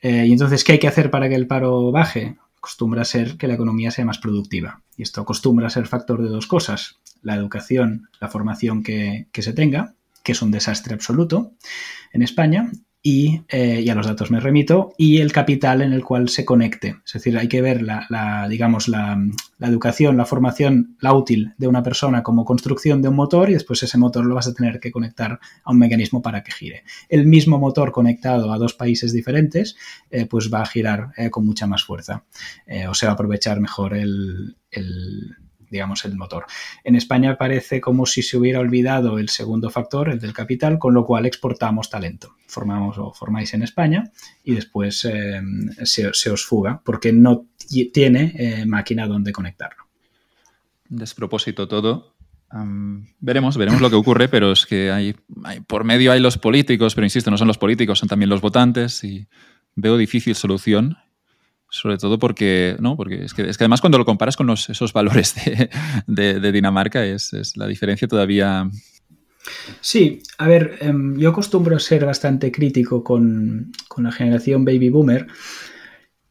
Eh, y entonces, ¿qué hay que hacer para que el paro baje? Acostumbra a ser que la economía sea más productiva. Y esto acostumbra a ser factor de dos cosas. La educación, la formación que, que se tenga, que es un desastre absoluto en España, eh, y, a los datos me remito, y el capital en el cual se conecte. Es decir, hay que ver la, digamos, la, educación, la formación, la útil de una persona como construcción de un motor y después ese motor lo vas a tener que conectar a un mecanismo para que gire. El mismo motor conectado a dos países diferentes, eh, pues va a girar eh, con mucha más fuerza o se va a aprovechar mejor el digamos, el motor. En España parece como si se hubiera olvidado el segundo factor, el del capital, con lo cual exportamos talento. Formamos o formáis en España y después eh, se, os fuga porque no tiene eh, máquina donde conectarlo. Despropósito todo. veremos, veremos lo que ocurre, pero es que hay, por medio hay los políticos, pero insisto, no son los políticos, son también los votantes y veo difícil solución sobre todo porque, ¿no? porque es que, es que además cuando lo comparas con esos valores de, Dinamarca es, la diferencia todavía... Sí, a ver, em, yo acostumbro ser bastante crítico con, la generación baby boomer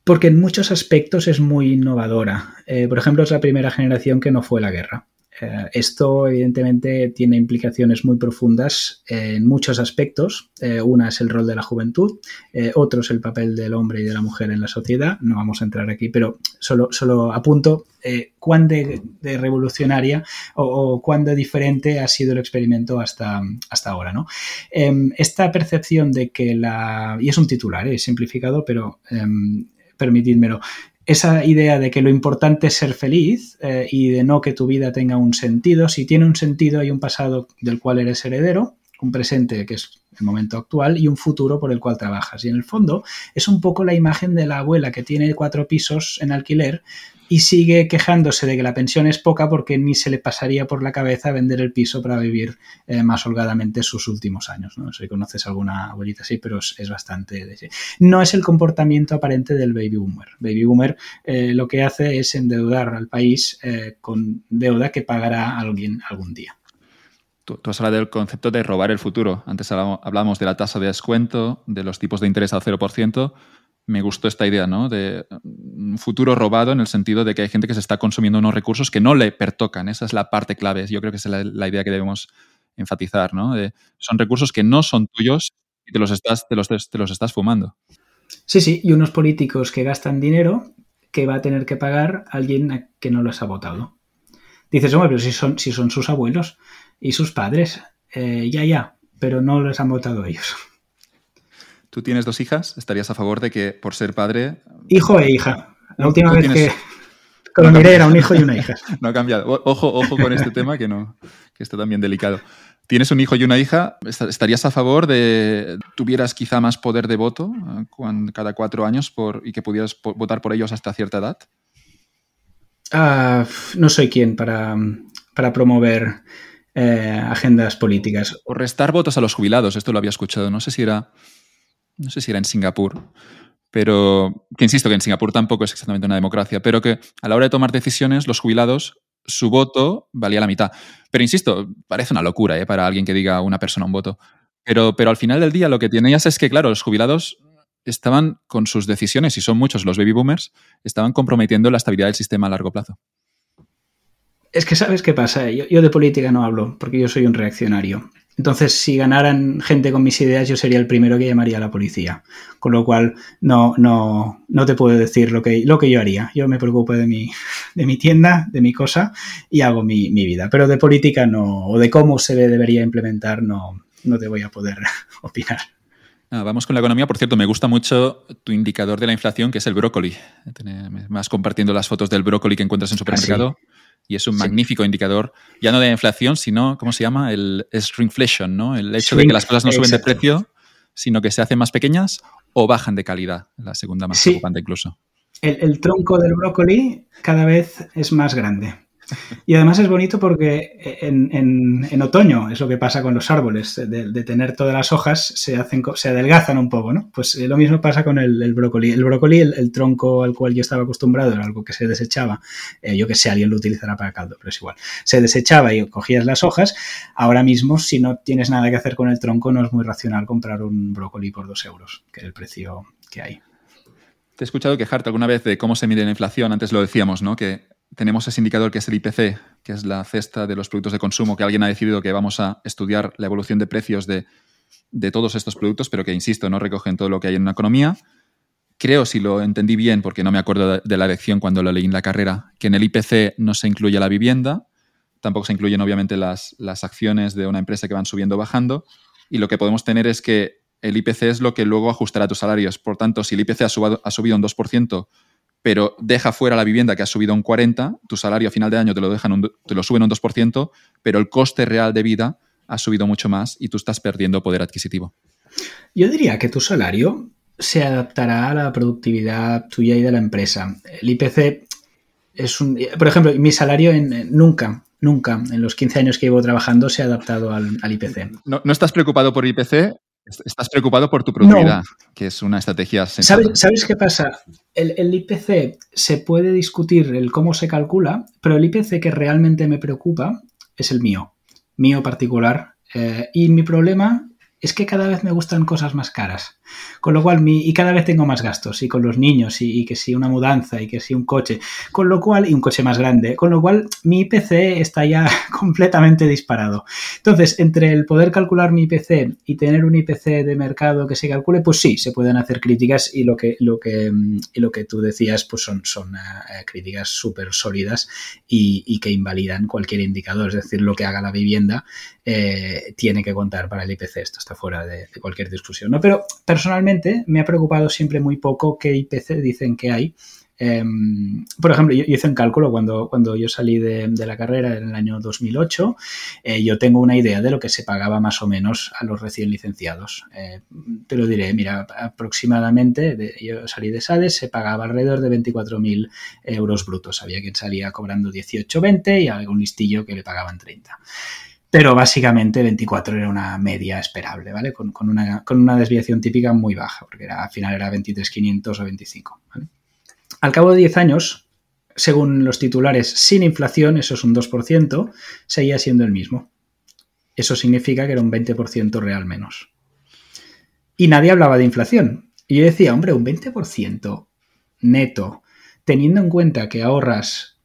porque en muchos aspectos es muy innovadora. Eh, por ejemplo, es la primera generación que no fue la guerra. Eh, esto evidentemente tiene implicaciones muy profundas en muchos aspectos. Eh, una es el rol de la juventud, eh, otro es el papel del hombre y de la mujer en la sociedad. No vamos a entrar aquí, pero solo, solo apunto cuán de, revolucionaria o, cuán de diferente ha sido el experimento hasta, hasta ahora. ¿no? Em, esta percepción de que la... y es un titular, es simplificado, pero em, permitidmelo, esa idea de que lo importante es ser feliz eh, y de no que tu vida tenga un sentido. Si tiene un sentido, hay un pasado del cual eres heredero, un presente que es el momento actual y un futuro por el cual trabajas. Y en el fondo es un poco la imagen de la abuela que tiene cuatro pisos en alquiler y sigue quejándose de que la pensión es poca porque ni se le pasaría por la cabeza vender el piso para vivir eh, más holgadamente sus últimos años. No sé si conoces alguna abuelita así, pero es, bastante... No es el comportamiento aparente del baby boomer. Baby boomer eh, lo que hace es endeudar al país eh, con deuda que pagará alguien algún día. Tú, has hablado del concepto de robar el futuro. Antes hablábamos de la tasa de descuento, de los tipos de interés al 0% me gustó esta idea, ¿no? De un futuro robado en el sentido de que hay gente que se está consumiendo unos recursos que no le pertocan. Esa es la parte clave. Yo creo que es la, idea que debemos enfatizar, ¿no? son recursos que no son tuyos y te los estás, te los, te los estás fumando. Sí, sí, y unos políticos que gastan dinero que va a tener que pagar alguien que no los ha votado. Dices, hombre, pero si son, si son sus abuelos y sus padres, eh, ya, ya, pero no los han votado ellos. Tú tienes dos hijas, ¿estarías a favor de que por ser padre... Hijo e hija. La última vez que, lo miré era un hijo y una hija. no ha cambiado. Ojo, ojo con este tema que, no, que está también delicado. Tienes un hijo y una hija, ¿estarías a favor de tuvieras quizá más poder de voto eh, cada cuatro años por, y que pudieras votar por ellos hasta cierta edad? Ah, no soy quien para, para promover eh, agendas políticas. O restar votos a los jubilados, esto lo había escuchado. No sé si era no sé si era en Singapur, pero que insisto que en Singapur tampoco es exactamente una democracia, pero que a la hora de tomar decisiones, los jubilados, su voto valía la mitad. Pero insisto, parece una locura ¿eh? para alguien que diga una persona un voto. Pero, pero al final del día lo que tenías es que, claro, los jubilados estaban con sus decisiones, y son muchos los baby boomers, estaban comprometiendo la estabilidad del sistema a largo plazo. Es que sabes qué pasa, yo de política no hablo, porque yo soy un reaccionario. Entonces, si ganaran gente con mis ideas, yo sería el primero que llamaría a la policía. Con lo cual, no, no, no te puedo decir lo que, lo que yo haría. Yo me preocupo de mi, de mi tienda, de mi cosa y hago mi, vida. Pero de política no, o de cómo se debería implementar, no, no te voy a poder opinar. Ah, vamos con la economía. Por cierto, me gusta mucho tu indicador de la inflación, que es el brócoli. Más compartiendo las fotos del brócoli que encuentras en ah, supermercado y es un magnífico indicador, ya no de inflación, sino, ¿cómo se llama? El shrinkflation, ¿no? El hecho de que las cosas no suben de precio, sino que se hacen más pequeñas o bajan de calidad, la segunda más preocupante incluso. El, tronco del brócoli cada vez es más grande. Y además es bonito porque en, otoño es lo que pasa con los árboles, de, tener todas las hojas se, hacen, se adelgazan un poco, ¿no? Pues eh, lo mismo pasa con el, brócoli. El brócoli, el, tronco al cual yo estaba acostumbrado, era algo que se desechaba, eh, yo que sé, alguien lo utilizará para caldo, pero es igual. Se desechaba y cogías las hojas. Ahora mismo, si no tienes nada que hacer con el tronco, no es muy racional comprar un brócoli por dos euros, que es el precio que hay. Te he escuchado quejarte alguna vez de cómo se mide la inflación. Antes lo decíamos, ¿no? Que tenemos ese indicador que es el IPC, que es la cesta de los productos de consumo, que alguien ha decidido que vamos a estudiar la evolución de precios de, todos estos productos, pero que, insisto, no recogen todo lo que hay en una economía. Creo, si lo entendí bien, porque no me acuerdo de la lección cuando lo leí en la carrera, que en el IPC no se incluye la vivienda, tampoco se incluyen obviamente las, las acciones de una empresa que van subiendo o bajando, y lo que podemos tener es que el IPC es lo que luego ajustará tus salarios. Por tanto, si el IPC ha, subido un 2%, pero deja fuera la vivienda que ha subido un 40%, tu salario a final de año te lo, dejan te lo suben un 2%, pero el coste real de vida ha subido mucho más y tú estás perdiendo poder adquisitivo. Yo diría que tu salario se adaptará a la productividad tuya y de la empresa. El IPC es un... Por ejemplo, mi salario en, nunca, nunca, en los 15 años que llevo trabajando, se ha adaptado al, IPC. No, no, estás preocupado por IPC, Estás preocupado por tu productividad, que es una estrategia ¿Sabes, ¿Sabes, qué pasa? El, IPC se puede discutir el cómo se calcula, pero el IPC que realmente me preocupa es el mío, mío particular. Eh, y mi problema es que cada vez me gustan cosas más caras. Con lo cual, mi, y cada vez tengo más gastos, y con los niños, y, que si una mudanza, y que si un coche, con lo cual, y un coche más grande, con lo cual mi IPC está ya completamente disparado. Entonces, entre el poder calcular mi IPC y tener un IPC de mercado que se calcule, pues sí, se pueden hacer críticas y lo que, lo que, y lo que tú decías, pues son, son eh, críticas súper sólidas y, que invalidan cualquier indicador, es decir, lo que haga la vivienda eh, tiene que contar para el IPC, esto está fuera de, de cualquier discusión, ¿no? Pero personalmente me ha preocupado siempre muy poco qué IPC dicen que hay. Em, por ejemplo, yo, hice un cálculo cuando, cuando yo salí de, la carrera en el año 2008. Eh, yo tengo una idea de lo que se pagaba más o menos a los recién licenciados. Eh, te lo diré, mira, aproximadamente, yo salí de SADES, se pagaba alrededor de 24.000 euros brutos. Había quien salía cobrando 18, 20 y algún listillo que le pagaban 30 pero básicamente 24 era una media esperable, ¿vale? Con, una, desviación típica muy baja, porque al final era 23.500 o 25, ¿vale? Al cabo de 10 años, según los titulares sin inflación, eso es un 2%, seguía siendo el mismo. Eso significa que era un 20% real menos. Y nadie hablaba de inflación. Y yo decía, hombre, un 20% neto, teniendo en cuenta que ahorras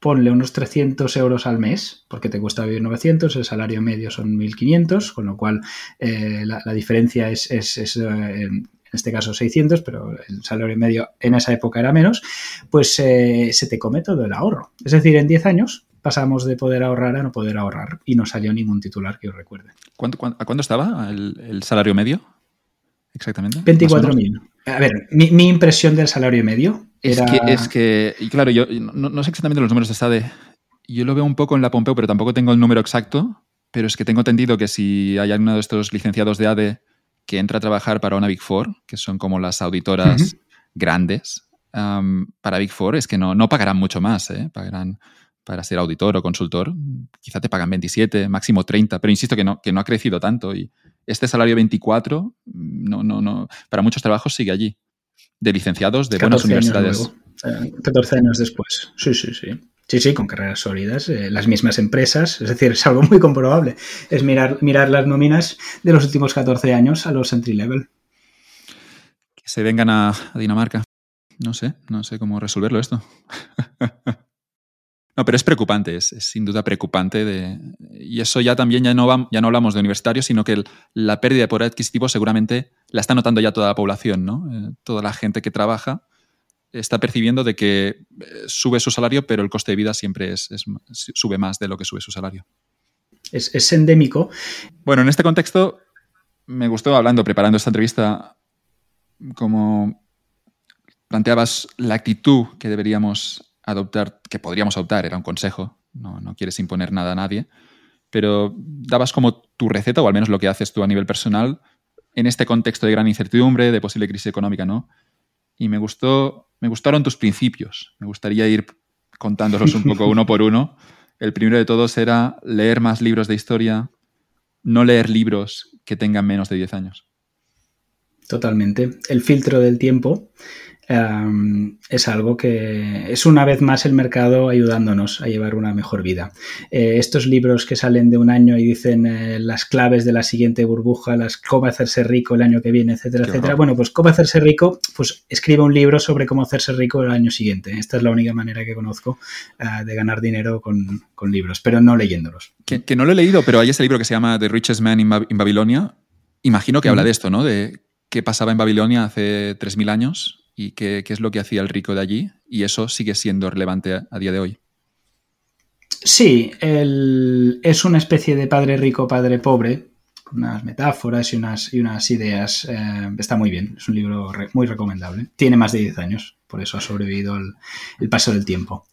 ponle unos 300 euros al mes, porque te cuesta vivir 900, el salario medio son 1500, con lo cual eh, la, diferencia es, es, eh, en este caso 600, pero el salario medio en esa época era menos, pues eh, se te come todo el ahorro. Es decir, en 10 años pasamos de poder ahorrar a no poder ahorrar y no salió ningún titular que os recuerde. ¿A cuánto estaba el, salario medio? Exactamente. 24.000. A ver, mi impresión del salario medio es, que, es que, claro, yo no, sé exactamente los números de SADE. Yo lo veo un poco en la Pompeu, pero tampoco tengo el número exacto. Pero es que tengo entendido que si hay alguno de estos licenciados de ADE que entra a trabajar para una Big Four, que son como las auditoras grandes, para Big Four es que no, no pagarán mucho más, ¿eh? pagarán para ser auditor o consultor, quizá te pagan 27, máximo 30, pero insisto que no, que no ha crecido tanto y este salario 24, no, no, no, para muchos trabajos sigue allí de licenciados de buenas universidades. 14 años después. Sí, sí, sí. Sí, sí, con carreras sólidas, eh, las mismas empresas, es decir, es algo muy comprobable. Es mirar, mirar las nóminas de los últimos 14 años a los entry level. Que se vengan a Dinamarca. No sé, no sé cómo resolverlo esto. No, pero es preocupante, es, sin duda preocupante. De, y eso ya también ya no, ya no hablamos de universitarios, sino que la pérdida de poder adquisitivo seguramente la está notando ya toda la población, ¿no? Eh, toda la gente que trabaja está percibiendo de que eh, sube su salario, pero el coste de vida siempre es, sube más de lo que sube su salario. Es, es endémico. Bueno, en este contexto me gustó hablando, preparando esta entrevista, como planteabas la actitud que deberíamos adoptar, que podríamos adoptar, era un consejo, no, no quieres imponer nada a nadie, pero dabas como tu receta, o al menos lo que haces tú a nivel personal, en este contexto de gran incertidumbre, de posible crisis económica, ¿no? Y me gustó, me gustaron tus principios. Me gustaría ir contándolos un poco uno por uno. El primero de todos era leer más libros de historia, no leer libros que tengan menos de 10 años. Totalmente. El filtro del tiempo es algo que es una vez más el mercado ayudándonos a llevar una mejor vida. Eh, estos libros que salen de un año y dicen eh, las claves de la siguiente burbuja, las cómo hacerse rico el año que viene, etcétera, etcétera. Bueno, pues cómo hacerse rico, pues escribe un libro sobre cómo hacerse rico el año siguiente. Esta es la única manera que conozco ah, de ganar dinero con, libros, pero no leyéndolos. Que, no lo he leído, pero hay ese libro que se llama The Richest Man in, Babilonia. Imagino que habla de esto, ¿no? De qué pasaba en Babilonia hace 3.000 años y qué, es lo que hacía el rico de allí, y eso sigue siendo relevante a, día de hoy. Sí, es una especie de padre rico, padre pobre, con unas metáforas y unas, ideas. Eh, está muy bien, es un libro muy recomendable. Tiene más de 10 años, por eso ha sobrevivido el, paso del tiempo.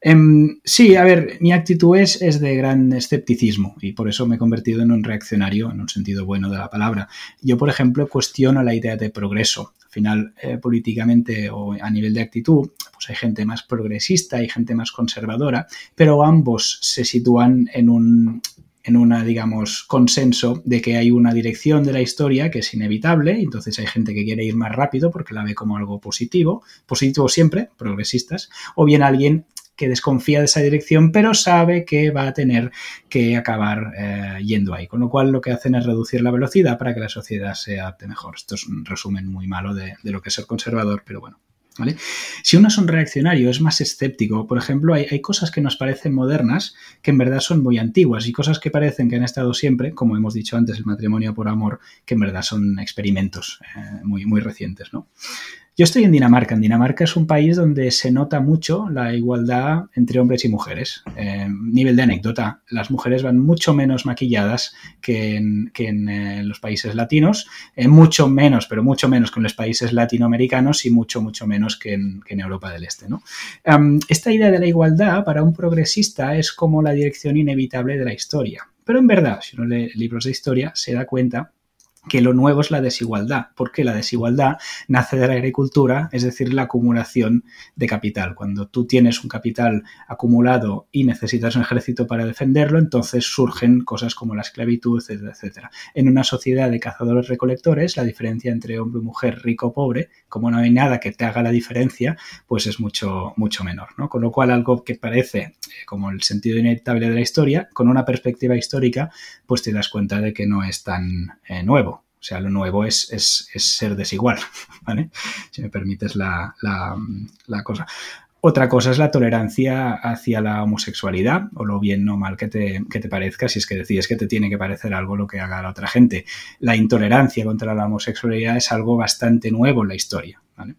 Em, sí, a ver, mi actitud es, de gran escepticismo y por eso me he convertido en un reaccionario en un sentido bueno de la palabra. Yo, por ejemplo, cuestiono la idea de progreso final eh, políticamente o a nivel de actitud, pues hay gente más progresista, hay gente más conservadora, pero ambos se sitúan en un, en una, digamos, consenso de que hay una dirección de la historia que es inevitable, entonces hay gente que quiere ir más rápido porque la ve como algo positivo, positivo siempre, progresistas, o bien alguien que desconfía de esa dirección, pero sabe que va a tener que acabar eh, yendo ahí. Con lo cual lo que hacen es reducir la velocidad para que la sociedad se adapte mejor. Esto es un resumen muy malo de, lo que es ser conservador, pero bueno. ¿Vale? Si uno es un reaccionario, es más escéptico. Por ejemplo, hay, cosas que nos parecen modernas que en verdad son muy antiguas y cosas que parecen que han estado siempre, como hemos dicho antes, el matrimonio por amor, que en verdad son experimentos eh, muy, muy recientes. ¿no? Yo estoy en Dinamarca. En Dinamarca es un país donde se nota mucho la igualdad entre hombres y mujeres. Eh, nivel de anécdota, las mujeres van mucho menos maquilladas que en, eh, los países latinos, eh, mucho menos, pero mucho menos que en los países latinoamericanos y mucho, mucho menos que en, Europa del Este. esta idea de la igualdad para un progresista es como la dirección inevitable de la historia. Pero en verdad, si uno lee libros de historia, se da cuenta que lo nuevo es la desigualdad, porque la desigualdad nace de la agricultura, es decir, la acumulación de capital. Cuando tú tienes un capital acumulado y necesitas un ejército para defenderlo, entonces surgen cosas como la esclavitud, etcétera, En una sociedad de cazadores-recolectores, la diferencia entre hombre y mujer, rico o pobre, como no hay nada que te haga la diferencia, pues es mucho, mucho menor. ¿no? Con lo cual, algo que parece eh, como el sentido inevitable de la historia, con una perspectiva histórica, pues te das cuenta de que no es tan eh, nuevo. O sea, lo nuevo es, ser desigual, ¿vale? Si me permites la, cosa. Otra cosa es la tolerancia hacia la homosexualidad, o lo bien o mal que te, te, parezca, si es que decides que te tiene que parecer algo lo que haga la otra gente. La intolerancia contra la homosexualidad es algo bastante nuevo en la historia. ¿vale?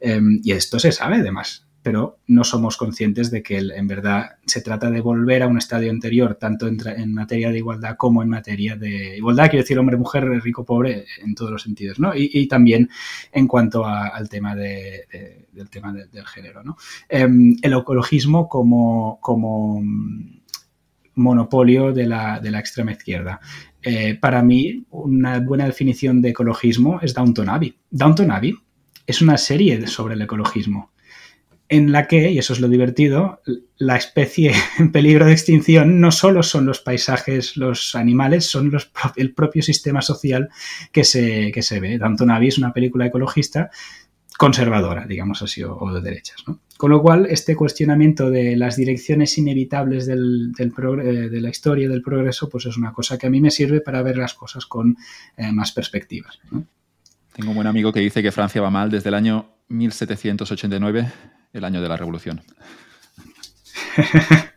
Em, y esto se sabe, además pero no somos conscientes de que en verdad se trata de volver a un estadio anterior, tanto en, materia de igualdad como en materia de igualdad, quiero decir hombre-mujer, rico-pobre, en todos los sentidos, ¿no? Y, también en cuanto al tema, de, del, tema del género, ¿no? Em, el ecologismo como, como monopolio de la, de la extrema izquierda. Eh, para mí, una buena definición de ecologismo es Downton Abbey. Downton Abbey es una serie sobre el ecologismo en la que, y eso es lo divertido, la especie en peligro de extinción no solo son los paisajes, los animales, son el propio sistema social que se, que se ve. Danton Abbey es una película ecologista conservadora, digamos así, o, de derechas. Con lo cual, este cuestionamiento de las direcciones inevitables eh, de la historia del progreso, pues es una cosa que a mí me sirve para ver las cosas con eh, más perspectivas. Tengo un buen amigo que dice que Francia va mal desde el año 1789 el año de la revolución.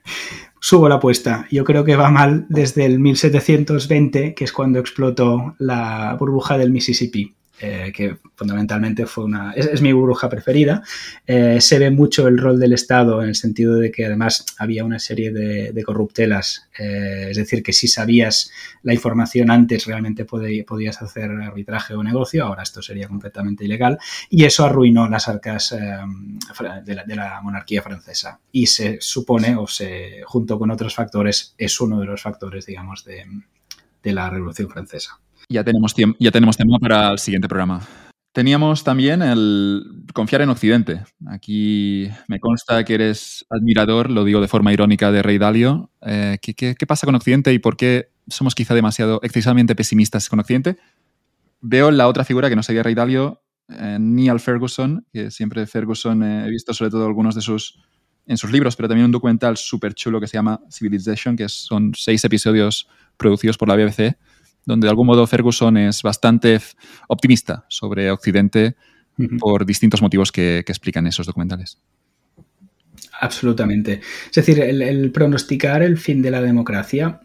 Subo la apuesta. Yo creo que va mal desde el 1720, que es cuando explotó la burbuja del Mississippi. Eh, que fundamentalmente fue una... Es, mi burbuja preferida. Eh, se ve mucho el rol del Estado en el sentido de que además había una serie de, corruptelas, eh, es decir, que si sabías la información antes realmente podías hacer arbitraje o negocio, ahora esto sería completamente ilegal, y eso arruinó las arcas de la, de, la, monarquía francesa. Y se supone, o se, junto con otros factores, es uno de los factores, digamos, de, de la Revolución Francesa. Ya tenemos, ya tenemos tema para el siguiente programa. Teníamos también el confiar en Occidente. Aquí me consta que eres admirador, lo digo de forma irónica, de Rey Dalio. Eh, ¿qué, pasa con Occidente y por qué somos quizá demasiado excesivamente pesimistas con Occidente? Veo la otra figura que no sería Rey Dalio, eh, Neil Ferguson, que siempre Ferguson eh, he visto sobre todo algunos de sus en sus libros, pero también un documental súper chulo que se llama Civilization, que son seis episodios producidos por la BBC donde de algún modo Ferguson es bastante optimista sobre Occidente por distintos motivos que, explican esos documentales. Absolutamente. Es decir, el, pronosticar el fin de la democracia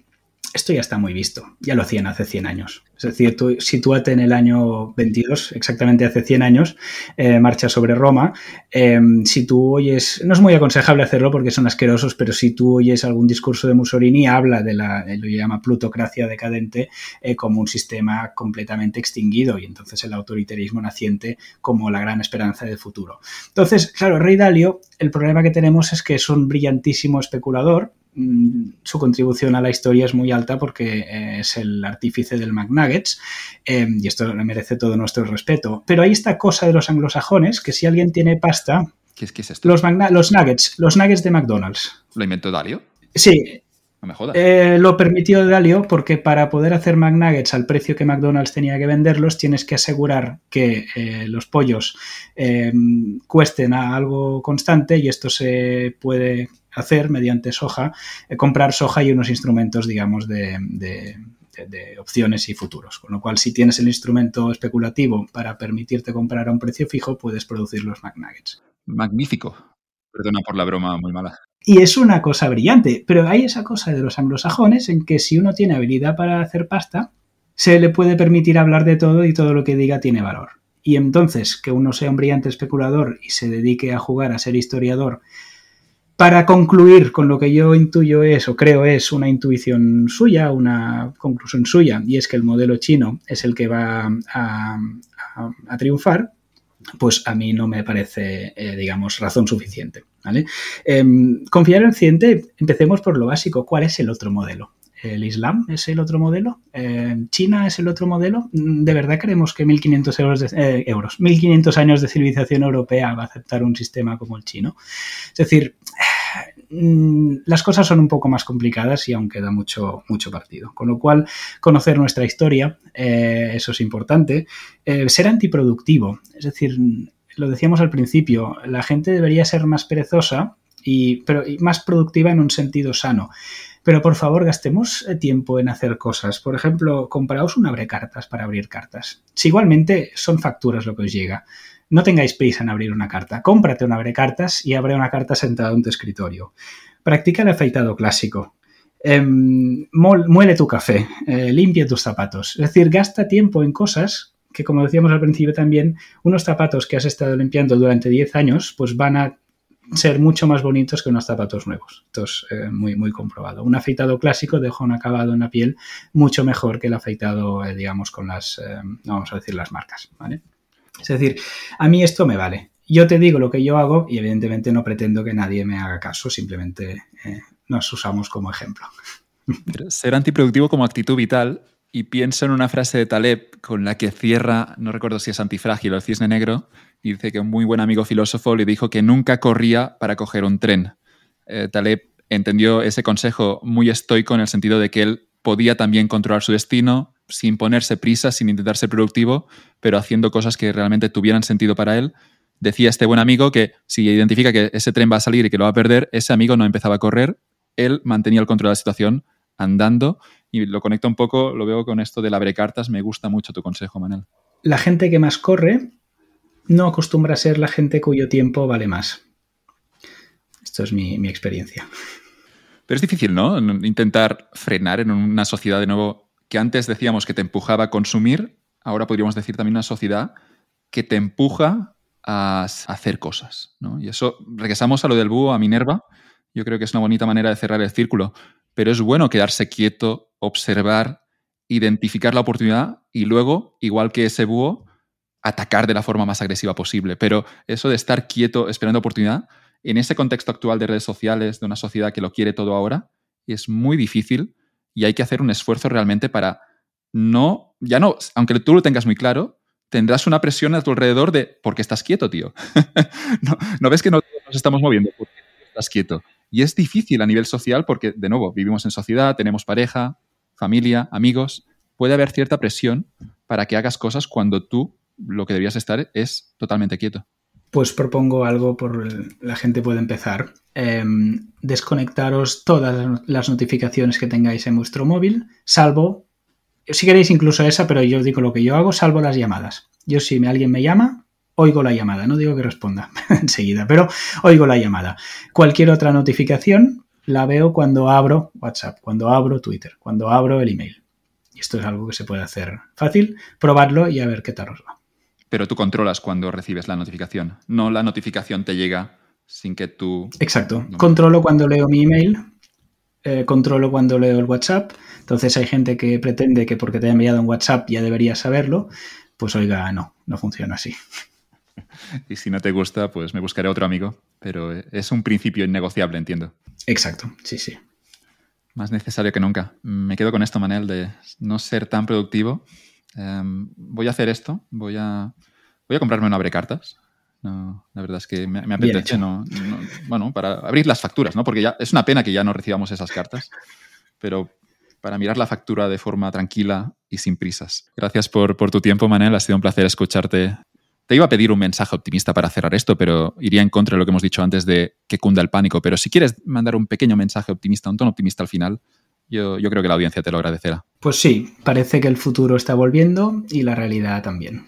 esto ya está muy visto, ya lo hacían hace 100 años. Es decir, tú, sitúate en el año 22, exactamente hace 100 años, eh, marcha sobre Roma. Em, si tú oyes, no es muy aconsejable hacerlo porque son asquerosos, pero si tú oyes algún discurso de Mussolini, habla de la, lo llama plutocracia decadente eh, como un sistema completamente extinguido y entonces el autoritarismo naciente como la gran esperanza del futuro. Entonces, claro, Rey Dalio, el problema que tenemos es que es un brillantísimo especulador, su contribución a la historia es muy alta porque eh, es el artífice del McNuggets em, y esto le merece todo nuestro respeto. Pero hay esta cosa de los anglosajones que si alguien tiene pasta... ¿Qué es, esto? Los, los nuggets, los nuggets de McDonald's. ¿Lo inventó Dalio? Sí, no me jodas. Eh, lo permitió Dalio porque para poder hacer McNuggets al precio que McDonald's tenía que venderlos, tienes que asegurar que eh, los pollos cuesten a algo constante y esto se puede hacer mediante soja, eh, comprar soja y unos instrumentos, digamos, de, opciones y futuros. Con lo cual, si tienes el instrumento especulativo para permitirte comprar a un precio fijo, puedes producir los McNuggets. Magnífico. Perdona por la broma muy mala. Y es una cosa brillante, pero hay esa cosa de los anglosajones en que si uno tiene habilidad para hacer pasta, se le puede permitir hablar de todo y todo lo que diga tiene valor. Y entonces, que uno sea un brillante especulador y se dedique a jugar a ser historiador para concluir con lo que yo intuyo es o creo es una intuición suya, una conclusión suya, y es que el modelo chino es el que va a, triunfar, pues a mí no me parece, eh, digamos, razón suficiente. ¿vale? Em, confiar en Occidente, empecemos por lo básico. ¿Cuál es el otro modelo? ¿El Islam es el otro modelo? Em, ¿China es el otro modelo? ¿De verdad creemos que 1.500 euros de, eh, euros, 1.500 años de civilización europea va a aceptar un sistema como el chino? Es decir, Mm, las cosas son un poco más complicadas y aún queda mucho, mucho partido. Con lo cual, conocer nuestra historia, eh, eso es importante. Eh, ser antiproductivo, es decir, lo decíamos al principio, la gente debería ser más perezosa y, pero, más productiva en un sentido sano. Pero por favor, gastemos eh, tiempo en hacer cosas. Por ejemplo, compraos un abre cartas para abrir cartas. Si igualmente son facturas lo que os llega no tengáis prisa en abrir una carta. Cómprate un abre cartas y abre una carta sentado en tu escritorio. Practica el afeitado clásico. Em, muele tu café, eh, limpia tus zapatos. Es decir, gasta tiempo en cosas que, como decíamos al principio también, unos zapatos que has estado limpiando durante 10 años, pues van a ser mucho más bonitos que unos zapatos nuevos. Esto es eh, muy, muy comprobado. Un afeitado clásico deja un acabado en la piel mucho mejor que el afeitado, eh, digamos, con las, vamos a decir, las marcas. ¿vale? Es decir, a mí esto me vale. Yo te digo lo que yo hago y evidentemente no pretendo que nadie me haga caso, simplemente eh, nos usamos como ejemplo. ser antiproductivo como actitud vital y pienso en una frase de Taleb con la que cierra, no recuerdo si es antifrágil o el cisne negro, y dice que un muy buen amigo filósofo le dijo que nunca corría para coger un tren. Eh, Taleb entendió ese consejo muy estoico en el sentido de que él podía también controlar su destino, sin ponerse prisa, sin intentar ser productivo, pero haciendo cosas que realmente tuvieran sentido para él. Decía este buen amigo que si identifica que ese tren va a salir y que lo va a perder, ese amigo no empezaba a correr, él mantenía el control de la situación andando y lo conecto un poco, lo veo con esto del abre cartas, me gusta mucho tu consejo, Manel. La gente que más corre no acostumbra a ser la gente cuyo tiempo vale más. Esto es mi, mi experiencia. Pero es difícil, ¿no? Intentar frenar en una sociedad de nuevo que antes decíamos que te empujaba a consumir, ahora podríamos decir también una sociedad que te empuja a hacer cosas. Y eso, regresamos a lo del búho, a Minerva, yo creo que es una bonita manera de cerrar el círculo, pero es bueno quedarse quieto, observar, identificar la oportunidad y luego, igual que ese búho, atacar de la forma más agresiva posible. Pero eso de estar quieto esperando oportunidad, en ese contexto actual de redes sociales, de una sociedad que lo quiere todo ahora, es muy difícil y hay que hacer un esfuerzo realmente para no, ya no, aunque tú lo tengas muy claro, tendrás una presión a tu alrededor de ¿por qué estás quieto, tío? no, ves que no nos estamos moviendo porque estás quieto. Y es difícil a nivel social porque, de nuevo, vivimos en sociedad, tenemos pareja, familia, amigos. Puede haber cierta presión para que hagas cosas cuando tú lo que deberías estar es totalmente quieto. Pues propongo algo por la gente puede empezar. Em, desconectaros todas las notificaciones que tengáis en vuestro móvil, salvo, si queréis incluso esa, pero yo digo lo que yo hago, salvo las llamadas. Yo si alguien me llama, oigo la llamada, no digo que responda enseguida, pero oigo la llamada. Cualquier otra notificación la veo cuando abro WhatsApp, cuando abro Twitter, cuando abro el email. Y esto es algo que se puede hacer fácil, probarlo y a ver qué tal os va. Pero tú controlas cuando recibes la notificación, no la notificación te llega sin que tú... Exacto, controlo cuando leo mi email, eh, controlo cuando leo el WhatsApp, entonces hay gente que pretende que porque te haya enviado un WhatsApp ya deberías saberlo, pues oiga, no, no funciona así. Y si no te gusta, pues me buscaré otro amigo, pero es un principio innegociable, entiendo. Exacto, sí, sí. Más necesario que nunca. Me quedo con esto, Manel, de no ser tan productivo. Em, voy a hacer esto, voy a, voy a comprarme un abrecartas. No, la verdad es que me, apetece, no, bueno, para abrir las facturas, ¿no? Porque ya es una pena que ya no recibamos esas cartas, pero para mirar la factura de forma tranquila y sin prisas. Gracias por, por tu tiempo, Manel. Ha sido un placer escucharte te iba a pedir un mensaje optimista para cerrar esto, pero iría en contra de lo que hemos dicho antes de que cunda el pánico. Pero si quieres mandar un pequeño mensaje optimista, un tono optimista al final, yo, yo creo que la audiencia te lo agradecerá. Pues sí, parece que el futuro está volviendo y la realidad también.